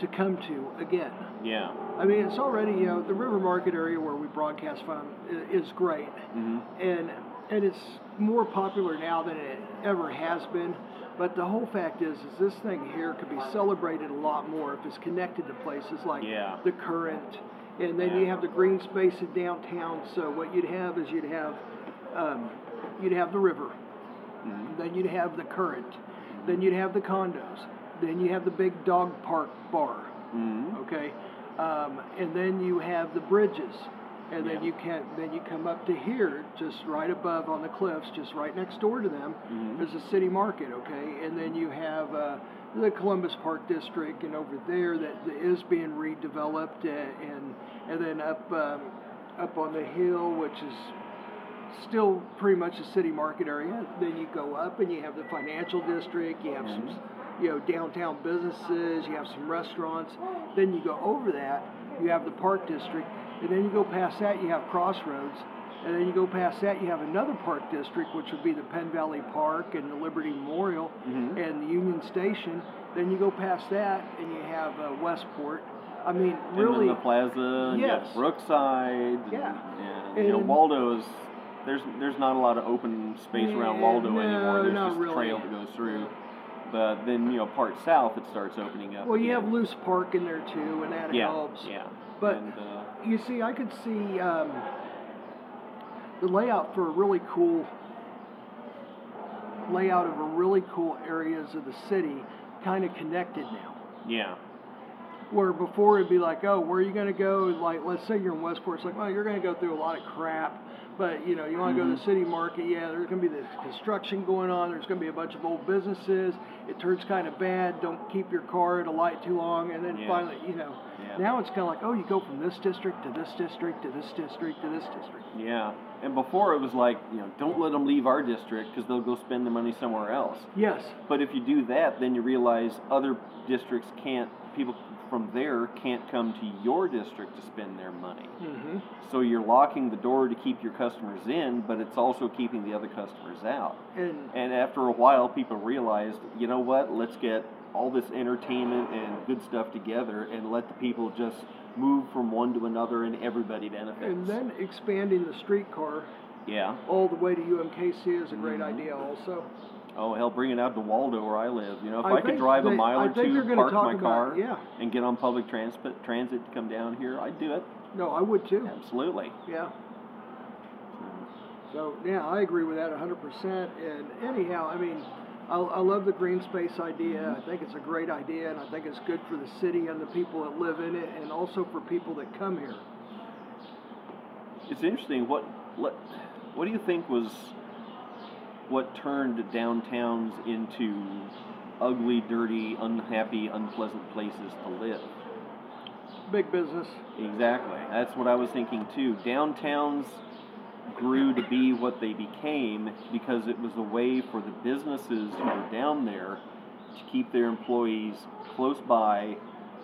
to come to again. Yeah. I mean, it's already you know the River Market area where we broadcast from is great, hmm and and it's more popular now than it ever has been. But the whole fact is, is this thing here could be celebrated a lot more if it's connected to places like Yeah. the Current, and then Yeah. you have the green space in downtown. So what you'd have is you'd have um, you'd have the river, hmm then you'd have the Current, then you'd have the condos, then you have the big dog park bar hmm okay um, and then you have the bridges and then Yeah. you can then you come up to here just right above on the cliffs just right next door to them Mhm. there's a city market okay and then you have uh, the columbus park district and over there that, is being redeveloped uh, and and then up um, up on the hill which is still pretty much a city market area. Then you go up and you have the financial district, you have some, you know, downtown businesses, you have some restaurants. Then you go over that, you have the park district, and then you go past that, you have Crossroads. And then you go past that, you have another park district, which would be the Penn Valley Park and the Liberty Memorial Mhm. and the Union Station. Then you go past that, and you have uh, Westport. I mean, And really, then the plaza, and you Yes. Brookside, Yeah. and, you know Waldo's. There's there's not a lot of open space around Waldo no, anymore. There's just really. a trail that goes through. But then you know part south it starts opening up. well, you again. have Loose Park in there too, and that yeah, helps. Yeah. But- and, uh, You see, I could see um, the layout for a really cool layout of a really cool areas of the city kind of connected now. yeah. Where before it'd be like, oh, where are you going to go? Like, let's say you're in Westport. It's like, well, you're going to go through a lot of crap. But, you know, you want to go to the mm-hmm. city market. Yeah, there's going to be this construction going on. There's going to be a bunch of old businesses. It turns kind of bad. Don't keep your car at a light too long. And then Yeah. finally, you know, Yeah. now it's kind of like, oh, you go from this district to this district to this district to this district. Yeah. And before it was like, you know, don't let them leave our district because they'll go spend their money somewhere else. Yes. But if you do that, then you realize other districts can't, people from there can't come to your district to spend their money. Mm-hmm. So you're locking the door to keep your customers in, but it's also keeping the other customers out. And And after a while, people realized, you know what, let's get all this entertainment and good stuff together and let the people just move from one to another and everybody benefits. and then expanding the streetcar yeah. all the way to UMKC is a great Mhm. idea also. Oh, hell, bring it out to Waldo where I live. You know, if I I, could drive a mile or two, park my about- car, yeah. and get on public transit, transit to come down here, I'd do it. No, I would too. Absolutely. Yeah. So yeah, I agree with that 100%. And anyhow, I mean, I, I love the green space idea. I think it's a great idea, and I think it's good for the city and the people that live in it, and also for people that come here. It's interesting. What, what, what do you think was what turned downtowns into ugly, dirty, unhappy, unpleasant places to live? Big business. Exactly. That's what I was thinking too. Downtowns grew to be what they became because it was a way for the businesses who were down there to keep their employees close by,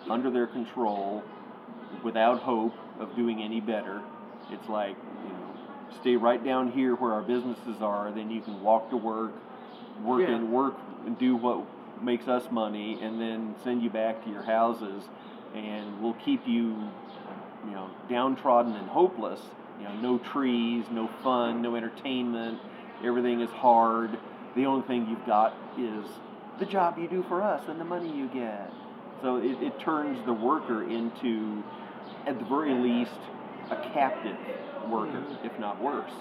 under their control, without hope of doing any better. It's like, stay right down here where our businesses are, then you can walk to work, work Yeah. and work and do what makes us money, and then send you back to your houses, and we'll keep you, you know, downtrodden and hopeless. You know, no trees, no fun, no entertainment. Everything is hard. The only thing you've got is the job you do for us and the money you get. So it, it turns the worker into, at the very least, a captive worker, if not worse.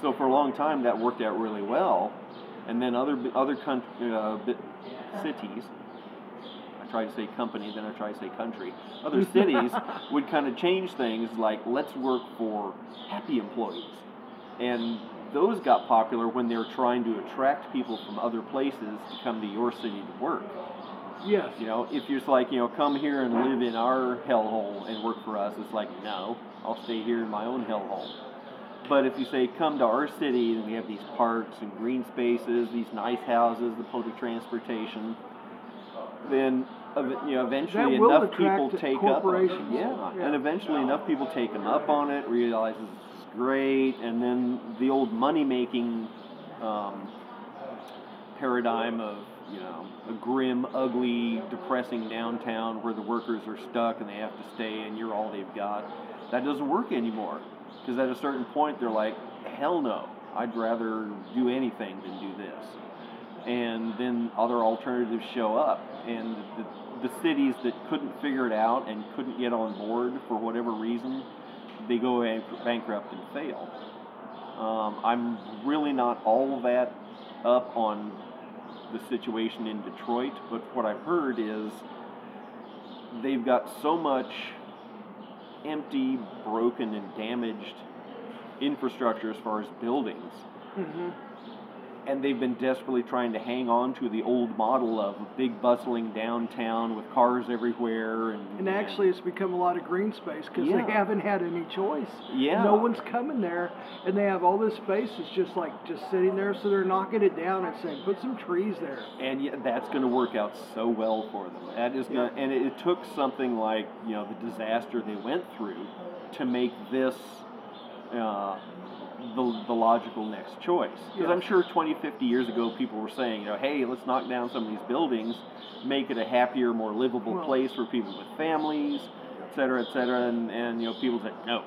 So for a long time, that worked out really well, and then other other country, uh, cities. I try to say company, then I try to say country. Other cities would kind of change things, like let's work for happy employees, and those got popular when they were trying to attract people from other places to come to your city to work. Yes. You know, if you're just like, you know, come here and live in our hellhole and work for us, it's like, no, I'll stay here in my own hellhole. But if you say, come to our city, and we have these parks and green spaces, these nice houses, the public transportation, then you know, eventually enough people take up on it. Yeah, Yeah. and eventually enough people take them up on it, realize it's great, and then the old money making um, paradigm of you know a grim, ugly, depressing downtown where the workers are stuck and they have to stay and you're all they've got. That doesn't work anymore because at a certain point they're like, hell no, I'd rather do anything than do this. And then other alternatives show up, and the, the cities that couldn't figure it out and couldn't get on board for whatever reason, they go bankrupt and fail. Um, I'm really not all that up on the situation in Detroit, but what I've heard is they've got so much empty, broken, and damaged infrastructure as far as buildings. hmm And they've been desperately trying to hang on to the old model of a big bustling downtown with cars everywhere and And actually, it's become a lot of green space because Yeah. they haven't had any choice. Yeah. No one's coming there, and they have all this space that's just like just sitting there. So they're knocking it down and saying, "Put some trees there." and yet that's going to work out so well for them. That is going, to and it, it took something like you know the disaster they went through to make this uh, the, the logical next choice. Because I'm sure 20, 50 years ago, people were saying, you know, hey, let's knock down some of these buildings, make it a happier, more livable Well- place for people with families, et cetera, et cetera. And, and you know, people said, no.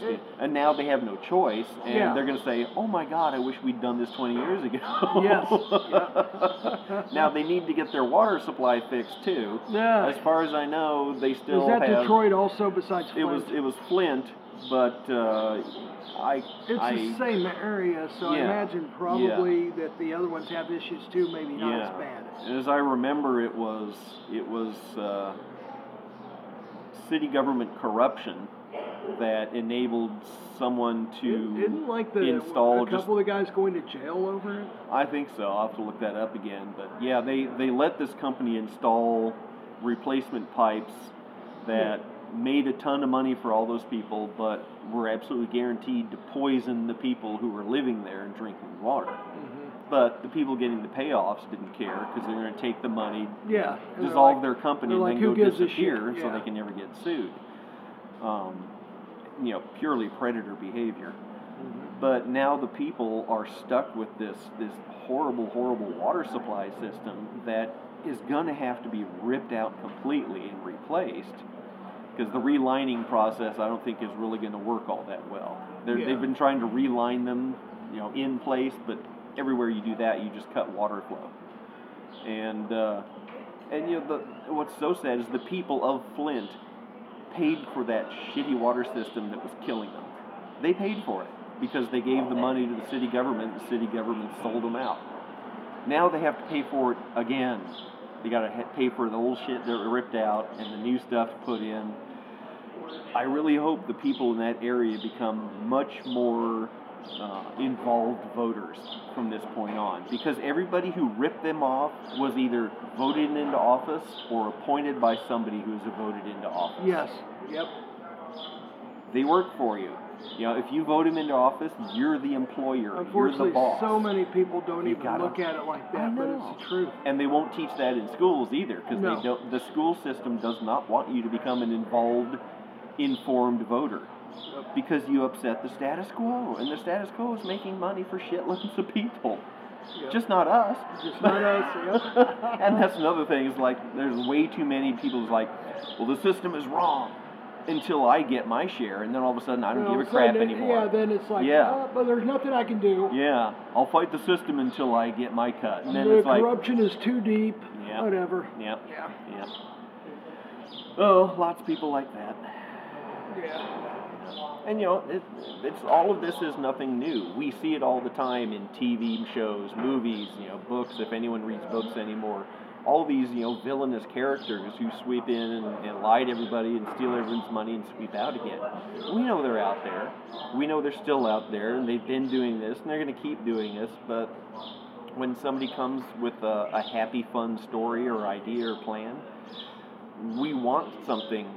It- and now they have no choice, and Yeah. they're going to say, "Oh my God, I wish we'd done this 20 years ago." Yes. now they need to get their water supply fixed too. Yeah. As far as I know, they still Is that have. Detroit also besides It was it was Flint, but uh, I It's I the same area, so I imagine probably that the other ones have issues too. Maybe not yeah. as bad. And as I remember, it was it was uh, city government corruption that enabled someone to Isn't like the install a just couple of guys going to jail over it? I think so. I'll have to look that up again. But yeah, they, they let this company install replacement pipes that made a ton of money for all those people, but were absolutely guaranteed to poison the people who were living there and drinking water. But the people getting the payoffs didn't care because they're going to take the money, Yeah. dissolve like- their company, and like, then "Who go gives a shit?" disappear so they can never get sued. Um, you know, purely predator behavior. But now the people are stuck with this this horrible, horrible water supply system that is going to have to be ripped out completely and replaced. Because the relining process, I don't think, is really going to work all that well. They're, Yeah. They've been trying to reline them, you know, in place, but everywhere you do that, you just cut water flow. And uh, and you know, the what's so sad is the people of Flint paid for that shitty water system that was killing them. They paid for it because they gave the money to the city government. The city government sold them out. Now they have to pay for it again. They got to pay for the old shit that was ripped out and the new stuff put in. I really hope the people in that area become much more uh, involved voters from this point on because everybody who ripped them off was either voted into office or appointed by somebody who was voted into office. Yes. Yep. They work for you. You know, if you vote him into office, you're the employer. You're the Unfortunately, boss. so many people don't You even gotta- look at it like that, but it's the truth. and they won't teach that in schools either because No. they don't. The school system does not want you to become an involved, informed voter because you upset the status quo, and the status quo is making money for shitloads of people. Yep. Just not us. Just not us, yep. and that's another thing is like there's way too many people who's like, well, the system is wrong until I get my share, and then all of a sudden I don't all give a crap it- anymore. Yeah, then it's like, Yeah. "Oh, but there's nothing I can do. Yeah, I'll fight the system until I get my cut, and then the it's like, corruption is too deep. Yeah. Whatever. yeah, Yeah. yeah. Oh, lots of people like that. Yeah. And you know, it, it's all of this is nothing new. We see it all the time in TV shows, movies, you know, books. If anyone reads books anymore, all these you know villainous characters who sweep in and, and lie to everybody and steal everyone's money and sweep out again. We know they're out there. We know they're still out there, and they've been doing this, and they're going to keep doing this. But when somebody comes with a, a happy, fun story or idea or plan, we want something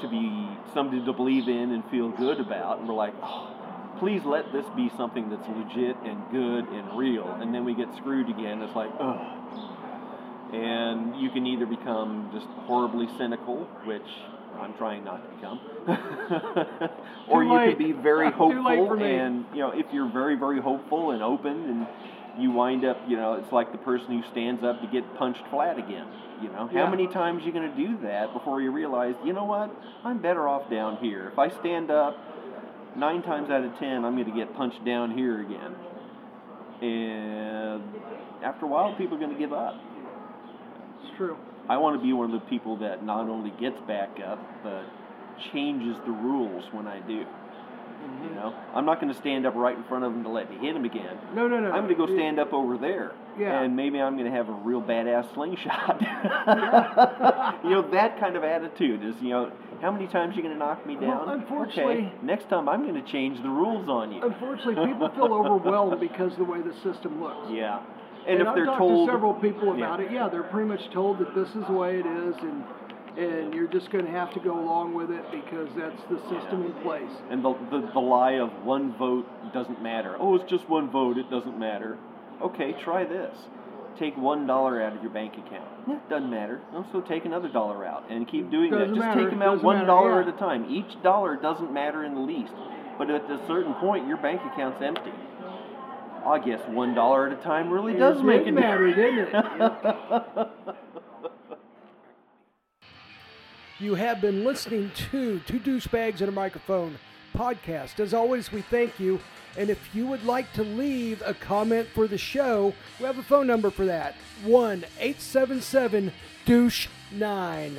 to be something to believe in and feel good about, and we're like, oh, please let this be something that's legit and good and real. And then we get screwed again. It's like, ugh. And you can either become just horribly cynical, which I'm trying not to become, or you late. can be very hopeful. And you know, if you're very, very hopeful and open, and you wind up, you know, it's like the person who stands up to get punched flat again. You know, Yeah. how many times are you going to do that before you realize, you know what, I'm better off down here. If I stand up, nine times out of ten, I'm going to get punched down here again. And after a while, people are going to give up. True. I want to be one of the people that not only gets back up, but changes the rules when I do. Mm-hmm. You know, I'm not going to stand up right in front of him to let me hit him again. No, no, no. I'm going to go stand up over there. Yeah. And maybe I'm going to have a real badass slingshot. you know, that kind of attitude is, you know, how many times are you going to knock me Well, down? unfortunately- okay, next time I'm going to change the rules on you. Unfortunately, people feel overwhelmed because of the way the system looks. Yeah. And, if I've they're talked told to several people Yeah. about it, yeah, they're pretty much told that this is the way it is, and and you're just going to have to go along with it because that's the system in place. And the, the, the lie of one vote doesn't matter. Oh, it's just one vote, it doesn't matter. Okay, try this. Take one dollar out of your bank account. Yeah, doesn't matter. Also, take another dollar out and keep doing Doesn't that. Just matter, take them out one yeah. at a time. Each dollar doesn't matter in the least. But at a certain point, your bank account's empty. I guess one dollar at a time really It does make a matter, difference. didn't it? You have been listening to Two Douchebags and a Microphone podcast. As always, we thank you. And if you would like to leave a comment for the show, we have a phone number for that 1 877 Douche 9.